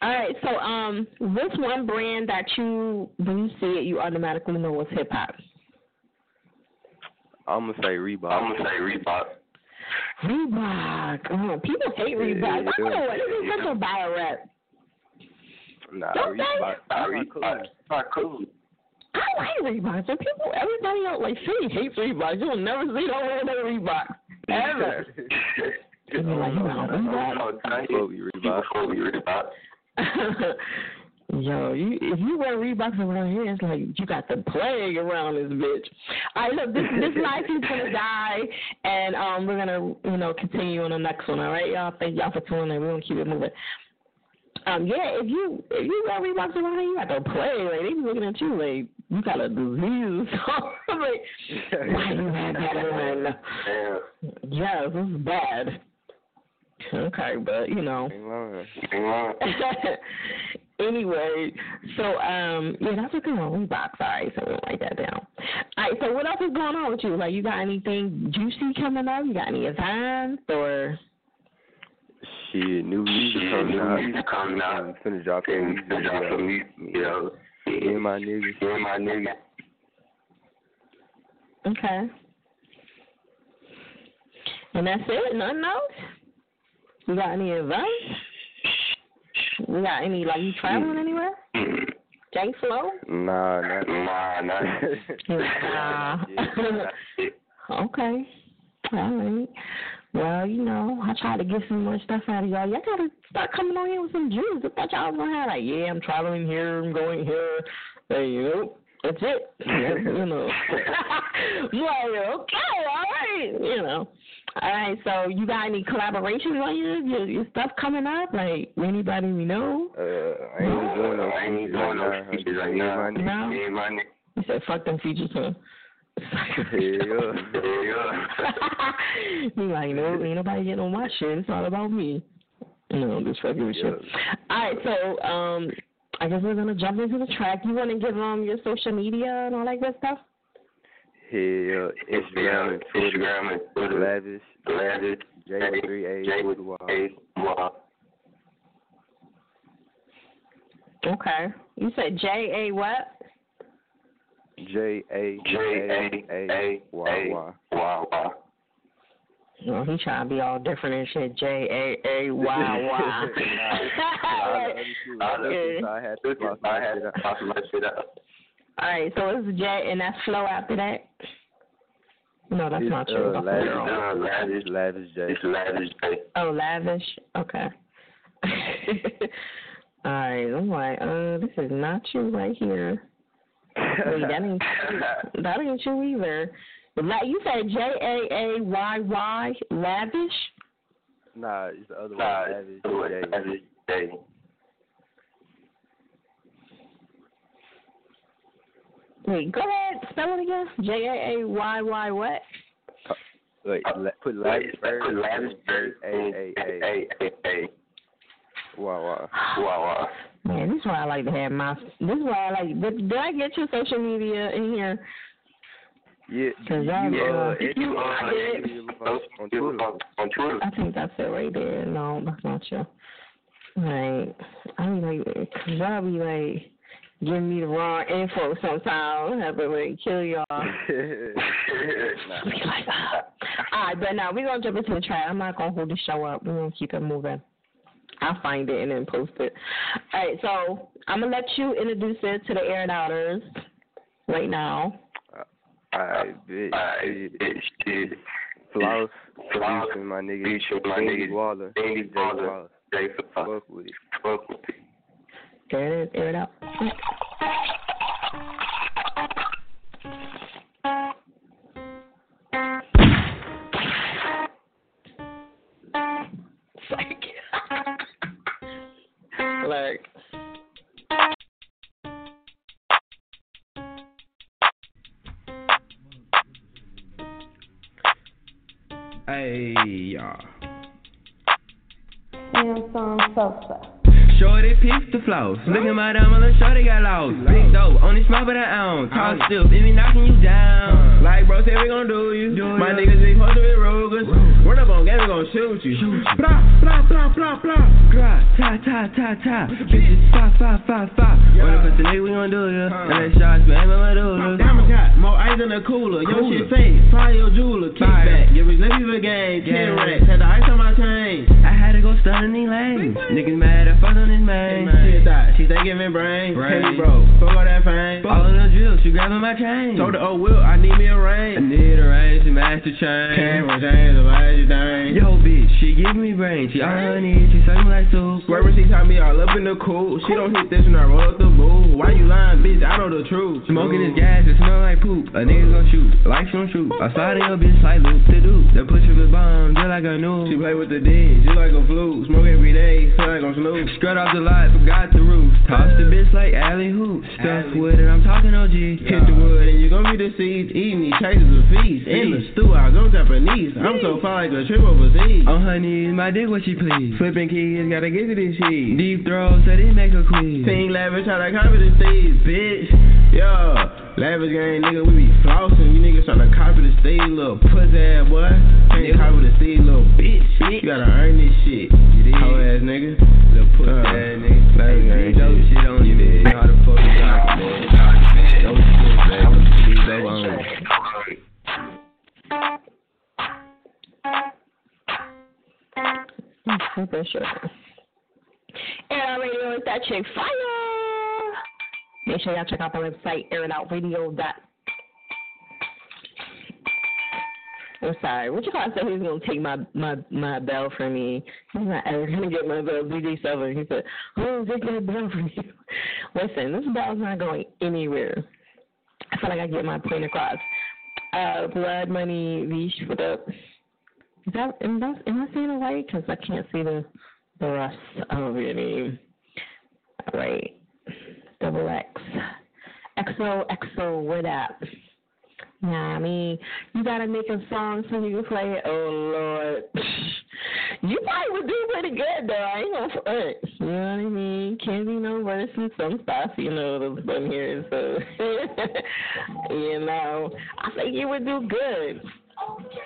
All right, so um, what's one brand that you, when you see it, you automatically know it's hip hop? I'm gonna say Reebok. I'm gonna say Reebok. Reebok. Oh, people hate Reebok. I don't know what. This is such a bio rap. Nah, Don't? Reebok. Reebok. Reebok. Cool. I like Reebok. So people, everybody else, like, City hates Reebok. You'll never see no wear Reebok. Ever. You like, oh, you oh, oh, know, Reebok? Reebok. Yo, you if you wear Reeboks around here, it's like you got the plague around this bitch. All right, look, this this life is gonna die, and um, we're gonna you know continue on the next one. All right, y'all. Thank y'all for tuning in. We're gonna keep it moving. Um, yeah, if you if you wear Reeboks around here, you got the plague. Like they be looking at you like you got a disease. I'm like, why you have that on? Yes, this is bad. Okay, but you know. Anyway, so um, yeah, that's a good one. Reeboks, all right, so we'll write that down. All right, so what else is going on with you? Like, you got anything juicy coming up? You got any events or? Shit, new music coming out. Music coming out. I'm finna drop some music. Finna drop some music, Yeah. Me and my niggas. Me and my niggas. Okay. And that's it? Nothing else? You got any events? You got any, like, you traveling mm. anywhere? J Flow? Nah, not. Nah, nah. Nah. okay. All right. Well, you know, I try to get some more stuff out of y'all. Y'all gotta start coming on here with some juice. I thought y'all was gonna have like, yeah, I'm traveling here, I'm going here. Hey, you know, that's it. you know. I'm okay, all right, you know. All right, so you got any collaborations on your your, your stuff coming up? Like anybody we know? Uh, I ain't doing no I ain't doing no features right now. No. Me and my niggas. You said fuck them features, huh? Yeah, yeah. you like, no, ain't nobody getting on my shit. It's all about me. No, this fucking shit. All right, so um, I guess we're gonna jump into the track. You want to give um your social media and all that good stuff? Yeah, Instagram and Twitter. Instagram and Twitter. Lavish. Lavish. J three A with Y. Y. Okay. You said J A what? J A J A A Y Y. Y Y. No, he trying to be all different and shit. J A A Y Y. I had to cross I my had shit to out. cross my shit out. All right, so it's J and that's flow after that. No, that's It's, not true. uh, lavish, wrong. Uh, lavish, lavish J. It's lavish. J. Oh, lavish. Okay. All right. I'm like, uh, this is not you right here. Wait, that ain't that ain't you either. La- you said J A A Y Y lavish. Nah, it's the other Nah, one. Lavish J. lavish. J. Wait, go ahead. Spell it again. J A A Y Y what? Wait, la- put lavish first. put lavish first. A A A. A A A. Wow, wow. Wow, wow. Man, this is why I like to have my. This is why I like. Did, did I get your social media in here? Yeah, Cause you, I'm, uh, uh, edit you- on, I did. on, on Twitter. On Twitter. I think that's it right there. No, that's not you. Like, I mean, like, cause I'll be like, giving me the wrong info sometimes. I have to like kill y'all. Be like. All right, but now we're gonna jump into the track. I'm not gonna hold the show up. We're gonna keep it moving. I'll find it and then post it. All right, so I'm gonna let you introduce it to the air and outers right now. I bet. Shit. Floss. Featuring my nigga. Danny Waller. Jay Waller. Fuck with it. Fuck with it. There it is. Air it out. The flows. Look at my diamond, little shorty got lost. Big dope, only small but I own. Talk still, if me knocking you down. Uh. Like bro said, we gon' do you. My niggas be posted with Rugers. Run up on game, we gon' shoot you. Blah, blah, blah, blah, blah. Grah, ta, ta, ta, ta. Bitches, fa, fa, fa, fa. I put the nigga, we gon' do ya. Uh. And that shots, man, my doodle. Diamond got more ice in the cooler. Yo, shit fake. Fire your jeweler. Kick back. Give his lippy the game. Ten racks. Had the ice on my chain. I had to go stun in these lanes. Niggas mad, I fucked on his man. She thought she think giving brain. Penny bro. Fuck all that fame. All in the drill. She grabbing my chain. Told the oh, Will, I need me a ring. I need a ring. She master chain. Camera chains, a magic thing. Yo, bitch, she give me brain. She all I need. She suck me like soup. Wherever she taught me all up in the cool. She don't hit this when I roll up the boo. Why you lying, bitch? I know the truth. Smoking this gas, it smell like poop. A nigga gon' shoot, like she gon' shoot. I slide in your bitch like loop to do. The push of a bomb, just like a new. She play with the D, just like a flu. Smoke every day, feel like I'm snooze. Straight off the lot, forgot the roof. Toss the bitch like alley hoop. Stuff with it, I'm talking OG. Hit the wood and you gon' be deceived. Eating these traces of feast. In the stew, I go Japanese. I'm so far like a trip overseas. Knees, my dick what she please. Flipping keys, gotta get to this shit. Deep throat, said it make her queen. Team lavish, try to copy the stage, bitch. Yo, lavish gang, nigga, we be flossing. You niggas tryna copy the stage, little pussy ass boy. Can't copy the stage, little bitch. You gotta earn this shit. Hoe ass nigga. Little pussy uh, ass nigga. Lavish gang, dope shit on you, man. Know how to fuck with God, man. Dope shit, baby. These dope on you. For sure. And our radio is that chick fire. Make sure y'all check out the website, airitoutradio. I'm sorry. What you call said he's gonna take my my my bell from me. He's not ever gonna get my bell. DJ Seven. He said, "Oh, take my bell from you." Listen, this bell's not going anywhere. I feel like I get my point across. Uh, Blood Money Vish with a. Is that am I, am I saying it right? Because I can't see the the rest of your name. Right. Double X. XO XO. What up? Yeah, I mean, you gotta make a song so you can play it. Oh Lord, you probably would do pretty good though. I ain't gonna front. You know what I mean? Can't be no worse than some stuff, you know, that's been here. So, you know, I think you would do good.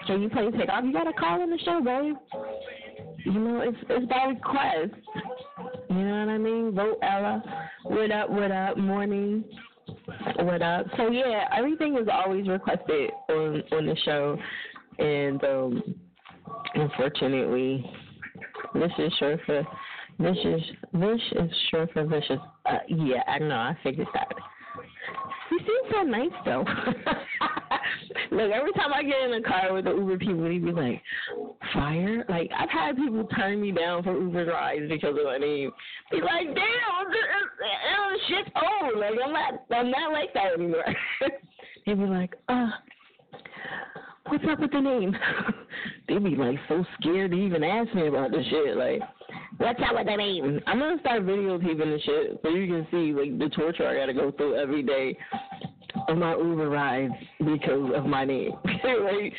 Can you play takeoff? You gotta call in the show, babe. You know, it's it's by request. You know what I mean? Vote Ella. What up? What up? Morning. What up? So yeah, everything is always requested on on the show, and um, unfortunately, this is sure for this is this is sure for vicious. Uh, yeah, I know. I figured that. He seems so nice though. Look, every time I get in a car with the Uber people, they be like, "Fiya!" Like I've had people turn me down for Uber rides because of my name. Be like, "Damn, this, shit's old. Like I'm not, I'm not like that anymore." they be like, "Uh, what's up with the name?" they be like so scared to even ask me about the shit. Like, what's up with the name? I'm gonna start videotaping the shit so you can see like the torture I gotta go through every day on my Uber rides because of my name. like,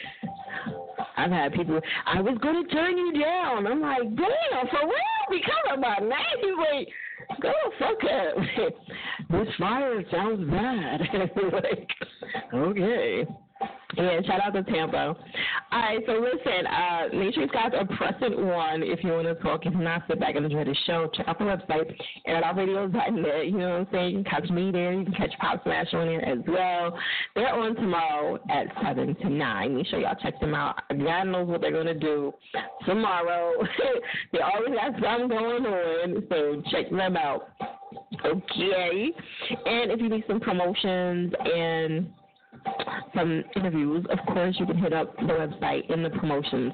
I've had people. I was gonna turn you down. I'm like, damn, for real? Because of my name? Like, go fuck up. this fire sounds bad. like, okay. Yeah, shout out to Tampa. All right, so listen, uh, guys are pressing one if you want to talk. If not, sit back and enjoy the show. Check out the website, airoutradios.net. You know what I'm saying? You can catch me there. You can catch Pop Smash on there as well. They're on tomorrow at 7 to 9. Make sure y'all check them out. God knows what they're going to do tomorrow. they always got something going on, so check them out. Okay. And if you need some promotions and some interviews, of course, you can hit up the website in the promotions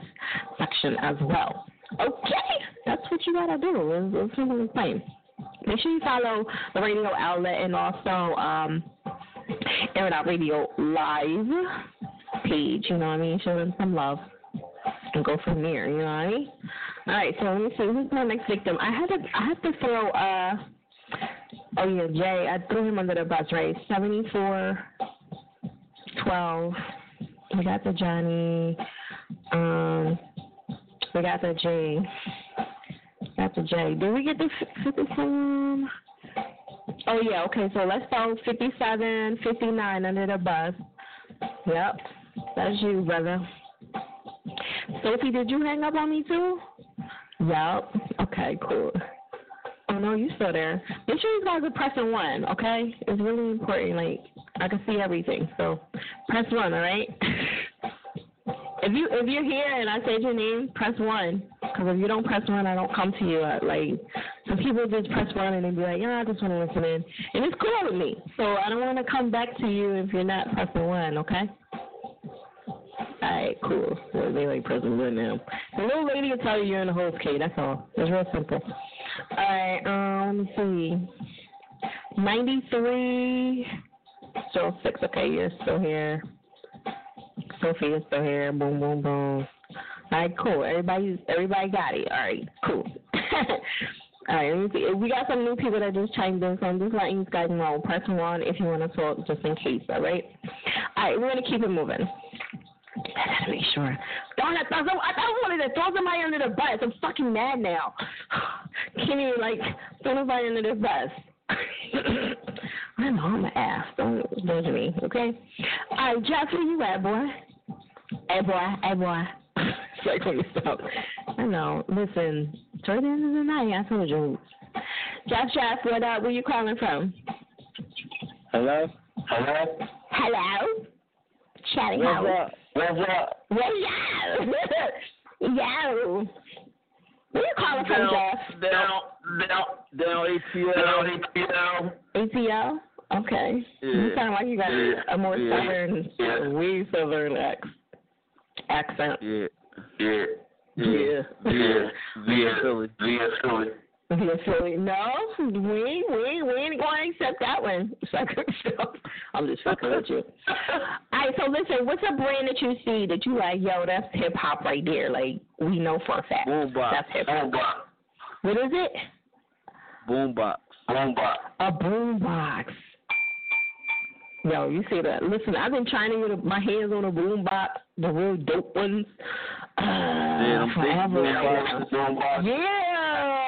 section as well. Okay, that's what you gotta do. It's, it's simple. Make sure you follow the radio outlet and also um, Air It Out Radio Live page. You know what I mean? Show them some love and go from there. You know what I mean? All right, so let me see who's my next victim. I had to I had to throw uh oh yeah Jay. I threw him under the bus. Right, seventy four 12. We got the Johnny. Um, we got the J. Got the J. Did we get the 57? Oh, yeah. Okay, so let's go 57, 59 under the bus. Yep. That's you, brother. Sophie, did you hang up on me too? Yep. Okay, cool. Oh no, you still there. Make sure you guys are pressing one, okay? It's really important. Like I can see everything, so press one, all right? if you if you're here and I say your name, press one. Because if you don't press one, I don't come to you. Uh, like some people just press one and they be like, yeah, I just want to listen in, and it's cool with me. So I don't want to come back to you if you're not pressing one, okay? Alright, cool. They like pressing one now. The little lady will tell you you're in the host K. That's all. It's real simple. Alright, um, let me see. 93. Still six. Okay, you're still here. Sophie is still here. Boom, boom, boom. All right, cool. Everybody, everybody got it. All right, cool. All right, let me see. We got some new people that just chimed in, so I'm just letting you guys know. Press one if you want to talk, just in case. All right. All right, we're gonna keep it moving. I gotta make sure. Don't let throw some, I thought I wanted to throw somebody under the bus. I'm fucking mad now. Can't even like throw somebody under the bus. I I'm an ass. Don't judge me, okay? All right, Jeff, where you at, boy? Hey, boy. Hey, boy. you stop. I know. Listen, toward the end of the night, I told you. Jeff, Jeff, what up? Where you calling from? Hello? Hello? Hello? Chatting What's house. up? What's up? Well, yo. yo. Where you calling from, Jeff? down, down, down ATL. ATL. ATL? Okay. You sound like you got Yeah. a more Yeah. southern, Yeah. way southern ex- accent. Yeah. Yeah. Yeah. Yeah. Via Philly. Via Philly. Via Philly. No, we we we ain't going to accept that one. Sucker. I'm just fucking with you. All right, so listen, what's a brand that you see that you like? Yo, that's hip hop right there. Like we know for a fact. Boombox. That's hip hop. Boombox. What is it? Boombox. Boombox. A boombox. Yo, you see that? Listen, I've been trying to get my hands on a boombox, the real dope ones. Uh, Yeah, big forever. boomboxes.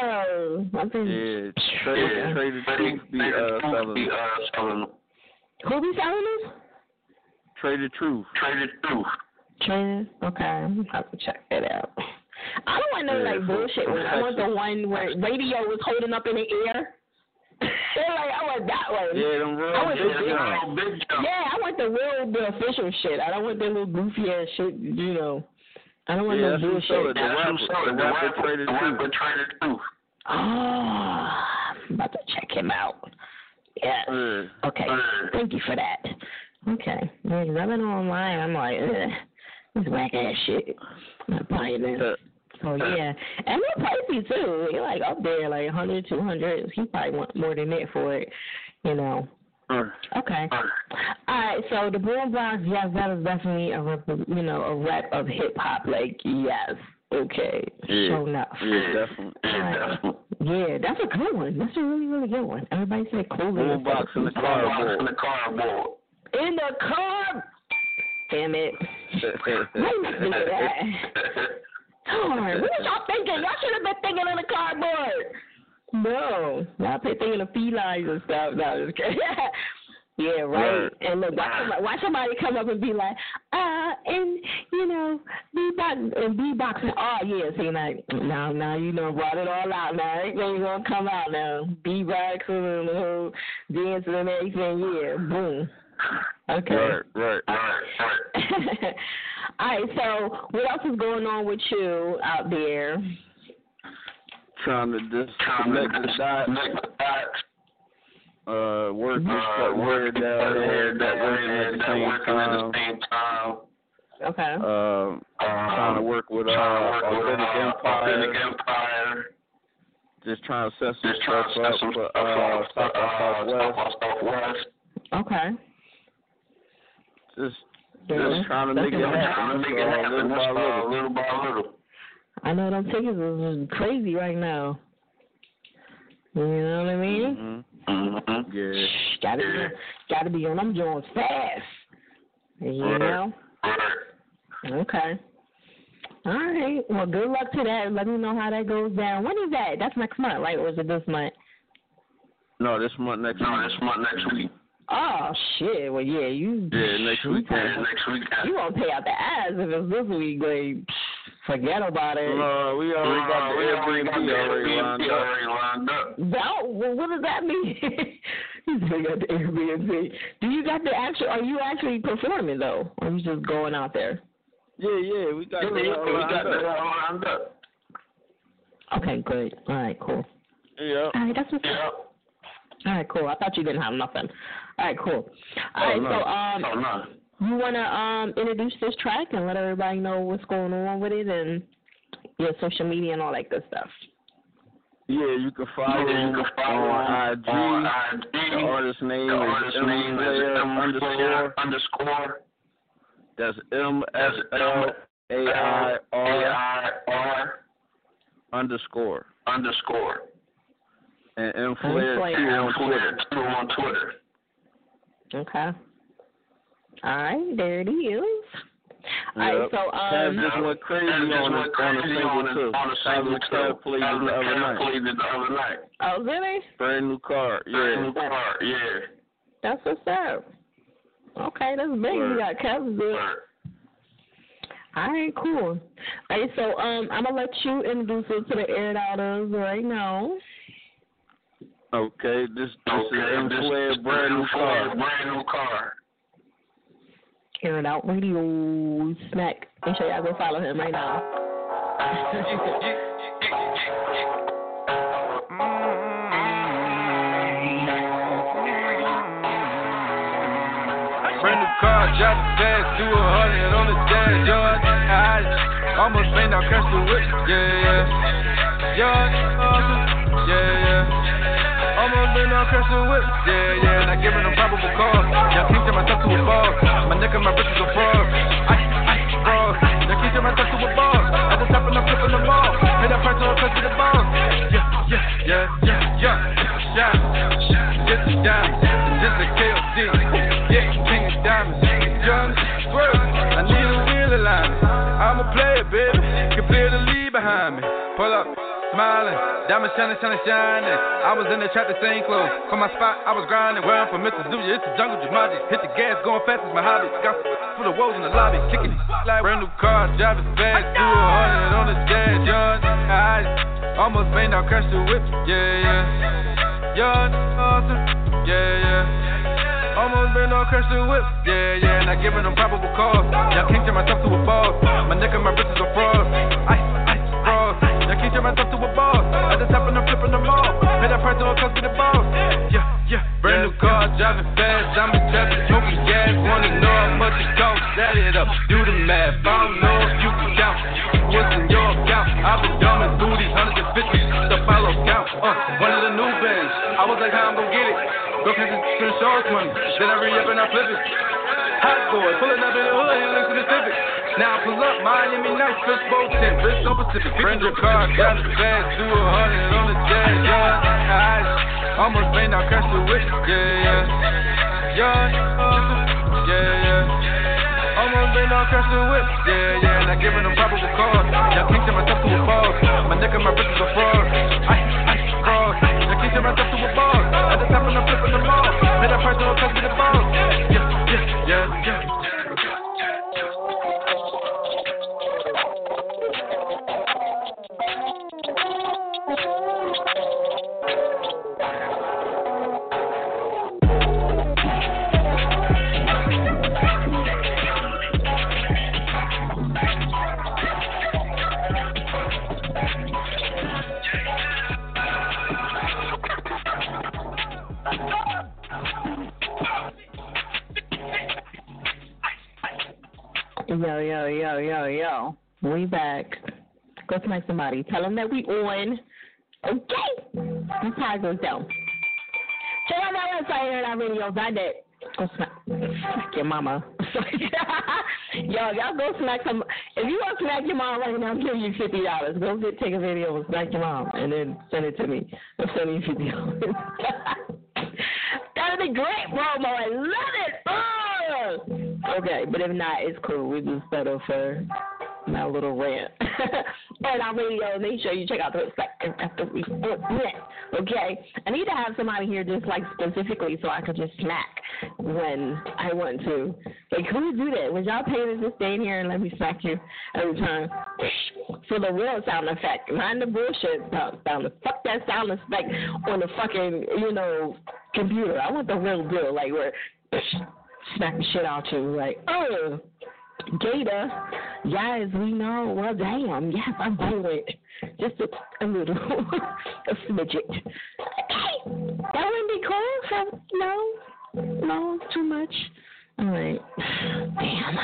Boombox. Yeah, I've. Yeah. Trade, trade the truth be uh selling. Uh, selling. Who be selling this? Trade truth. Traded truth. Training? Okay, I'm gonna have to check that out. I don't want no Yeah, like bullshit one. I want the one where radio was holding up in the air. They're like, I want that one. Yeah, them real I want big the joints. Big. Yeah, I want the real, the official shit. I don't want that little goofy ass shit. You know, I don't want Yeah, no that's who sold it. The rapper, the rapper traded The truth. rapper traded truth. Ah, oh, I'm about to check him out. Yes. Yeah. Okay. Mm. Thank you for that. Okay. Yeah, 'cause I've been online. I'm like, Ugh, this whack ass shit. I'm not buying this. Uh, so uh. yeah, and they're pricey too. They're like up there, like 100, 200. He probably want more than that for it, you know. Okay. All right. So the boombox, yes, that is definitely a rep, you know a rep of hip hop. Like yes, okay, Yeah. sure enough. Yeah, definitely. Alright. Yeah, that's a good one. That's a really, really good one. Everybody said cool. Boombox in the cardboard. In the cardboard. In the car. Damn it. Why you do that? Darn, what was y'all thinking? Y'all should have been thinking in the cardboard. No, y'all been thinking of felines and stuff. No, just kidding. yeah, right. Right. And look, watch somebody, watch somebody come up and be like, uh, and you know, beatbox and beatboxing. Oh yeah, see like now, now you know brought it all out. Now everything's gonna come out now. Beatboxing and the whole dancing and everything. Yeah, boom. Okay. Right, right, right. All right. So, what else is going on with you out there? Trying to disconnect the dots. Uh, working uh, word down there, networking at the same time. Okay. Um, trying to work with uh, Authentic Empire. And the empire. Just trying to set some stuff up for uh, South by Southwest. Okay. Just, Yeah, just trying to make it happen. That's all, little by little. I know them tickets is crazy right now. You know what I mean? Mm-hmm. Yeah. Gotta be, gotta be on them joints fast. You know. Okay. All right. Well, good luck to that. Let me know how that goes down. When is that? That's next month, right? Or is it this month? No, this month next no, this month next week. Oh shit! Well, yeah, you. Yeah, next weekend. next weekend. You gonna pay out the ass if it's this week? Like, forget about it. No, we already got the Airbnb already lined up. No, well, what does that mean? you say got the Airbnb. Do you got the actual? Are you actually performing though, or you just going out there? Yeah, yeah, we got Yeah, that yeah, we lined got up. that all lined up. Okay, good. All right, cool. Yeah. All right, that's what's up. All right, cool. I thought you didn't have nothing. All right, cool. All right, Oh, no. so um, Oh, no. You wanna um introduce this track and let everybody know what's going on with it and your social media and all that good stuff. Yeah, you can follow Yeah, you him can follow on IG. on IG. The artist name The is artist M name is Flair M underscore underscore. That's M S L A I R underscore underscore. and M M Flair Flair. two on Twitter. Flair two on Twitter. Okay. All right, there it is. All right, Yep. so Tab um, just went crazy Tab just on went the on the crazy single on the- too. on the single Tablet Tab too. played the other night. played the other night. oh really? Brand new car, Yeah. Brand new car, yeah. That's what's up. Okay, that's big. You got Cavs good. All right, cool. All right, so um, I'm gonna let you introduce it to the air outers right now. Okay, this this Okay, is M this Flair is brand new car. Brand new car. Air it out radio snack. Make sure y'all go follow him right now. Brand new car, drop it fast, do a hundred on the dash, yard. I almost made out crash the whip, yeah, yeah. Yard, yeah, yeah. Almost been crash the whip, yeah, yeah. Not giving them probable cause. Y'all can't turn myself to a boss. My neck and my wrist is a fraud. Ice, ice, fraud. Y'all can't turn myself to a boss. At the top and I'm flipping them off. Hit that personal touch to the boss. Yeah, yeah, yeah, yeah, yeah. Shot, just a diamond, just a KLC. Yeah, king of diamonds. Young, swerve. I need a wheel alignment. I'm a player, baby. Can feel the lead behind me. Pull up. Smiling, diamonds shining, shining, shining. I was in the trap the same clothes. From my spot, I was grinding. Where I'm from, Mr. Zuya, it's the jungle, Jumanji. Hit the gas, going fast is my hobby. Got for the woes in the lobby, kicking like brand new car, driving fast, do a hundred on the dash, young. I almost made out crash the whip, yeah, yeah. Young, awesome, yeah, yeah. Almost been on crash the whip, yeah, yeah. Not giving them probable cause. Y'all can't turn myself to a boss. My neck and my wrist is a fraud. Ice, ice, fraud. Y'all can't turn myself to a boss. At the top and I'm flipping them off. Hit that personal cause to the boss. Yeah, yeah. Brand new car, driving fast. I'm in traffic, smoking gas. Wanna know how much it costs? Set it up, do the math. I don't know if you can count. What's in your account? I've been dumbing booties, 150. The follow count. Uh, one of the new bands. I was like, how I'm gonna get it? Go catch this insurance money. Then I re up and I flip it. Hot boy, pulling up in the hood, and look to the Civic. Now I pull up, Miami nice, fish boat tip, wrist on Pacific. Brand new car, got it fast, do a hundred on the dash, yeah. I almost made out crash the whip, yeah, yeah. Yeah, yeah, yeah. Almost made out crash the whip, yeah, yeah. Not giving them probable cause. Y'all can't turn myself to a boss. My neck and my wrist is a fraud. Ice, ice, fraud. Y'all can't turn myself to a boss. At the top and I'm flipping them off. Hit that personal touch to the boss. Yeah, yeah, yeah, yeah. Yo, yo, yo, yo, yo. We back. Go smack somebody. Tell them that we on. Okay. That's how goes down. Check out that website here Go smack, smack your mama. yo, y'all go smack some. If you want to smack your mom right now, I'm giving you fifty dollars. Go get take a video and smack your mom, and then send it to me. I'm sending you fifty dollars. That'd be great promo. I love it. Oh! Okay, but if not, it's cool. We just settle for my little rant. and our radio, make sure you check out the website after we Okay? I need to have somebody here just like specifically so I could just smack when I want to. Like, who do that? Would y'all pay to just stay in here and let me smack you every time? For the real sound effect, not the bullshit sound. sound fuck that sound effect on the fucking, you know, computer. I want the real deal, like where smack the shit out you, like, oh. Gator, yes, we know. Well, damn, yes, I'm violent. Just a, a little, a smidget. That wouldn't be cool. So, no, no, too much. All right, damn,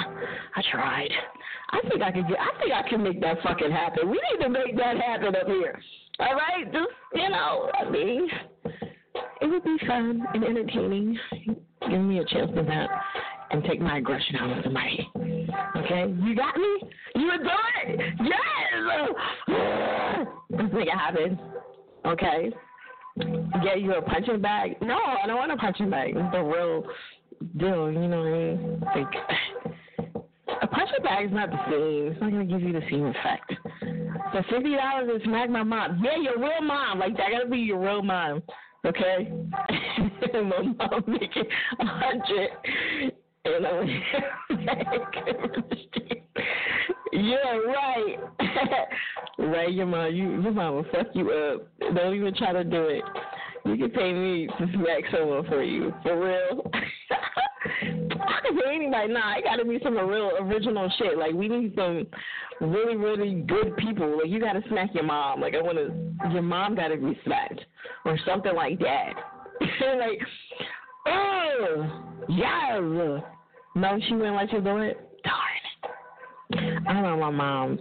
I tried. I think I could get. I think I can make that fucking happen. We need to make that happen up here. All right, just you know, I mean, it would be fun and entertaining. Give me a chance to that and take my aggression out on somebody. Okay? You got me? You would do it? Yes! Let's make it happen. Okay? Get you a punching bag? No, I don't want a punching bag. It's the real deal, you know what I mean? Like, a punching bag is not the same. It's not going to give you the same effect. So $50 is smack my mom. Yeah, your real mom. Like, that got to be your real mom. Okay? my mom making hundred yeah, right. right, your mom, you, your mom will fuck you up. Don't even try to do it. You can pay me to smack someone for you, for real. I can pay anybody. Nah, I gotta be some real original shit. Like we need some really, really good people. Like you gotta smack your mom. Like I wanna, your mom gotta be smacked or something like that. like, oh, yes. No, she wouldn't let you do it. Darn. I know my mom.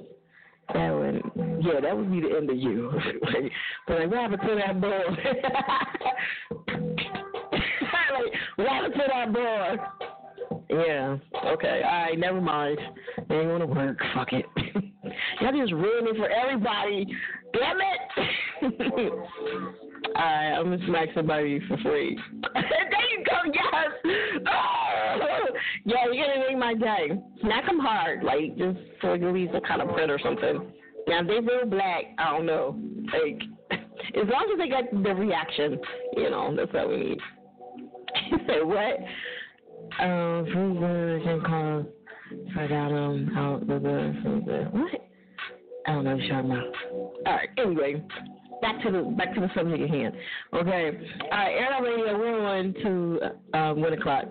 That would, yeah, that would be the end of you. but like, what happened to that boy? like, what happened to that boy? Yeah. Okay. All right. Never mind. Ain't gonna work. Fuck it. Y'all just for everybody. Damn it. Right. I'm gonna smack somebody for free. there you go. Yes. Oh. Yeah, you're gonna make my day. Smack them hard, like just so at least a kind of print or something. Now if they real black, I don't know. Like as long as they get the reaction, you know, that's what we need. He said what? Um, Freezer can call I got um out the what? I don't know you're. All right. Anyway, back to the back to the subject at hand. Okay. All right. Air Radio. We're on to um, one o'clock.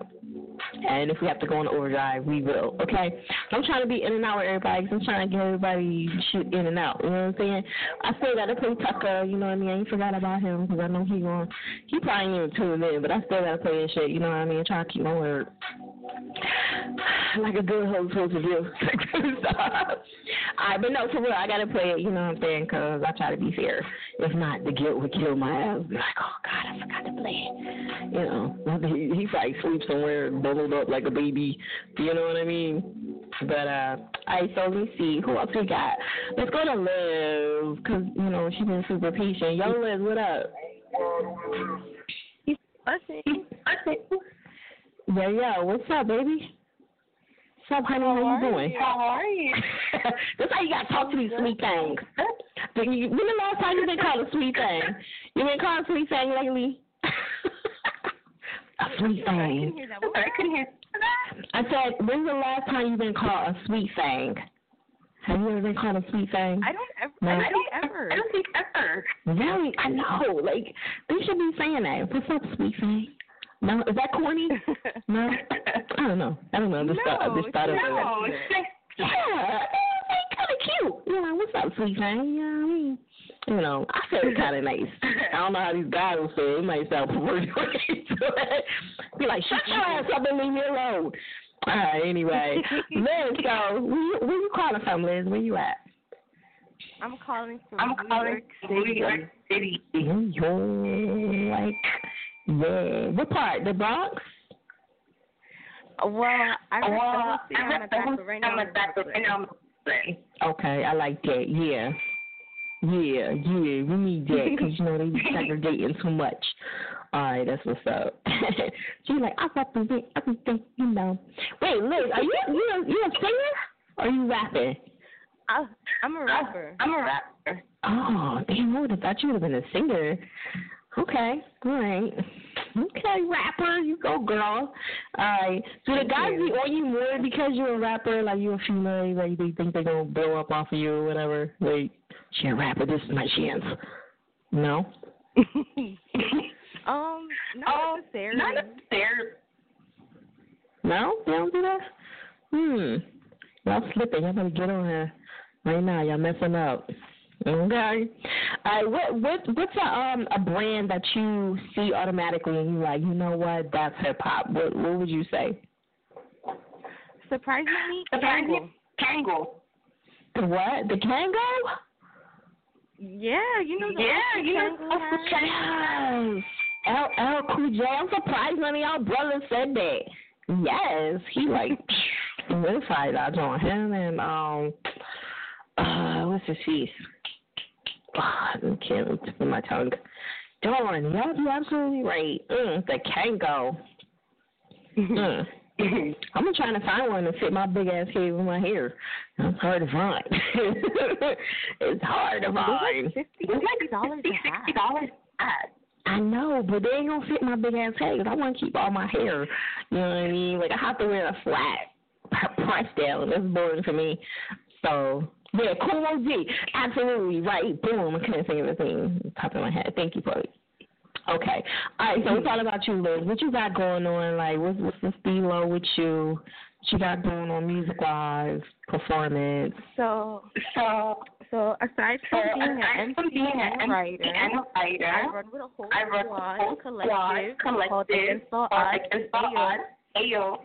And if we have to go on overdrive, we will. Okay. I'm trying to be in and out with everybody because I'm trying to get everybody shoot in and out. You know what I'm saying? I still got to play Tucker. You know what I mean? I ain't forgot about him because I know he going. He probably ain't even tuned in, but I still got to play his shit. You know what I mean? Try to keep my word. Like a good host supposed to do. All right, but no, for real, I gotta play it. You know what I'm saying? Because I try to be fair. If not, the guilt would kill my ass. Be like, oh God, I forgot to play it. You know, he, he probably sleeps somewhere bubbled up like a baby. You know what I mean? But uh, all right, so let me see who else we got. Let's go to Liv because you know she's been super patient. Yo, Liz, what up? I see. I see. Yeah, yeah. What's up, baby? What's up, honey? How, How you doing? You? How are you? That's how you gotta talk to these sweet things. When the last time you been called a sweet thing? You been called a sweet thing lately? A sweet thing. I couldn't hear that. What? I couldn't hear. I said, when's the last time you've been called a sweet thing? Have you ever been called a sweet thing? I don't ever. No. I don't ever. I don't think ever. Really? I know. Like they should be saying that. What's up, sweet thing? No, is that corny? no, I don't know. I don't know. I just no, thought, I just thought no, of it. Yeah, kind of cute. You know, what's up, sweet thing? You know what I mean? You know, I said it kind of nice. I don't know how these guys will say it. Might sound perverted. Be like, shut your ass up and leave me alone. All right. Anyway, Liz, so where you, where you calling from, Liz? Where you at? I'm calling from I'm New calling York. New York City. New York. Yeah. What part? The Bronx? Well, I Well, rest the whole city on the the back, whole but right now I'm the in back, but Brooklyn. right now I'm in Brooklyn. Okay, I like that. Yeah. Yeah, yeah, we need that because you know they be segregating too much. All right, that's what's up. She's like, I represent everything, you know. Wait, Liz, are you you a, you a singer or are you rapping? I, I'm a rapper. I'm a rapper. Oh, damn, I would have thought you would have been a singer. Okay, all right. Okay, rapper, you go, girl. All right. Do the guys be on you more because you're a rapper, like you're a female, like they think they're gonna blow up off of you or whatever? Like, she a rapper, this is my chance. No? Um, not Oh, necessarily. not necessarily. No? They don't do that? Hmm. Y'all slipping. Y'all better get on her right now. Y'all messing up. Okay. All right. What what what's a um a brand that you see automatically and you like? You know what? That's hip hop. What what would you say? Surprisingly, Surprisingly, Kangol. Kangol. The what? The Kango? Yeah, you know the Yeah, you know Kangol Uncle hat? Yes. L L Cool J. I'm surprised none of y'all brothers said that. Yes, he like solidified that on him and um uh what's his face? I can't tip my tongue. Darn, y'all be absolutely right. Mm, the Kango. Mm. I'm trying to find one to fit my big ass head with my hair. It's hard to find. it's hard to find. Fifty sixty dollars. Sixty dollars. I know, but they ain't gonna fit my big ass head 'cause I want to keep all my hair. You know what I mean? Like I have to wear a flat p- press down. That's boring for me. So yeah, cool OG, absolutely right. Boom. I couldn't think of a thing top of my head. Thank you, Chloe. Okay. All right. So it's all about you, Liz. What you got going on? Like, what's what's the stilo with you? What you got going on music wise, performance? So, So, so aside from so being aside an MC and a writer, and a writer, I run with a whole I run squad, collective, collective, called Odds. the Install Odds. Ayo.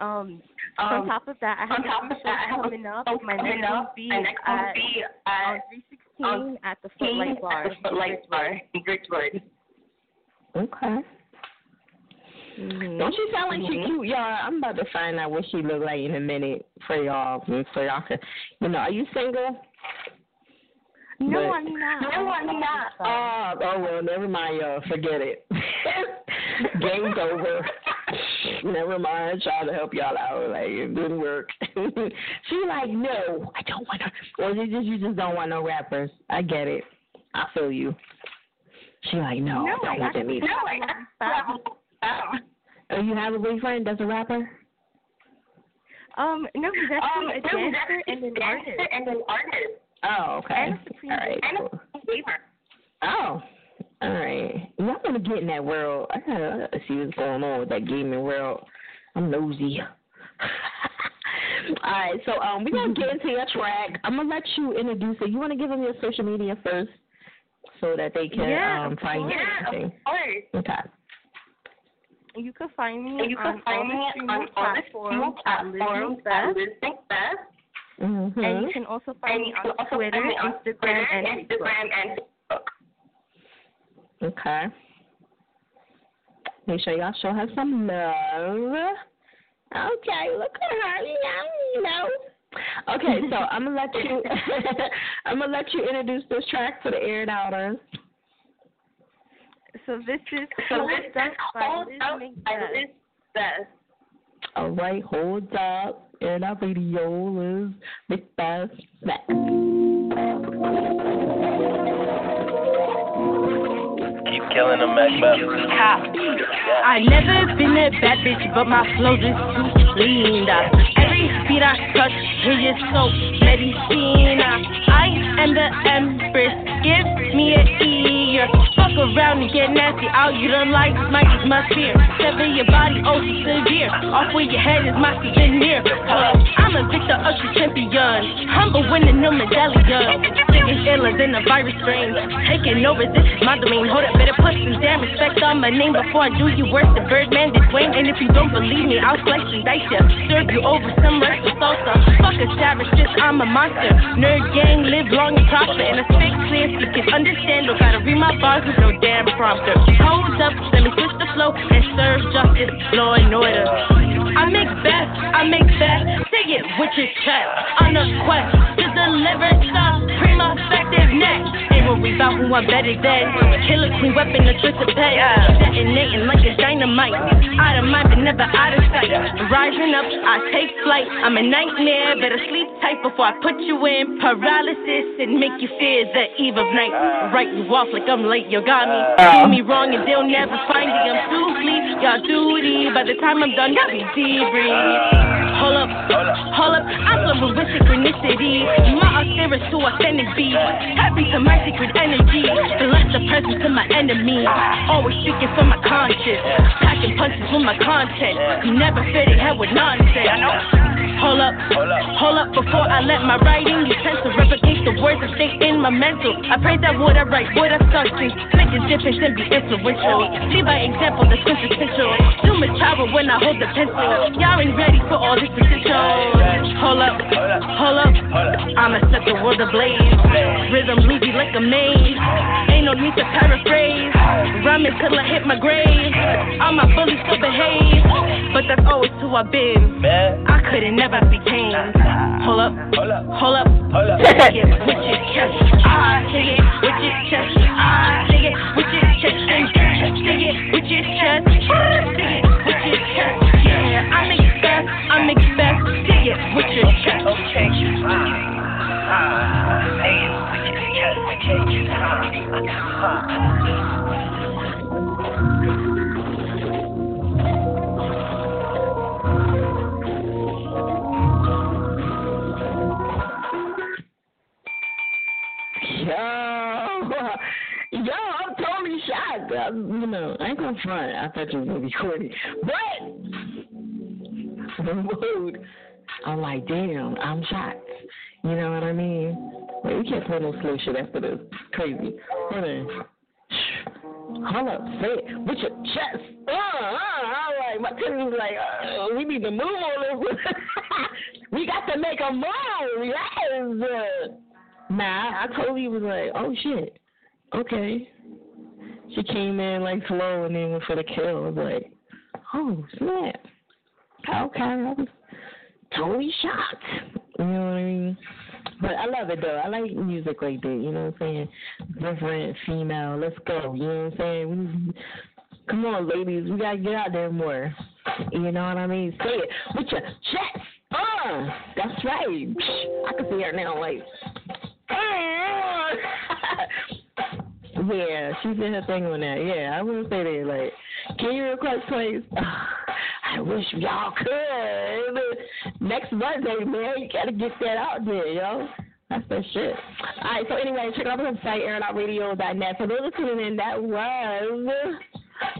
Um, Um, on top of that, I have a of that, I have coming up. show My coming next up. will be My next one will at be on at 316 on at the Footlight Bar. At the Footlight Bar in Ridgewood. Okay. Mhm. Don't she sound like she Mhm. cute, y'all? I'm about to find out what she look like in a minute for y'all, so y'all can, you know, are you single? No, But- I'm not. No, I'm not. Oh, oh well, never mind, y'all. Forget it. Game's over. never mind. Tried to help y'all out. Like it didn't work. she like, no, I don't want to. Or you just you just don't want no rappers. I get it. I feel you. She like, no, No, I don't I want them either. No, I have Oh, you have a boyfriend that's a rapper? Um, no, he's actually Um, a no, dancer that's and an artist. and an artist. Oh, okay. And a Supreme All right. And cool. a gamer. Oh, all right. Well, I want to get in that world. I gotta, I gotta see what's going on with that gaming world. I'm nosy. all right, so um, we're gonna get into your track. I'm gonna let you introduce it. You want to give them your social media first, so that they can Yeah, um find you. course. Yeah, of course. Okay. You can find me And you on can find me the streaming on all the platforms streaming at platforms Makes at Best. Best. Mm-hmm. And you can also find me on Twitter, on Instagram, and Instagram, and Facebook. Okay. Make sure y'all show her some love. Okay, look at her, you know, you know. Okay, so I'm gonna let you. I'm gonna let you introduce this track for the air doubters. So this is So this is by Liz Up All right, hold up. Air out radio is Big Fast Snack. Keep killing them, Macbeth. I never been a bad bitch, but my flow just too clean. Every beat I touch, hear your soul medicine. I am the empress, give me an ear. Fuck around and get nasty. All you don't like might is my fear. Sever your body, oh so severe. Off where your head is my souvenir. Uh, I'm a Victor Usher champion. Humble winning no medallion. Thinking iller than a virus strain. Taking over, this is my domain. Hold up, better put some damn respect on my name before I do you worse. The Birdman did Wayne. And if you don't believe me, I'll slice and dice ya. Serve you over some rice with salsa. Fuck a savage, just I'm a monster. Nerd gang, live long and prosper. And I speak clear so you can understand. Don't gotta read my bars with no damn prompter. Hold up, let me switch the flow and serve justice, law and order. I make best, I make best. Say it with your chest. On a quest to deliver stuff, prima effectiveness. Ain't worry about who I'm better than. Killer queen weapon, a trick to pay. Detonating like a dynamite. Out of mind, but never out of sight. Rising up, I take flight. I'm a nightmare. Better sleep tight before I put you in paralysis and make you fear the eve of night. Write you off like I'm late, you got me. Do me wrong and they'll never find me. I'm too sleep, y'all duty. By the time I'm done, y'all be debrief. Hold up, hold up, I'm flowing with synchronicity. My austerity to authentic be. Happy to my secret energy. Bless the presence of my enemy. Always speaking for my conscience. Packing punches with my content. You never fitting head with nonsense. Hold up, hold up before I let my writing utensil replicate the words that stay in my mental. I pray that what I write would have substance, make a difference and be influential. Lead by example that's quintessential. Do my travel when I hold the pencil. Y'all ain't ready for all this potential. Hold up, hold up, I'ma set the world ablaze. Rhythm leave you like a maze. Ain't no need to paraphrase. Rhyming till I hit my grave. All my bullies still behave, but that's always who I've been. I couldn't never be tamed. Hold up, hold up, hold up, hold up. It with your chest. I it with your chest. I it with your chest. Say it with your chest. Say it with your chest. Yeah, I make best. I make best. Say it with your chest. Okay. Ah, ah, it with your chest. Yo, yo, I'm totally shocked. I, you know, I ain't gonna front. I thought you were gonna be corny, but the mood. I'm like, damn, I'm shocked. You know what I mean? Wait, we can't play no slow shit after this. Crazy. Hold on. Hold up, say it with your chest. Uh, uh, all right, my cousin's like, uh, we need to move on this. we got to make a move. Yes. Nah, I totally was like, oh shit, okay. She came in like slow and then went for the kill. I was like, oh snap. Okay, I was totally shocked. You know what I mean? But I love it though. I like music like that. You know what I'm saying? Different female. Let's go. You know what I'm saying? Come on, ladies. We gotta get out there more. You know what I mean? Say it with your chest. Uh, that's right. I can see her now. Like, yeah, she did her thing on that. Yeah, I will say that. Like, can you request plays? I wish y'all could. Next Monday, man, you gotta get that out there, yo. That's that shit. All right, so anyway, check out the website, airoutradio.net. For those tuning in, that was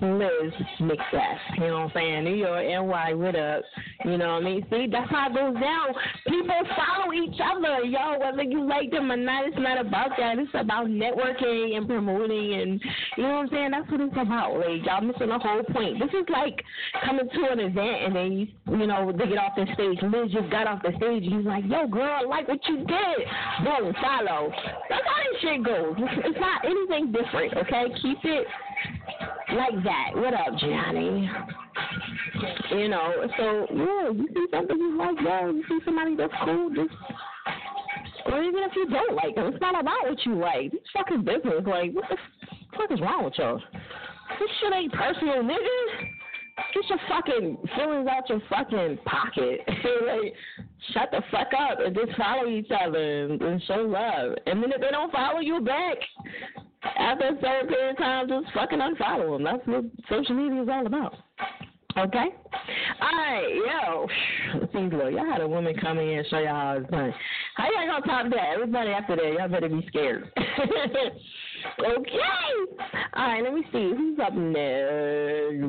Liz McBeth. You know what I'm saying? New York, NY, what up? You know what I mean? See, that's how it goes down. People follow each other, yo. Whether you like them or not, it's not about that. It's about networking and promoting, and you know what I'm saying? That's what it's about. Like y'all missing the whole point. This is like coming to an event and then you, you know, they get off the stage. Liz just got off the stage. He's like, yo, girl, I like what you did. Boom, follow. That's how this shit goes. It's not anything different. Okay, keep it like that. What up, Johnny? You know, so yeah, you see something you like, yeah, you see somebody that's cool, just or even if you don't like them, it's not about what you like. It's fucking business. Like, what the fuck is wrong with y'all? This shit ain't personal, nigga. Get your fucking feelings out your fucking pocket. like, shut the fuck up and just follow each other and, and show love. And then if they don't follow you back, after a certain period of time, just fucking unfollow them. That's what social media is all about. Okay? Alright, yo. Let's see, look, y'all had a woman come in and show y'all how it's done. How y'all gonna top that? Everybody after that, y'all better be scared. Okay. All right, let me see. Who's up next?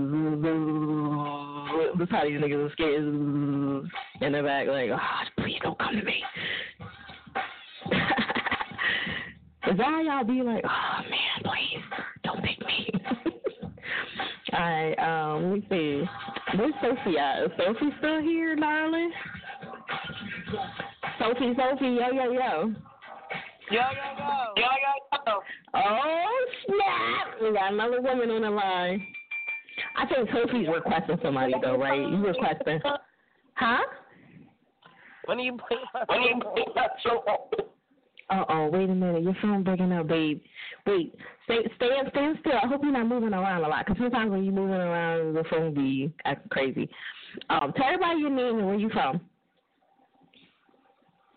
That's how these niggas are scared in the back, like, oh, please don't come to me. Is that how y'all be like, oh man, please don't pick me? All right, um, let me see. Where's Sophie at? Is Sophie still here, darling? Sophie, Sophie, yo, yo, yo. Yo, yo, yo. Yo, yo, yo. Oh snap! We got another woman on the line. I think Sophie's requesting somebody though, right? You requesting? Huh? When are you playing my When are you playing my show? Uh oh, wait a minute. Your phone breaking up, babe. Wait, stay, stand, stand still. I hope you're not moving around a lot, because sometimes when you're moving around, the phone be acting crazy. Um, tell everybody your name and where you from.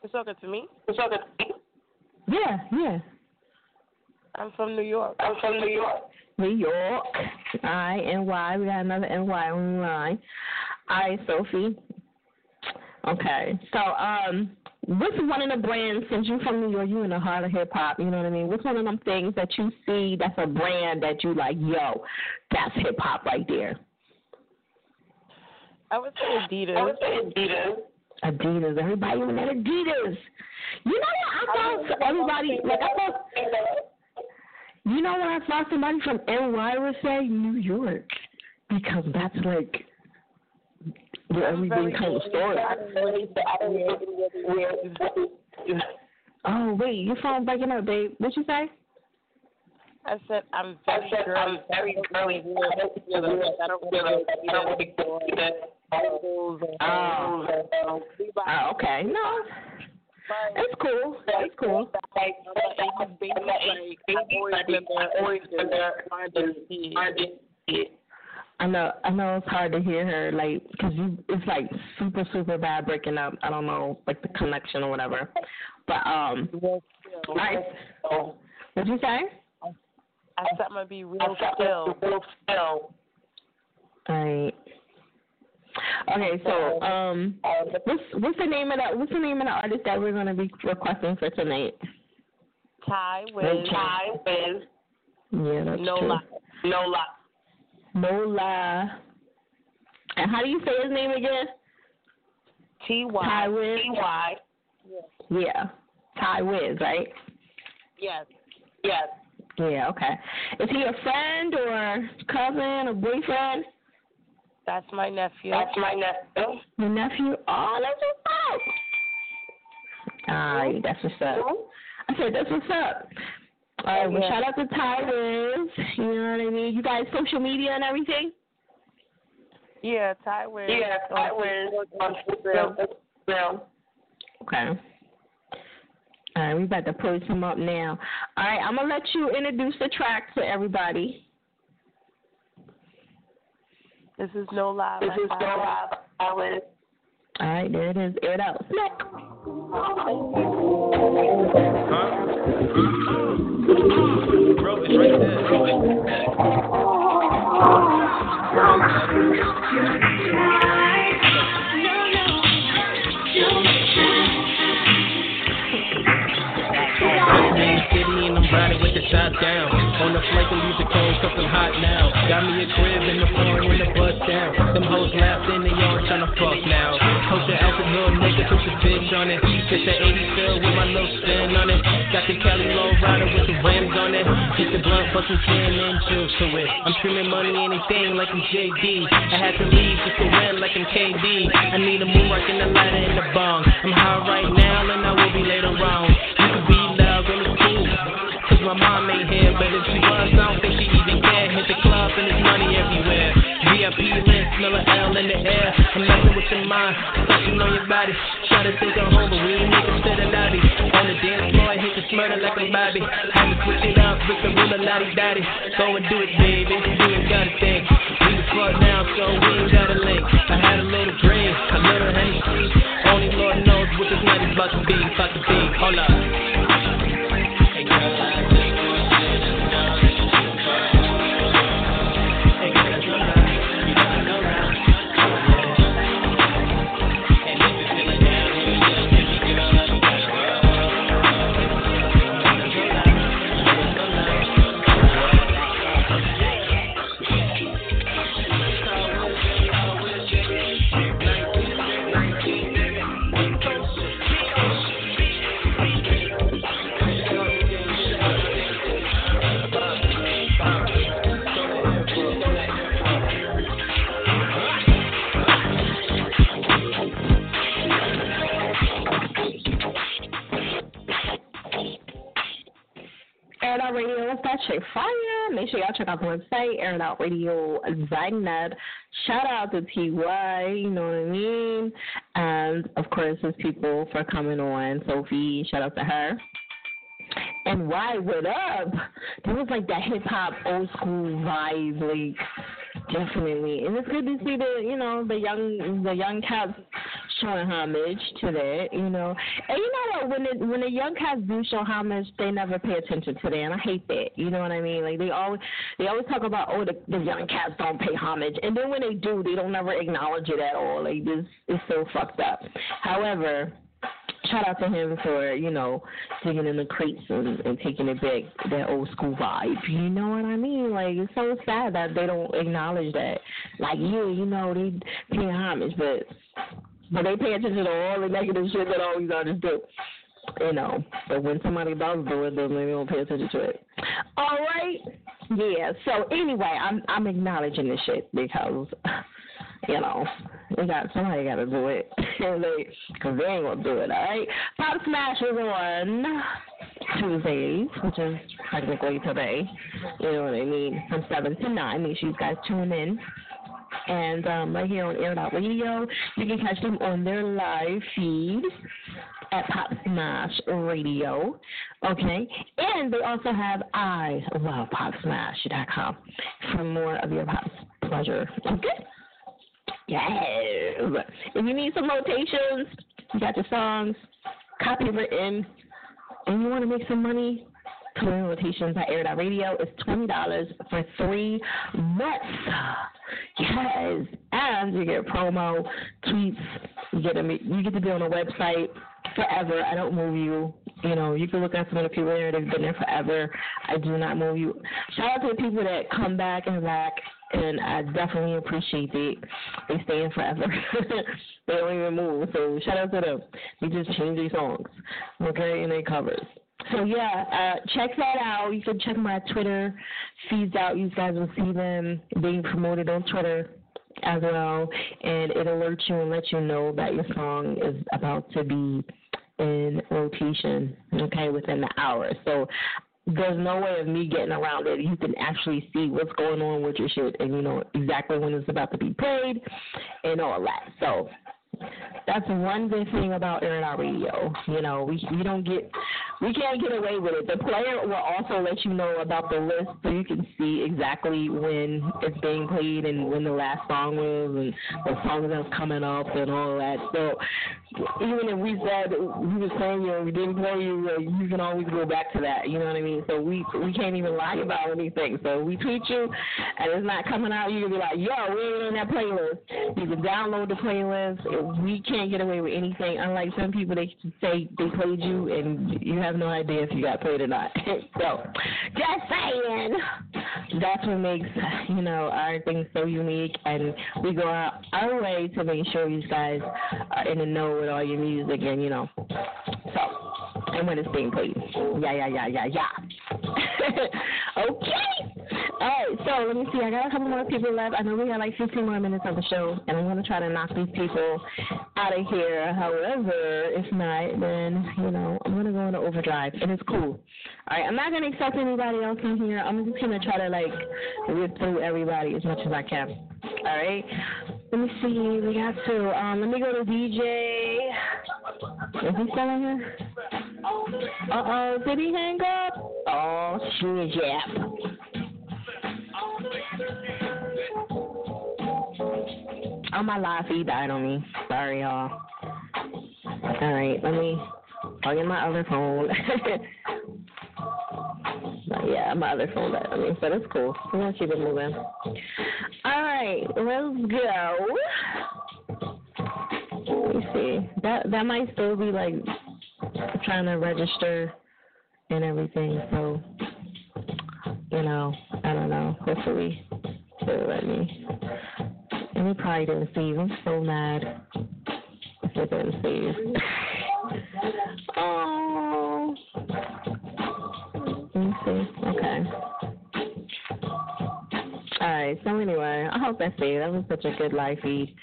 You talking to me? It's talking to me? Yeah, yeah. I'm from New York. I'm from New York. New York. I N Y. We got another NY on the line. All right, Sophie. Okay, so um, what's one of the brands since you're from New York, you in the heart of hip hop, you know what I mean? What's one of them things that you see that's a brand that you like, yo, that's hip hop right there? I would say Adidas. I would say Adidas. Adidas. Everybody on that Adidas. You know what? I thought everybody like I thought. You know what I thought somebody from NY would say? New York, because that's like where everything comes started. Oh wait, your phone breaking up, babe. What you say? I said I'm very girly. I'm very girly. I don't really. I don't really go Oh. oh, okay. No. It's cool. It's cool. I know. I know it's hard to hear her, like, cause you, it's like super, super bad breaking up. I don't know, like the connection or whatever. But um, nice. What'd you say? I said I'm gonna be real still. Real still. All right. Okay, so um, what's what's the name of that? What's the name of the artist that we're gonna be requesting for tonight? Ty Wiz. Ty Wiz. Yeah, that's no true. lie. No lie. Lie. And how do you say his name again? T Y. Ty Wiz. T Y. Yeah. Ty Wiz, right? Yes. Yes. Yeah. Okay. Is he a friend or cousin or boyfriend? That's my nephew. That's my nephew. Your nephew? Oh, that's what's up. All right, that's what's up. I said that's what's up. All right, well, shout out to Ty Wiz. You know what I mean? You guys social media and everything? Yeah, Ty Wiz. Yeah, Ty Wiz. On Instagram. Okay. All right, we about to pull some up now. All right, I'm gonna let you introduce the track to everybody. This is no lie. This is no lie. All right, there it is. Air it out. Smack. Bro, it's right I'm riding with the top down. On the flank and leave the cold I'm hot now. Got me a crib in the foreign in the bus down. Them hoes laughed in the yard tryna fuck now. Post the outfit, little nigga, put the bitch on it. Get the 80 fill with my little spin on it. Got the Cali low rider with the rims on it. Hit the blunt for some tin and juice to it. I'm screaming money, anything like I'm JD. I had to leave just to win like I'm KD. I need a moon rock in the ladder in the bong. I'm high right now and I will be later on. My mom ain't here, but if she was, I don't think she even care. Hit the club and there's money everywhere. VIP list, smell a L in the air. I'm messing with your mind, touching on your body. Try to take her home, but we making instead of naughty. On the dance floor, I hit the murder like a Bobby. Had to switch it up with the ruler, lottie daddy. Go and do it, baby. You ain't gotta think. We the fuck now, so we ain't gotta link. I had a little dream, a little Hennessy. Only Lord knows what this night is about to be. About to be. Hold up. That shit fire. Make sure y'all check out the website, Airing Out Radio Zainab. Shout out to TY, you know what I mean? And of course, his people for coming on. Sophie, shout out to her. And why what up? There was like that hip hop old school vibe, like definitely. And it's good to see the you know, the young the young cats showing homage to that, you know. And you know what, when the when the young cats do show homage, they never pay attention to that and I hate that. You know what I mean? Like they always they always talk about oh the, the young cats don't pay homage and then when they do they don't never acknowledge it at all. Like this is so fucked up. However, shout out to him for you know digging in the crates and, and taking it back that old school vibe. You know what I mean? Like it's so sad that they don't acknowledge that. Like yeah, you know they pay homage, but but they pay attention to all the negative shit that all these artists do. You know, but when somebody does do it, then they don't pay attention to it. All right, yeah. So anyway, I'm I'm acknowledging this shit because you know, they got somebody got to do it, because they ain't gonna do it. All right, Pop Smash is on Tuesdays, which is technically today. You know what I mean? From seven to nine. Make sure you guys tune in. And um, right here on Air Out Radio, you can catch them on their live feed at Pop Smash Radio. Okay, and they also have I Love PopSmash.com for more of your pop pleasure. Okay. Yes. If you need some rotations, you got your songs copywritten, and you want to make some money, touring rotations at Air Radio is twenty dollars for three months. Yes, and you get promo tweets. You get to you get to be on the website forever. I don't move you. You know, you can look at some of the people there. They've been there forever. I do not move you. Shout out to the people that come back and back and I definitely appreciate it. They stay in forever. they don't even move. So shout out to them. They just change their songs, okay, and they covers. So yeah, uh, check that out. You can check my Twitter feeds out. You guys will see them being promoted on Twitter as well, and it alerts you and lets you know that your song is about to be in rotation, okay, within the hour. So there's no way of me getting around it. You can actually see what's going on with your shit and you know exactly when it's about to be played and all that. So that's one good thing about our radio. You know, we we don't get we can't get away with it. The player will also let you know about the list so you can see exactly when it's being played and when the last song was and the song that's coming up and all that. So even if we said we was playing you and we didn't play you, you can always go back to that. You know what I mean? So we we can't even lie about anything. So we tweet you and it's not coming out, you can be like, yo, we ain't in that playlist. You can download the playlist. We can't get away with anything. Unlike some people, they say they played you and you have no idea if you got played or not. so just saying, that's what makes you know our thing so unique, and we go out our way to make sure you guys are in the know with all your music and you know. So and when it's being played. Yeah, yeah, yeah, yeah, yeah. okay. All right, so let me see. I got a couple more people left. I know we got like 15 more minutes of the show, and I'm going to try to knock these people out of here. However, if not, then, you know, I'm going to go into overdrive, and it's cool. All right, I'm not going to accept anybody else in here. I'm just going to try to, like, rip through everybody as much as I can. All right. Let me see. We got to. Um, let me go to DJ. Is he still in here? Uh oh. Did he hang up? Oh yeah. Oh, my live feed died on me. Sorry, y'all. All right, let me plug in my other phone. yeah, my other phone died on me, but it's cool. We're gonna keep it moving. All right, let's go. Let me see. That that might still be like trying to register and everything. So, you know, I don't know. Hopefully, they'll let me. And they probably didn't save. I'm so mad they didn't save. oh. Okay. All right. So anyway, I hope that's saved. That was such a good live feed.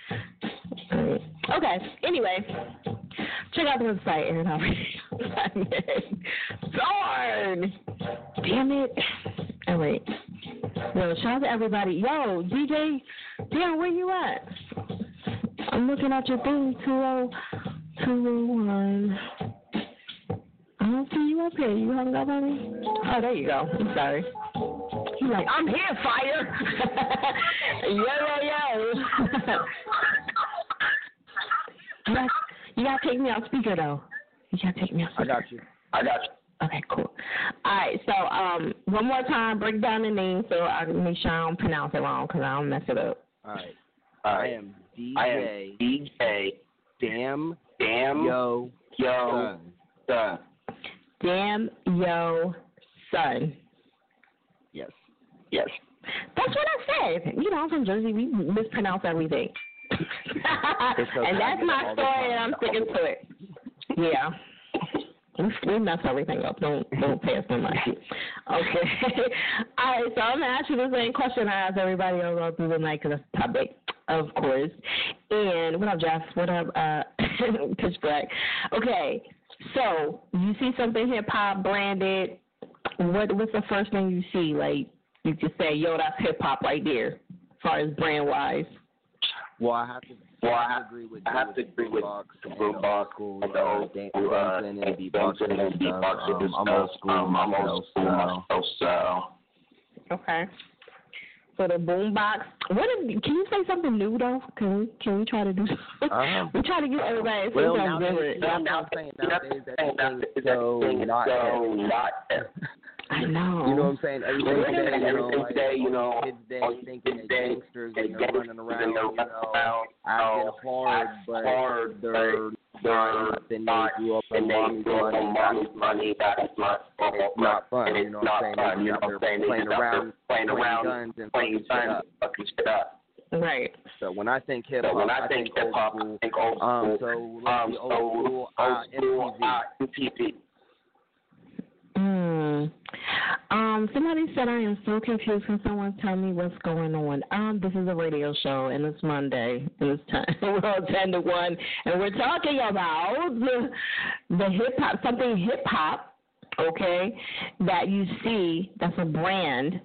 Okay. Anyway, check out the website and I'll Darn! Damn it. All right. Yo, shout out to everybody. Yo, DJ, damn, where you at? I'm looking at your thing, 201. I don't see you up here. You hung up on me? Oh, there you go. I'm sorry. He's like, I'm here, fire. yo, yo, yo. you, got, you gotta take me on speaker though. You gotta take me on speaker. I got you. I got you. Okay, cool. All right, so um, one more time, break down the name so I can make sure I don't pronounce it wrong because I don't mess it up. All right. All I am DJ. I am DJ. Damn. Damn. Yo. Yo. Son. Son. Damn yo son. Yes. Yes. That's what I said. You know, I'm from Jersey. We mispronounce everything. and that's my story, and I'm sticking to it. Yeah. We, mess everything up. Don't don't pay us no mind. Okay. All right. So I'm gonna ask you the same question I asked everybody all through the night because it's public, of course. And what up, Jeff? What up, uh, Pitch Black? Okay. So you see something hip hop branded. What what's the first thing you see? Like you just say, yo, that's hip hop right there, as far as brand wise. Well, I have to. Well, I I have to agree with I have to agree with box the and the Box old school, and the uh, dan- uh, dancing and beatboxing and and beatboxing Um, and I'm old school Um, I'm old school myself, so. Okay. So the boombox. What if, can you say something new though? Can we can we try to do? Uh-huh. we try to get everybody to say Well, something nowadays, different. that's what I'm saying. Nowadays, That's everything's so not so not I know. You know what I'm saying? Everything Everything today, you know, like, today, you know, kids on thinking they're gangsters and they're running around, you know, acting hard, but hard, they're not, and they grew up on mommy's money, on mommy's money, not, and it's not fun, you know what I'm saying? you know what I'm saying? Playing just out there around, playing around, guns and playing fucking shit guns, up. fucking shit up. Right. So when I think hip So hop, when I think hip old hop. I think old Um, school. so let's Um, see, old so school, uh, old school, MTV. uh, MTV. Hmm. Um, somebody said I am so confused. Can someone tell me what's going on? Um, this is a radio show and it's Monday and it's time we're all ten to one and we're talking about the the hip hop something hip hop, okay, that you see that's a brand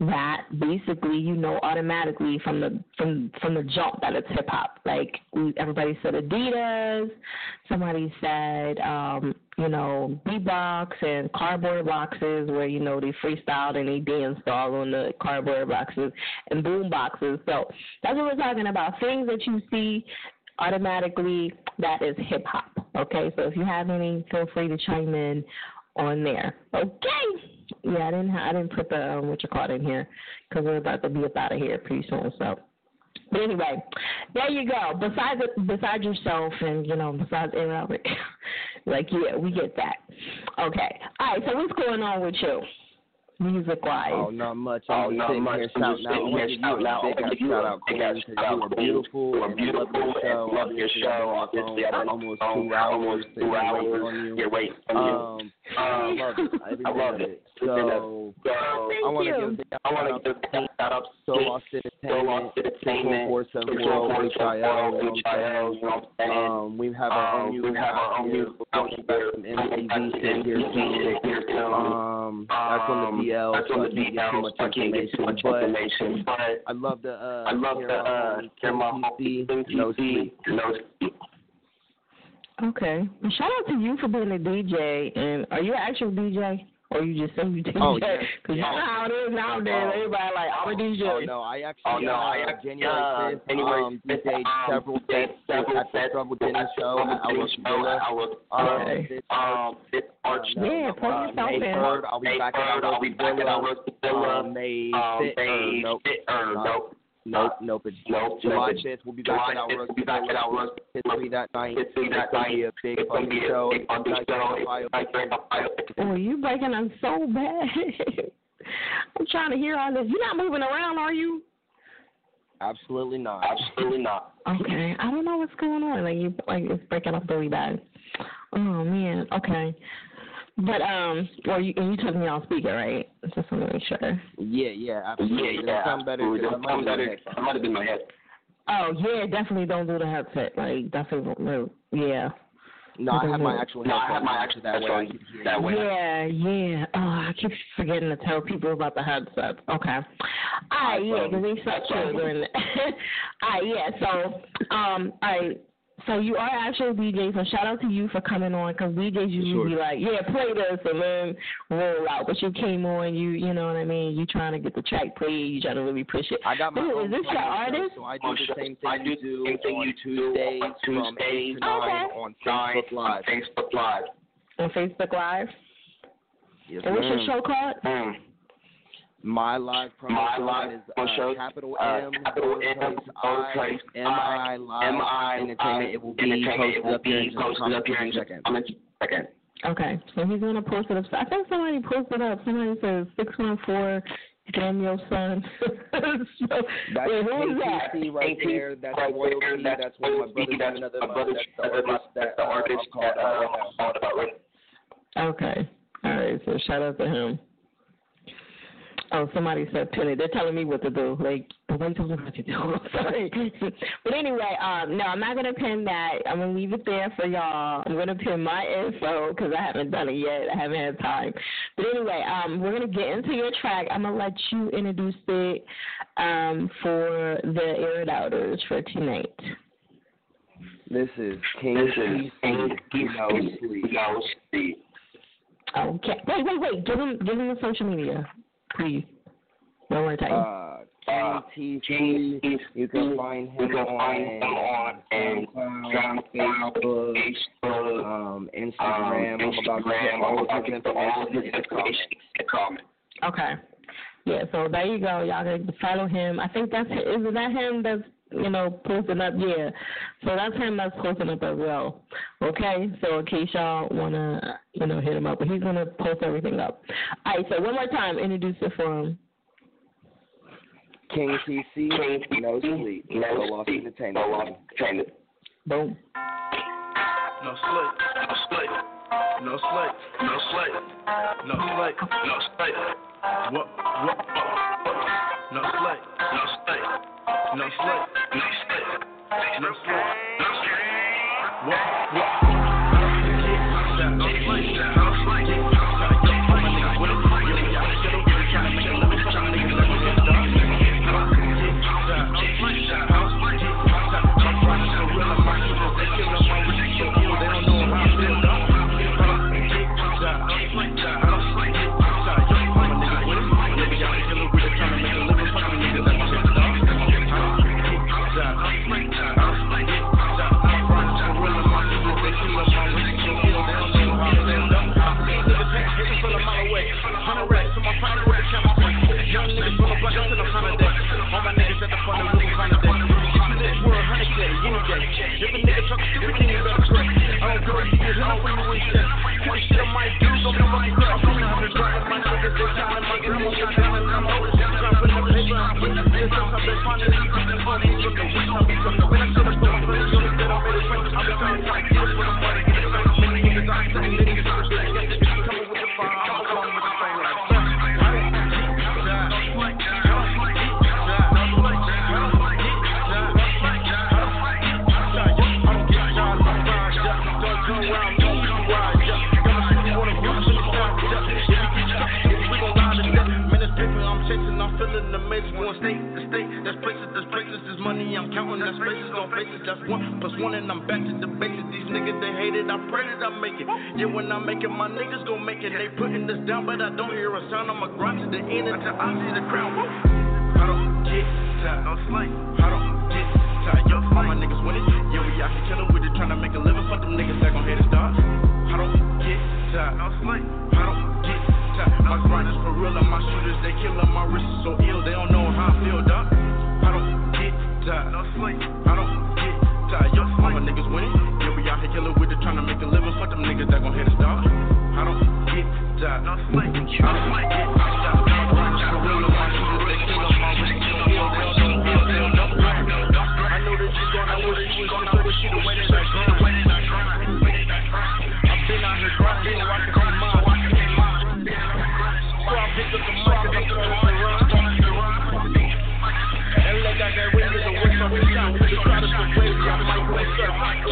that basically you know automatically from the from from the jump that it's hip hop. Like everybody said Adidas, somebody said um, you know beatbox and cardboard boxes where you know they freestyled and they danced all on the cardboard boxes and boom boxes. So that's what we're talking about. Things that you see automatically that is hip hop. Okay, so if you have any, feel free to chime in on there. Okay. Yeah, I didn't. I didn't put the um, what you call it in here because we're about to be up out of here pretty soon. So, but anyway, there you go. Besides, besides yourself and you know, besides Albert, like yeah, we get that. Okay. All right. So what's going on with you, music wise? Oh, not much. Oh, I'm just not sitting much. here I'm shouting just out. I sitting want to here give you shouting out. a big I want ass to give you shout out, Queen, because shout you out, are Queen. beautiful. You are and I love beautiful your show. and love your show. I've been on the Obviously, I've been almost two hours. almost two hours. waiting on you. You're waiting on you. Um, I love it. I love it. it. So, So, I want to give a big I want shout to out give shout out So Lost So Entertainment, Lost Entertainment, 614 HIL, you know what Um, we have our own Um, music we have our out here. music out We've got here. some MTV shit here MTV shit here too. too. Um, that's on Um, the DL, that's on the can't get too DL, I can't get too much information. But I love the uh, I love the uh, homie hear my King homie TC, No Sleep. No Sleep. Okay. Well, shout out to you for being a DJ. And are you an actual DJ? Or you just say you DJ? Oh, yeah. Because you know how it is nowadays. Oh. Everybody like, I'm a DJ. Oh no, I actually Oh, no, uh, I actually, January uh, 5th, January um, 5th, um, several sets several at the sets Trouble Dennis at the show. I was Dennis show. Villa. I was Um, Okay. this um this March uh, Yeah, no, plug uh, yourself May in. 3rd, I'll be May back at 3rd, I'll be back at Villa. our Villa. Um, May Um, 5th, May or nope, 5th, or no. Nope. Nope, nope, it's Nope, July nope, 5th. We'll be July back at our 5th, Rose we'll be back at our Rose history that night. History It's that gonna night. be a big It's gonna fucking be a show. big fucking Like, show. Ohio. Like, Ohio. Oh, you breaking up so bad. I'm trying to hear all this. You're not moving around, are you? Absolutely not. Absolutely not. Okay. I don't know what's going on. Like you like it's breaking up really bad. Oh man. Okay. But um well you you took me on speaker, right? Just want to make sure. Yeah, yeah, absolutely. Yeah, It'll yeah. sound better absolutely. because It'll might sound better. headphones. I might have been my head. Oh yeah, definitely don't do the headset. Like definitely don't- yeah. No, I have my actual No, I have my actual so that way I headphones can hear that way. Yeah, yeah. Oh, I keep forgetting to tell people about the headset. Okay. All right, yeah, because they suck children. all right, yeah. So, um, all right. So you are actually a DJ. So shout out to you for coming on because DJs usually Sure. be like, yeah, play this and then roll out. But you came on, you you know what I mean. You trying to get the track played. You trying to really push it. I got my Ooh, own is this your artist? So I do the same thing I do you do same thing on you do Tuesdays on from 8 Tuesdays to 9 Okay. on Facebook Live. Facebook Live. On Facebook Live. Yes, and what's your show called? Mm. My live promo My show live is uh, show, capital uh, M, capital M, lowercase I, lowercase M I live M-I, entertainment. It will be posted will up there in be just a posted up here in in a just second. a comment second. Okay, so he's gonna post it up. I think somebody posted up. Somebody says six one four. Damn your son. so, That's wait, who is that? KTC right there. That's Right royalty. That's, that's one of my brothers That's another my uh, That's the artist that the uh, artist called that, out uh. I'm called out right Okay. All right. So shout out to him. Oh, somebody said pin it. They're telling me what to do. Like, the way told me what to do. Sorry. but anyway, um, no, I'm not gonna pin that. I'm gonna leave it there for y'all. I'm gonna pin my info because I haven't done it yet. I haven't had time. But anyway, um, we're gonna get into your track. I'm gonna let you introduce it um for the air it outers for tonight. This is King This is TC. King No TC. sleep. No sleep. Okay. Wait, wait, wait. Give him, give him the social media, please. One more time. Uh, King TC. You can find him You can find him on on SoundCloud, Facebook, Facebook, um, um, Instagram. I'm about Instagram. all I'm of about his to put all of information his in the comments. information in the. Okay. Yeah, so there you go. Y'all can follow him. I think that's is that him that's you know posting up. Yeah, so that's him that's posting up as well. Okay, so in case y'all wanna you know hit him up, but he's gonna post everything up. All right, so one more time, introduce it for him. King TC. No sleep. No Go off sleep. entertainment. Go off entertainment. Boom. No slate, no slate, no slate, no slate, no slate, no slate. What, what, no slate, no slate, no slate, no slate, no slate, no slate. What, what? Yeah, when I make it, my niggas gon' make it. They putting this down, but I don't hear a sound. I'ma grind to the end until I see the crown. Woo. I don't get tired, no slave. I don't get tired. Yo, all my niggas winning. Yeah, we out here chillin' with it, tryna make a living. Fuck them niggas that gon' hate us, dog. I don't get tired, no slave. I don't get tired. My grind is for real, and my shooters they killin'. My wrist is so ill, they don't know how I feel, dog. Tired, no slave. I don't get tired. Yo, all my niggas winning. Yeah, we out here killin' with it, tryna make a living. Fuck them niggas that gon' hate us, dog. I don't get tired, no slave. I don't get tired. My grind is for real, and my shooters they killin'. My wrist is so ill, they don't know how I feel, dog. I know that you gon' I wish you was gon' I wish you the way that I grind. I've been out here grinding, so I can see mine. So I picked up the mic and I'm starting to run. And like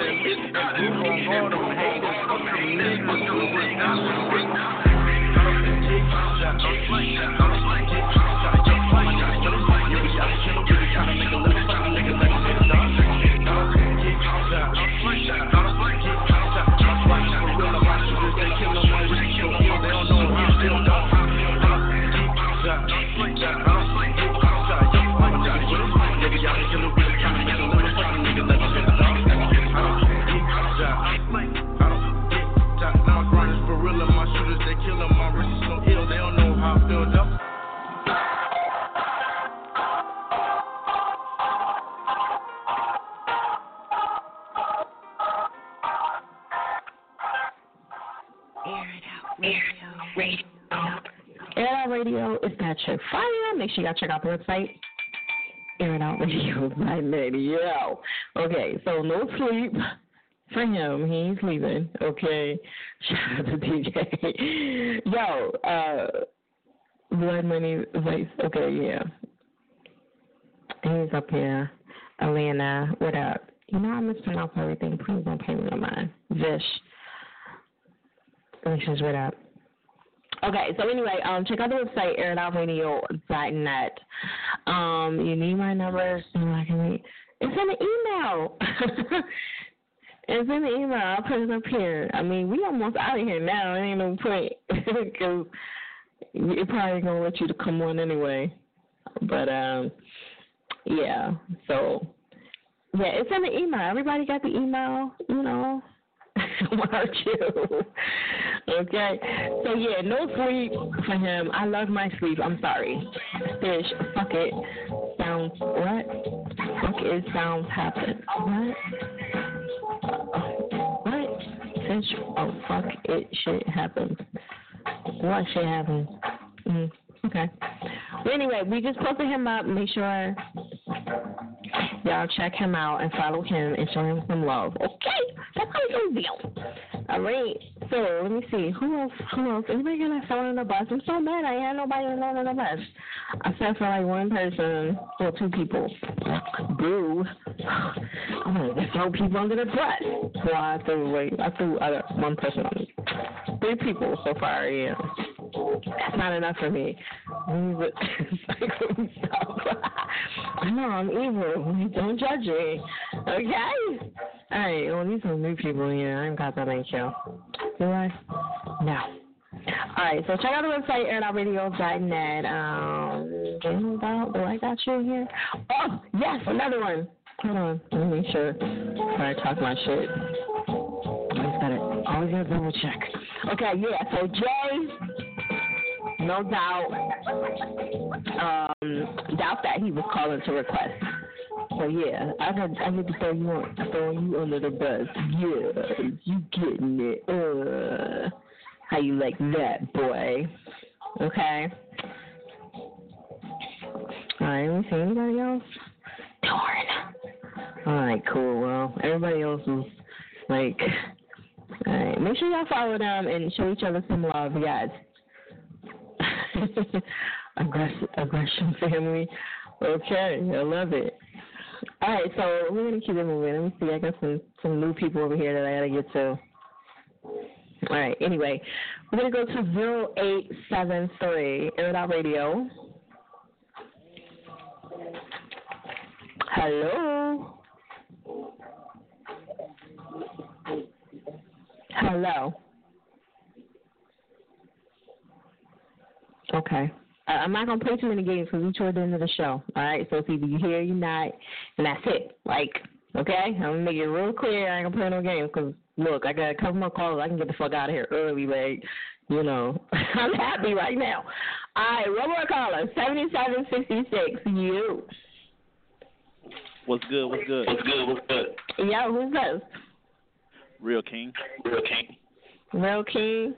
is president. And who gon' all them haters, fuck them niggas, who is not the Air It Out Radio is that your fire. Make sure y'all check out the website. Air It Out Radio by Radio. Okay, so no sleep for him. He's leaving. Okay. Shout out to DJ. Yo, uh Blood Money Vice. Okay, yeah. He's up here. Atlanta. What up? You know I mispronounce everything. Please don't pay me no mind. Vish. Alicia's what up? Okay, so anyway, um, check out the website airitoutradio.net. Um, you need my number so I can read. It's in the email. it's in the email. I'll put it up here. I mean, we almost out of here now. It ain't no point because it probably gonna let you to come on anyway. But um, yeah. So yeah, it's in the email. Everybody got the email. You know. Aren't you? Okay. So yeah, no sleep for him. I love my sleep. I'm sorry. Fish, fuck it. Sounds what? Fuck it sounds happen. What? What? Fish oh fuck it shit happens. What shit happens? Mm, okay. But anyway, we just posted him up. Make sure y'all check him out and follow him and show him some love. Okay? That's how you deal. All right. So let me see. Who else? Who else? Anybody gonna throw in the bus? I'm so mad. I had nobody in the bus. I said for like one person or two people. Boo. I'm gonna throw people under the bus. I threw away. I threw other one person on. Three people so far. Yeah. That's not enough for me. I know I'm evil. Don't judge me. Okay? Alright, well these are new people here. I ain't got that many show. Do I? No. Alright, so check out the website, airitoutradio.net. Um, about, do I got you here? Oh, yes, another one. Hold on, let me make sure before I talk my shit. I always gotta, always gotta double check. Okay, yeah, so Jay, no doubt, um, doubt that he was calling to request. So yeah, I got I need to throw you on throw you under the bus. Yeah, you getting it. Uh how you like that, boy. Okay. Alright, let me see anybody else? Darn. Alright, cool. Well, everybody else was like Alright. Make sure y'all follow them and show each other some love, guys. Aggression, aggression family. Okay, I love it. All right, so we're gonna keep it moving. Let me see. I got some some new people over here that I gotta get to. All right. Anyway, we're gonna go to zero eight seven three It Radio. Hello. Hello. Okay. Uh, I'm not gonna play too many games because we toward the end of the show. All right, so it's either you hear, you not, and that's it. Like, okay, I'm gonna make it real clear. I ain't gonna play no games because look, I got a couple more calls. I can get the fuck out of here early. Like, you know, I'm happy right now. All right, one more caller, seventy-seven sixty-six. You. What's good? What's good? What's good? What's good? Yeah, who's this? Real King. Real King. Real King.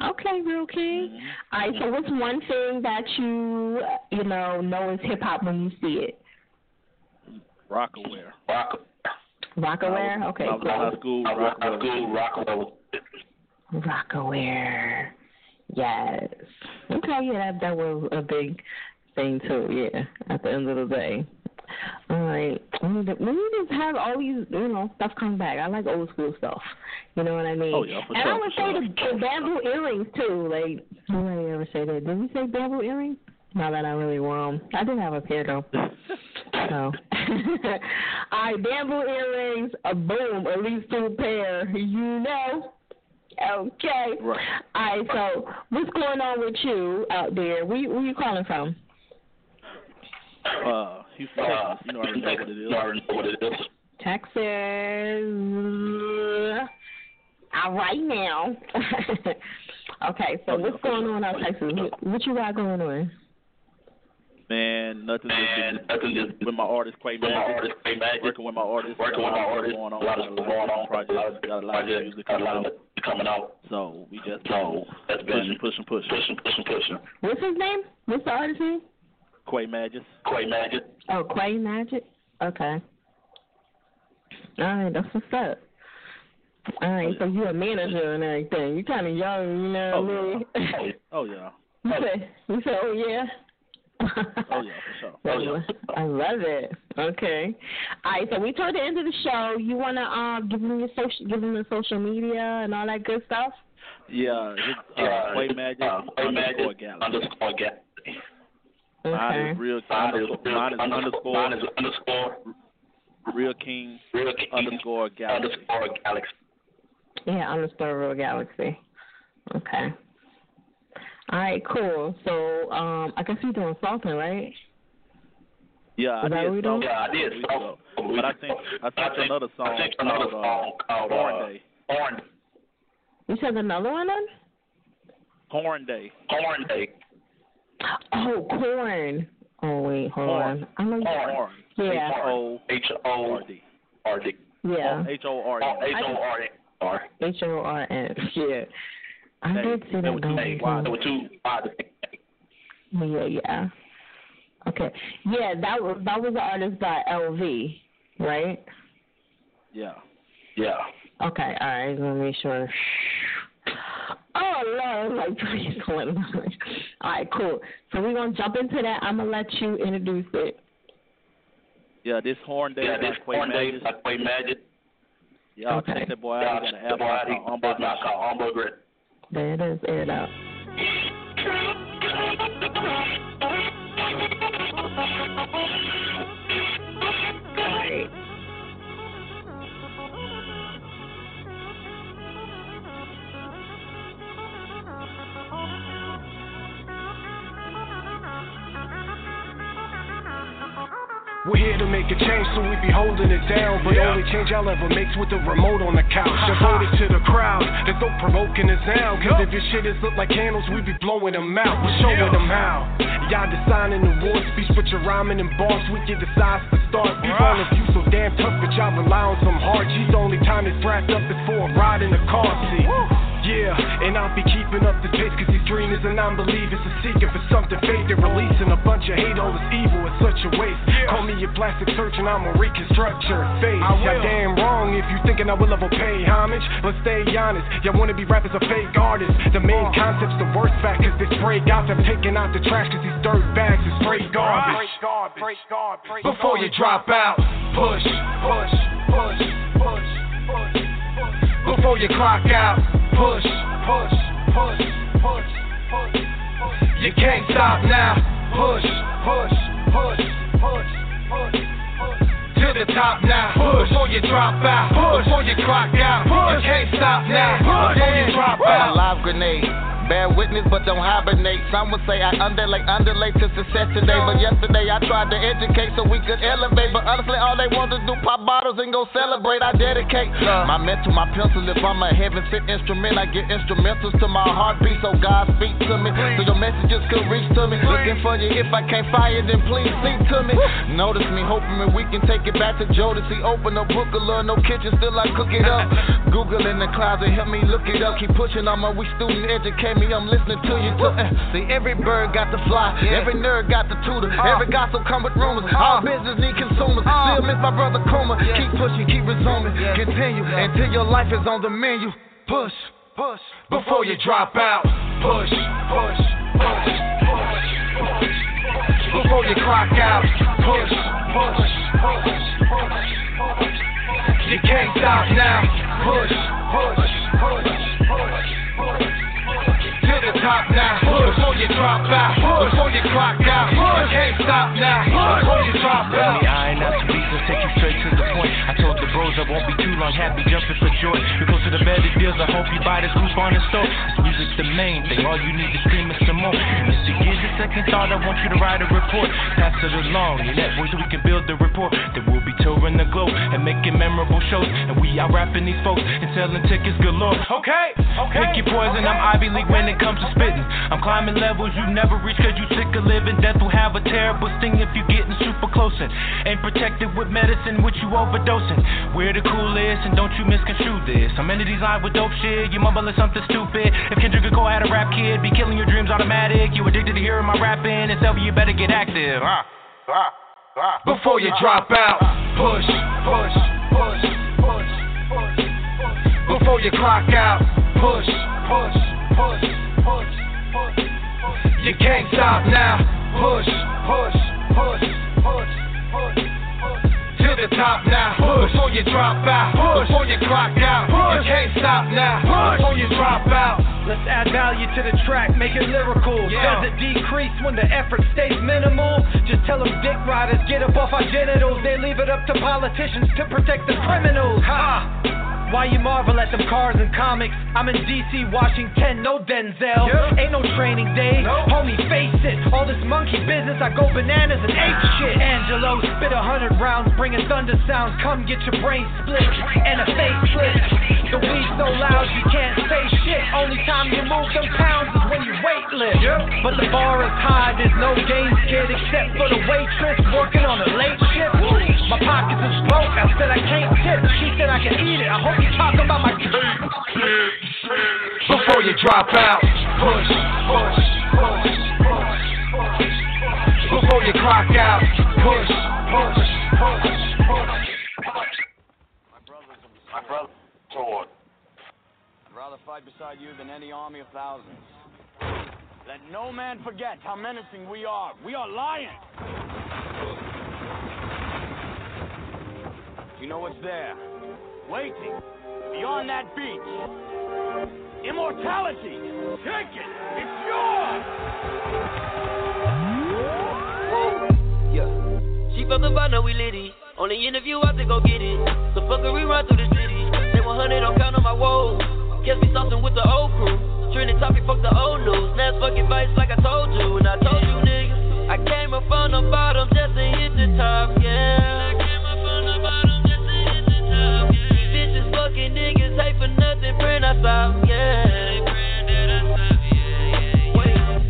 Okay, real king. Mm-hmm. All right. So, what's one thing that you you know know is hip hop when you see it? Rocawear. Rock. Rocawear. Okay. I was in high school. Rocawear. School, Rocawear. Rocawear. Yes. Okay. Yeah, that that was a big thing too. Yeah. At the end of the day. All right. We need to, we need to have all these, you know, stuff come back. I like old school stuff. You know what I mean? Oh, yeah, for and sure, I would say sure. the, the bamboo earrings too. Like, nobody ever say that. Did we say bamboo earrings? Not that I really wear them. I did have a pair though. so, all right, bamboo earrings, a boom, at least two pair. You know. Okay. Right. All right. So, what's going on with you out there? Where, where you calling from? Uh, Houston, Texas. You know I already know what it is. already know what it is. Texas. All right now. okay, so yeah, what's for going sure. on out Texas? What, what you got going on? Man, nothing Man, just nothing been just with my artist Quay with my Magic. artist, Quay Magic. Working with my artists. Working with a my lot of artists. Going on, A lot of stuff going on. Projects. Got a lot of music got coming out. coming out. So we just So that's been pushing, pushing, pushing. pushing, pushing, pushing. What's his name? What's the artist name? Quay Magic. Quay Magic. Oh, Quay Magic. Okay. All right, that's what's up. All right, so you're a manager and everything. You're kind of young, you know Oh, what I mean? Oh yeah. you said, you said, oh yeah. Oh yeah, for sure. Oh, yeah. I love it. Okay. All right, so we toward the end of the show. You wanna um give them your social, give them the social media and all that good stuff. Yeah, it's uh, Yeah, Quay Magic uh, Quay underscore Magic Galaxy. underscore Galaxy. Mine is real Mine is mine is underscore Mine is underscore real king real king underscore galaxy. underscore Galaxy. Yeah, underscore real galaxy. Okay. All right, cool. So um I guess you're doing salting, right? Yeah, I Is that did. what we so- doing? Yeah, I did. weeks ago. But I think I sent another song I think another called song uh, called Horn uh, Day. Horn You said another one then? Horn Day. Horn Day. Oh, corn. Oh wait, hold Horn. on. I know you Horn. Yeah. H O H O R D. R D. Yeah. H O R Oh, E. H O R A R. H O R N. Yeah. I Hey, did see there that were two going names. There were two. uh, Yeah, yeah. Okay. Yeah, that was that was the artist by LV, right? Yeah. Yeah. Okay, all right, let me make sure. Oh Lord, like please let him know. All right, cool. So we're gonna jump into that. I'm gonna let you introduce it. Yeah, this Horn Day Yeah, by this Quay Horn Day Magic. by Quay Magic. Y'all Okay. check that boy Yeah, out. He got an album body, called that's Umbrella. not called Umbrella. There it is, air it out. We're here to make a change, so we be holding it down. But only change I'll ever make's with the remote on the couch. Devoted to the crowd, there's no provoking us now. Cause if your shit is look like candles, we be blowing them out. We're showing them how. Y'all designing the war speech, but you're rhyming in bars. We get the size to start. Be all of you so damn tough, but y'all rely on some hard G's. The only time it's wrapped up is for a ride in the car seat. Yeah, and I'll be keeping up the pace cause these dreamers and non-believers are seeking for something fake. They're releasing a bunch of hate, all this evil is such a waste. Call me a plastic surgeon, I'ma reconstruct your face. Y'all damn wrong if you thinking I will ever pay homage But stay honest, y'all wanna be rappers or fake artists? The main uh. concept's the worst fact cause this they spray gossip Taking out the trash cause these dirt bags is straight garbage. Before you drop out, push, push, push, push, push. Before you clock out. Push, push, push, push, push. You can't stop now. Push, push, push, push, push. To the top now. Push before you drop out. Push before you clock out. Push. You can't stop now. Push before you drop out. Live grenade. Bear witness, but don't hibernate. Some would say I underlay, underlay to success today. But yesterday I tried to educate so we could elevate. But honestly, all they want to do pop bottles and go celebrate. I dedicate my mental, my pencil. If I'm a heaven sent instrument, I get instrumentals to my heartbeat so God speak to me. So your messages could reach to me. Looking for you if I can't fire, then please speak to me. Notice me, hoping that we can take it back to Jodeci. Open a book of love, no kitchen, still I cook it up. Google in the closet, help me look it up. Keep pushing on my we student, educate me. I'm listening to you too. Uh, see, every bird got the fly, every nerd got the tutor, every gossip come with rumors. All business need consumers. Still miss my brother Kuma. Keep pushing, keep resuming, continue until your life is on the menu. Push, push before you drop out. Push, push, push, push, push. Before you clock out. Push, push, push. You can't stop now. Push, push, push, push, push. To the top now. Before you drop out. Before you clock out. You can't stop now. Before you drop out. Baby, I ain't not to beat, let's take you straight to the point. I told the bros I won't be too long, happy jumping for joy. We go to the better deals, I hope you buy this group on the store. Music's the main thing, all you need to scream is some more. And you second thought, I want you to write a report. Pass it along, your network so we can build the report. Then we'll be touring the globe and making memorable shows. And we out rapping these folks and selling tickets galore. Okay, okay. Pick your poison, I'm Ivy League when it comes to spitting. I'm climbing levels you never reach cause you sick of living. Death will have a terrible sting if you're getting super close and ain't protected with medicine, which you overdosing. We're the coolest and don't you misconstrue this. I'm into these lines with dope shit, you mumbling something stupid. If Kendrick Cole had a rap kid, be killing your dreams automatic. You addicted to hearing my rapping, and tell me you better get active. Ah, ah, ah. Before you drop out. Push, push, push, push, push. Before you clock out. Push, push, push, push, push. You can't stop now. Push, push, push, push, push. To the top now. Push. Before you drop out. Push. Before you clock out. You can't stop now. Push. Before you drop out. Let's add value to the track, make it lyrical. Yeah. Does it decrease when the effort stays minimal? Just tell them dick riders get up off our genitals. They leave it up to politicians to protect the criminals. Ha! Why you marvel at them cars and comics? I'm in DC Washington, no Denzel. Ain't no training day. Homie, face it. All this monkey business, I go bananas and ape shit. Angelo spit a hundred rounds, bringing thunder sounds. Come get your brain split and a face split. The weed so loud you can't say shit. Only time you move them pounds is when you weight lift. But the bar is high, there's no games, kid, except for the waitress working on a late shift. My pockets is broke, I said I can't tip. She said I can eat it. I hope you talk about my Before you drop out. Push, push, push, push, push. Before you clock out. Push, push, My brother sword. I'd rather fight beside you than any army of thousands. Let no man forget how menacing we are. We are lions. You know what's there? Waiting beyond that beach. Immortality. Take it. It's yours. She from the bottom, we litty. Only interview I to go get it. So fuckery run through the city. Say 100 don't count on my woes. Catch me saucing with the old crew. Trinity topic, fuck the old news. Now fucking bites like I told you. And I told you, niggas. I came up from the bottom just to hit the top, yeah. I came up from the bottom just to hit the top, yeah. These bitches fucking niggas hate for nothing, print us out, yeah.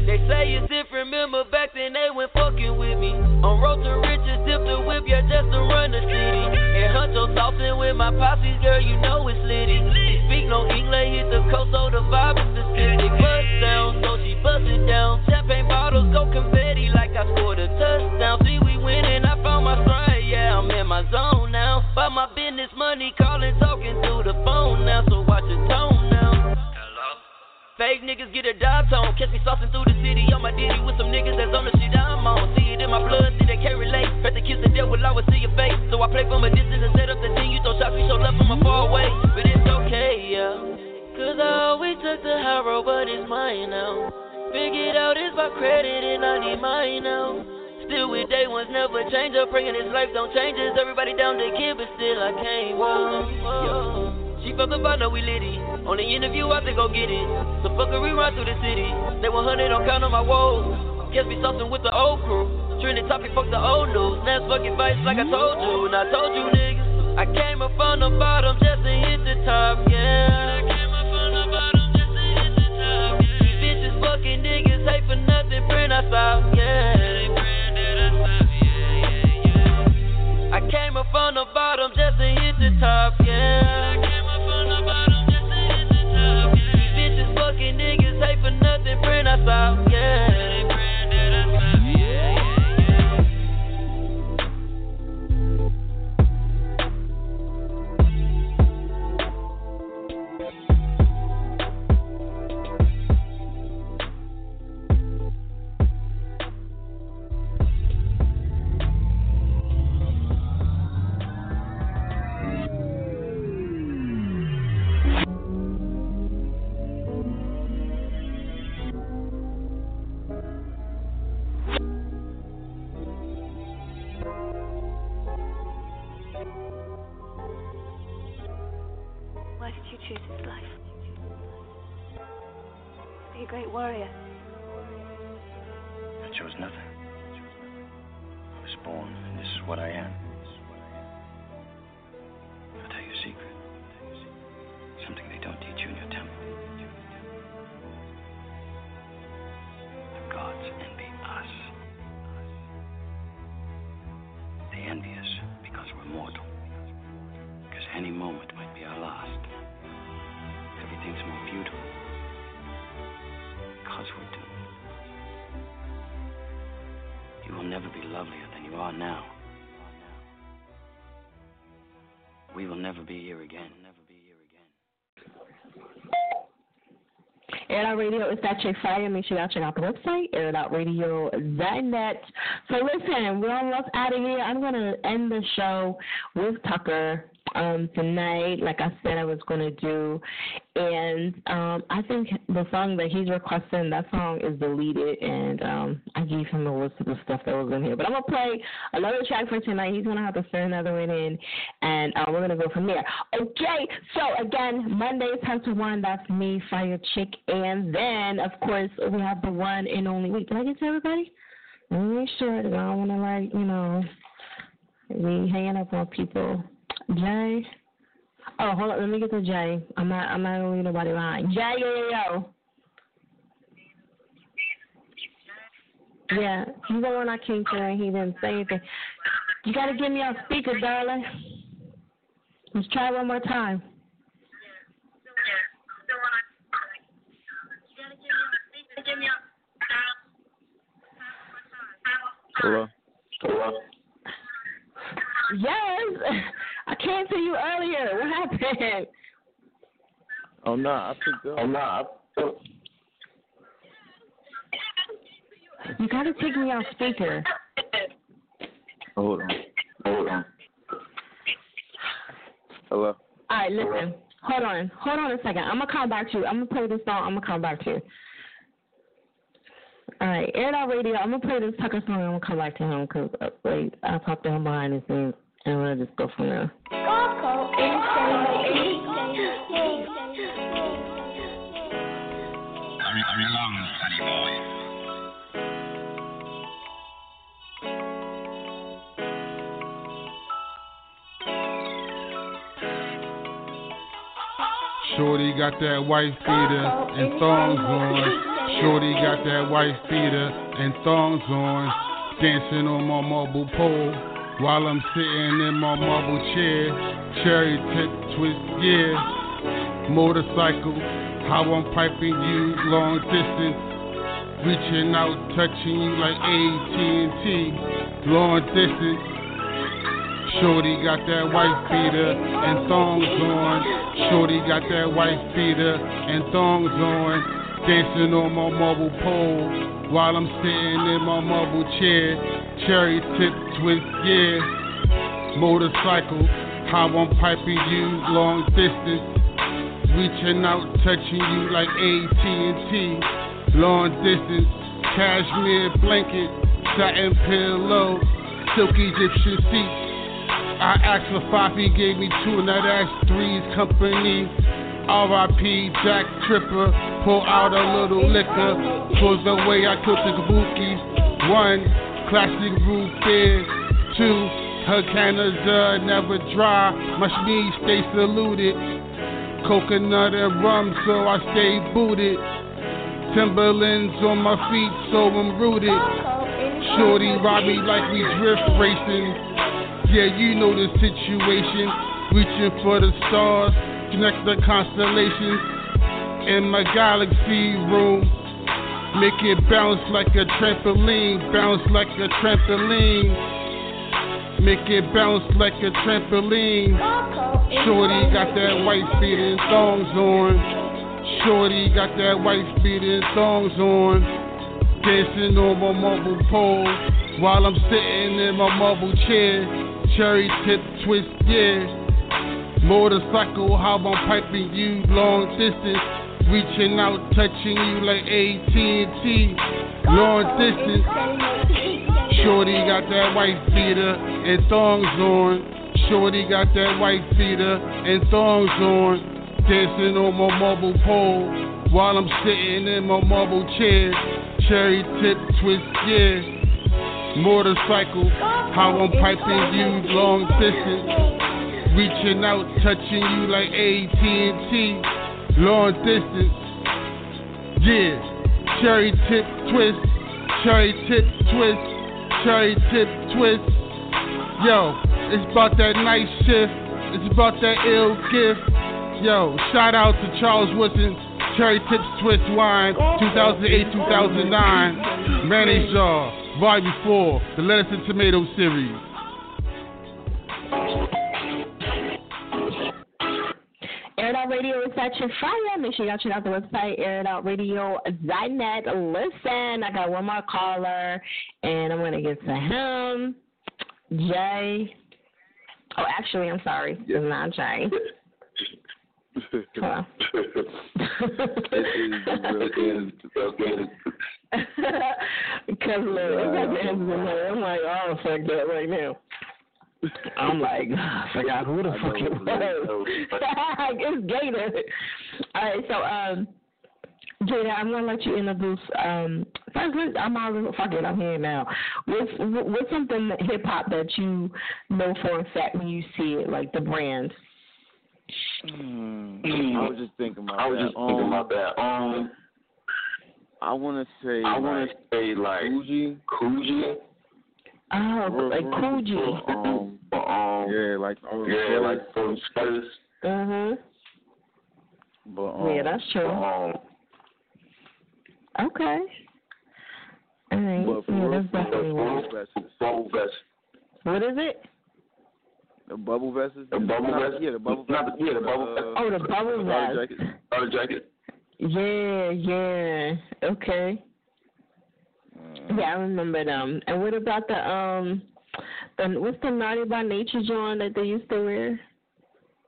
They say it's different, remember back then they went fucking with me. On road to riches, dip the whip, yeah, just to run the city. And Huncho saucing with my posses, girl, you know it's litty. She speak no English, hit the coast, so the vibe is specific. Bust down, so she bust it down. Champagne bottles go confetti like I scored a touchdown. See, we winning, I found my stride, yeah, I'm in my zone now. By my business, money calling, talking through the phone now, so watch your tone now. Fake niggas get a dive tone. Catch me saucing through the city on my ditty with some niggas that's on the shit I'm on. See it in my blood, see they can't relate. Press the kiss and death will always see your face. So I play from a distance and set up the thing. You throw shots, we show love from a far away. But it's okay, yeah. Cause I always took the high road, but it's mine now. Figured out it's my credit and I need mine now. Still with day ones, never change up. Praying this life don't change us. Everybody down to kid, but still I can't walk. She from the bottom, we litty. On the interview, I think go get it. So fuck a rerun through the city. They 100 on count on my woes. Guess me something with the old crew. Trinity topic, fuck the old news. Now it's fucking vice like I told you. And I told you niggas. I came up from the bottom just to hit the top, yeah. I came up from the bottom just to hit the top, yeah. These bitches fucking niggas hate for nothing, print us out, yeah. I came up from the bottom just to hit the top, yeah. Fucking niggas hate for nothing, print us out, yeah. Never be lovelier than you are now. We will never be here again. Never be here again. Air Out Radio is that chick fire. Make sure y'all check out the website, airitoutradio.net. So listen, we're almost out of here. I'm gonna end the show with Tucker um tonight, like I said I was gonna do. And um I think the song that he's requesting, that song is deleted and um I gave him a list of the stuff that was in here. But I'm gonna play another track for tonight. He's gonna have to send another one in and uh, we're gonna go from there. Okay, so again, Mondays ten to one, that's me, Fiya Chick, and then of course we have the one and only wait, did I get to everybody? Let me make sure I don't wanna like, you know, be hanging up on people. Jay. Oh, hold on. Let me get to Jay. I'm not. I'm not gonna leave nobody behind. Jay, yo, yo, yo. Yeah, he's the one I came to, and he didn't say anything. You gotta give me on speaker, darling. Let's try one more time. Hello. Hello. Yes, I came to you earlier. What happened? Oh no, I picked up. Oh no. I- You gotta take me off speaker. Hold on. Hold on. Hello. All right, listen. Hold on. Hold on a second. I'm gonna come back to you. I'm gonna play this song. I'm gonna come back to you. All right, Air It Out Radio. I'm gonna play this Tucker song. I'm gonna come back to him because uh, wait, I talked to him behind the scenes, and we'll just go from there. Hurry, hurry along, sonny boy. Shorty got that white feeder and thongs on. Shorty got that white feeder and thongs on. Dancing on my marble pole while I'm sitting in my marble chair. Cherry tip twist, yeah. Motorcycle, how I'm piping you long distance. Reaching out, touching you like AT&T. Long distance. Shorty got that white feeder and thongs on. Shorty got that white feeder and thongs on. Dancing on my marble pole while I'm sitting in my marble chair. Cherry tip twist, yeah. Motorcycle, how I'm piping you long distance. Reaching out, touching you like AT&T. Long distance, cashmere blanket, satin pillow, silk Egyptian seats. I asked for five, he gave me two, and that asked three's company. R.I.P. Jack Tripper, pull out a little liquor. Pulls the way I took the kabuki. One, classic root beer. Two, her Canada never dry. My shmees stay saluted. Coconut and rum, so I stay booted. Timberlands on my feet, so I'm rooted. Shorty me like we drift racing. Yeah, you know the situation. Reaching for the stars, connect the constellations. In my galaxy room, make it bounce like a trampoline, bounce like a trampoline. Make it bounce like a trampoline. Shorty got that white beating thongs on. Shorty got that white beating thongs on. Dancing on my marble pole while I'm sitting in my marble chair. Cherry tip twist, yeah. Motorcycle, how I'm piping you long distance. Reaching out, touching you like AT&T. Long distance. Shorty got that white beater and thongs on. Shorty got that white beater and thongs on. Dancing on my marble pole while I'm sitting in my marble chair. Cherry tip twist, yeah. Motorcycle, how I'm piping you long distance. Reaching out, touching you like AT&T. Long distance, yeah. Cherry tip twist, cherry tip twist, cherry tip twist. Yo, it's about that night shift. It's about that ill gift. Yo, shout out to Charles Woodson, Cherry Tips Twist Wine, 2008 2009. Mayonnaise Jar, Volume 4, the Lettuce and Tomato series. Air It Out Radio is such a fire. Make sure y'all check out the website, airitoutradio.net. Listen, I got one more caller, and I'm going to get to him. Jay. Oh, actually, I'm sorry. It's not Jay. Hold on. Because look, it's got the answers in there. I'm like, oh, fuck that right now. I'm like, I forgot who the fuck it was. it's Gator. All right, so um, Gator, I'm gonna let you introduce. Um, first, I'm all fuck it. I'm here now. What's what's something hip hop that you know for a fact when you see it, like the brand? Hmm. I was just thinking about I was that. just thinking Um, about that. Um, I want to say. I want to say like Coogi. Coogi. Oh, like Coogi. Um, um, yeah, like yeah, like those skirts. Mhm. But um, Yeah, that's true. Um, Okay. All right. But for Yeah, real, that's for definitely real, one. bubble vest. What is it? The bubble vests. The bubble Not- vest? Yeah, the bubble Not vests. yeah, the bubble uh. Oh, the bubble powder vest. jacket. Powder jacket. Yeah, yeah. Okay. Uh, Yeah, I remember them. And what about the um, the what's the naughty by nature joint that they used to wear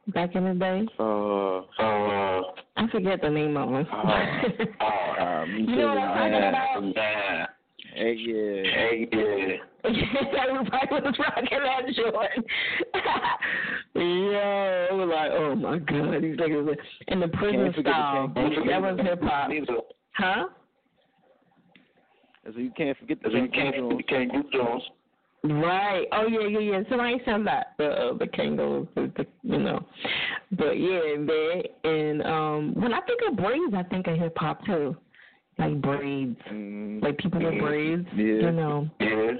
back in the day? Uh, uh, I forget the name of them. uh, me you know what I'm talking about? Yeah. Hey, yeah. Hey, yeah. Everybody was rocking that joint. yeah, it was like, oh my god, these niggas. were- And the prison Can't forget the style, that was hip hop. Huh? So you can't forget the So you can't, Jones. you can't do Jones. Right. Oh yeah, yeah, yeah. Somebody said that the uh, the Kangol, the, the, you know. But yeah, man. And um, when I think of braids, I think of hip hop too, like braids, like people with braids. Mm-hmm. Yeah. You know. Yeah.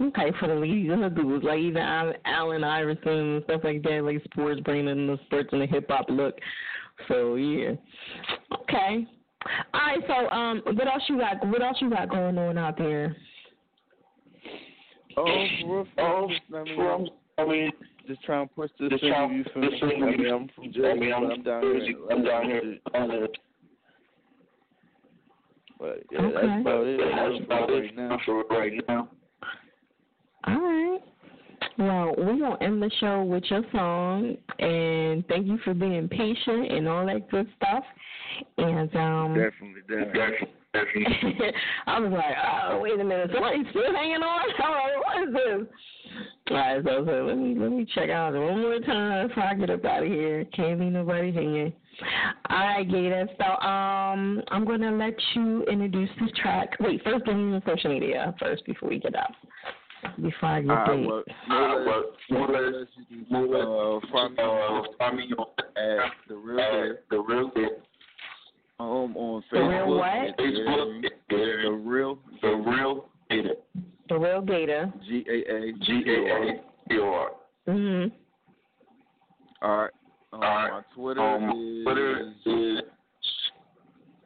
Okay, for the ladies and the dudes, like even Al- Allen Iverson and stuff like that, like sports bringing the sports and the hip hop look. So yeah. Okay. All right. So um, what else you got? What else you got going on out there? Oh, for real, for real. I mean, I'm, I mean, just trying to push this Just thing. trying You to feel me? I mean. I'm from Jersey, I mean, I'm I'm down here. Jersey, I'm down here. on the- But yeah, Okay. that's about it. That's That's about it right now. All right. Well, we're going to end the show with your song. And thank you for being patient and all that good stuff. And um, Definitely, definitely. I was like, oh, wait a minute, somebody's still hanging on. I'm like, what is this? All right, so, so let me let me check out one more time before I get up out of here. Can't leave nobody hanging. All right, Gator. So um, I'm gonna let you introduce this track. Wait, first give me your social media first before we get up. Before I get All right, well, more or less, more or less, you can uh, find me on, find me on at the real Deal. the real Deal. Um, on The Facebook. Real what? Facebook. The real, the real Gator. The real Gator. G A A G A A E R. Mhm. All right. Um, My Twitter Um, is Twitter is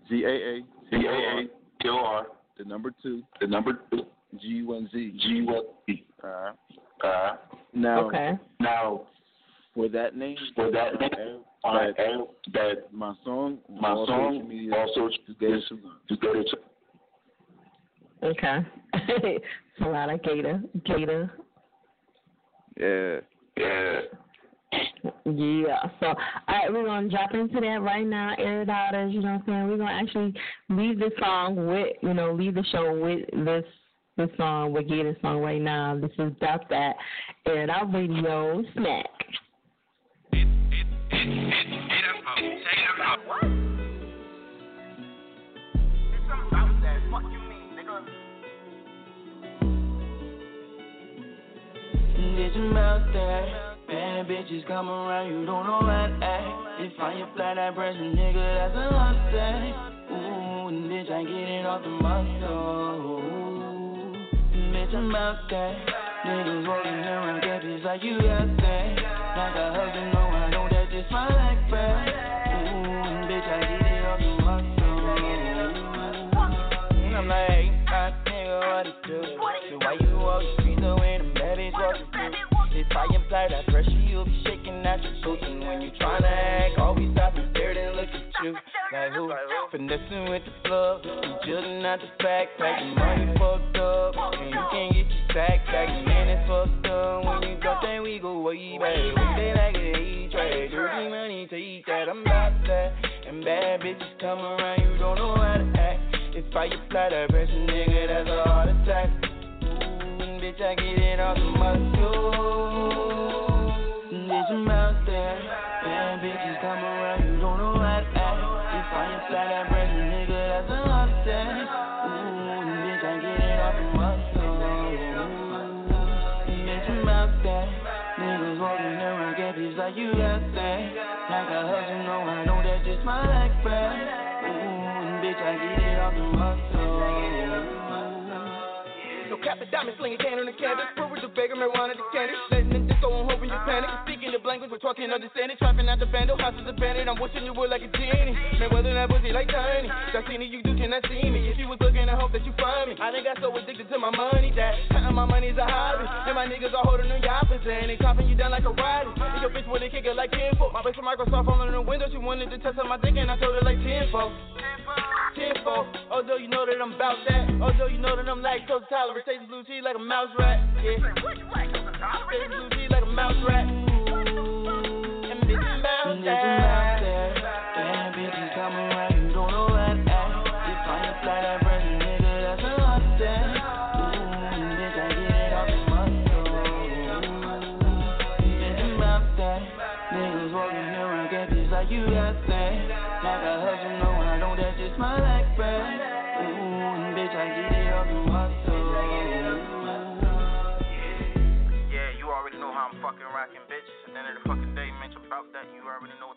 G A A G A A T O R. The number two. The number two. G U N Z. G U N Z. All right. Uh, Now, Okay. now for that name, for that name, add I that that my song, my all social song media, also to Gator is to go to Okay. it's a lot of Gator. Gator. Yeah. yeah. Yeah. So, all right, we're gonna drop into that right now, air it out as you know what I'm saying. We're gonna actually leave the song with, you know, leave the show with this this song, with Gator song right now. This is About That, air it out radio snack. Bitch, I'm out there. Bad bitches come around, you don't know how to act. If I you fly that pressure, nigga, that's a mistake. Ooh, and bitch, I get it off the muscle. Bitch, I'm out there. Niggas walking around, catches like you out there. Like a husband, no, I know that just my like back. Ooh, bitch, I get it off the muscle. I'm like, God, nigga, what it do? So why you walk the street the way the bad bitch walking through? If I apply that pressure, you'll be shaking at your boots. And when you tryna act, always stop Like who? Finessing with the plug, you judging out the. Like the money fucked up, and you can't get your sack back. Man, it's fucked up. When you drop that, we go way back. We stay like an A-track. Dirty money to eat that. I'm about that. And bad bitches come around, you don't know how to act. If I apply that pressure, nigga, that's a heart attack. Ooh, bitch, I get it off the muscle. Bitch, I'm out there. Like you out there. Like a hustle, no, I know that's just my like back. Ooh, bitch, I get it off the muscle. No cap the diamond slinging can on the canvas. Put with the beggar, marijuana, the candy. Letting it just go on, hoping you panic. The language, we're talking, understand it. Trapping out the bando, house is a bandit. I'm wishing you were like a genie. Man, whether that pussy like tiny. That seen you do cannot see me. If you was looking, I hope that you find me. I done got so addicted to my money that my money's a hobby. And my niggas are holding on yappers and they chopping you down like a ride. And your bitch wanna kick it like 10 foot. My bitch from Microsoft on the window, she wanted to test on my dick and I told her like 10 fold. 10 fold. Although you know that I'm about that. Although you know that I'm like lactose tolerant. Tastes blue cheese like a mouse rat. Yeah. Tastes blue cheese like a mouse rat. Apply that. Ooh, bitch, I like you. Like no, I know that's just my like back. Already know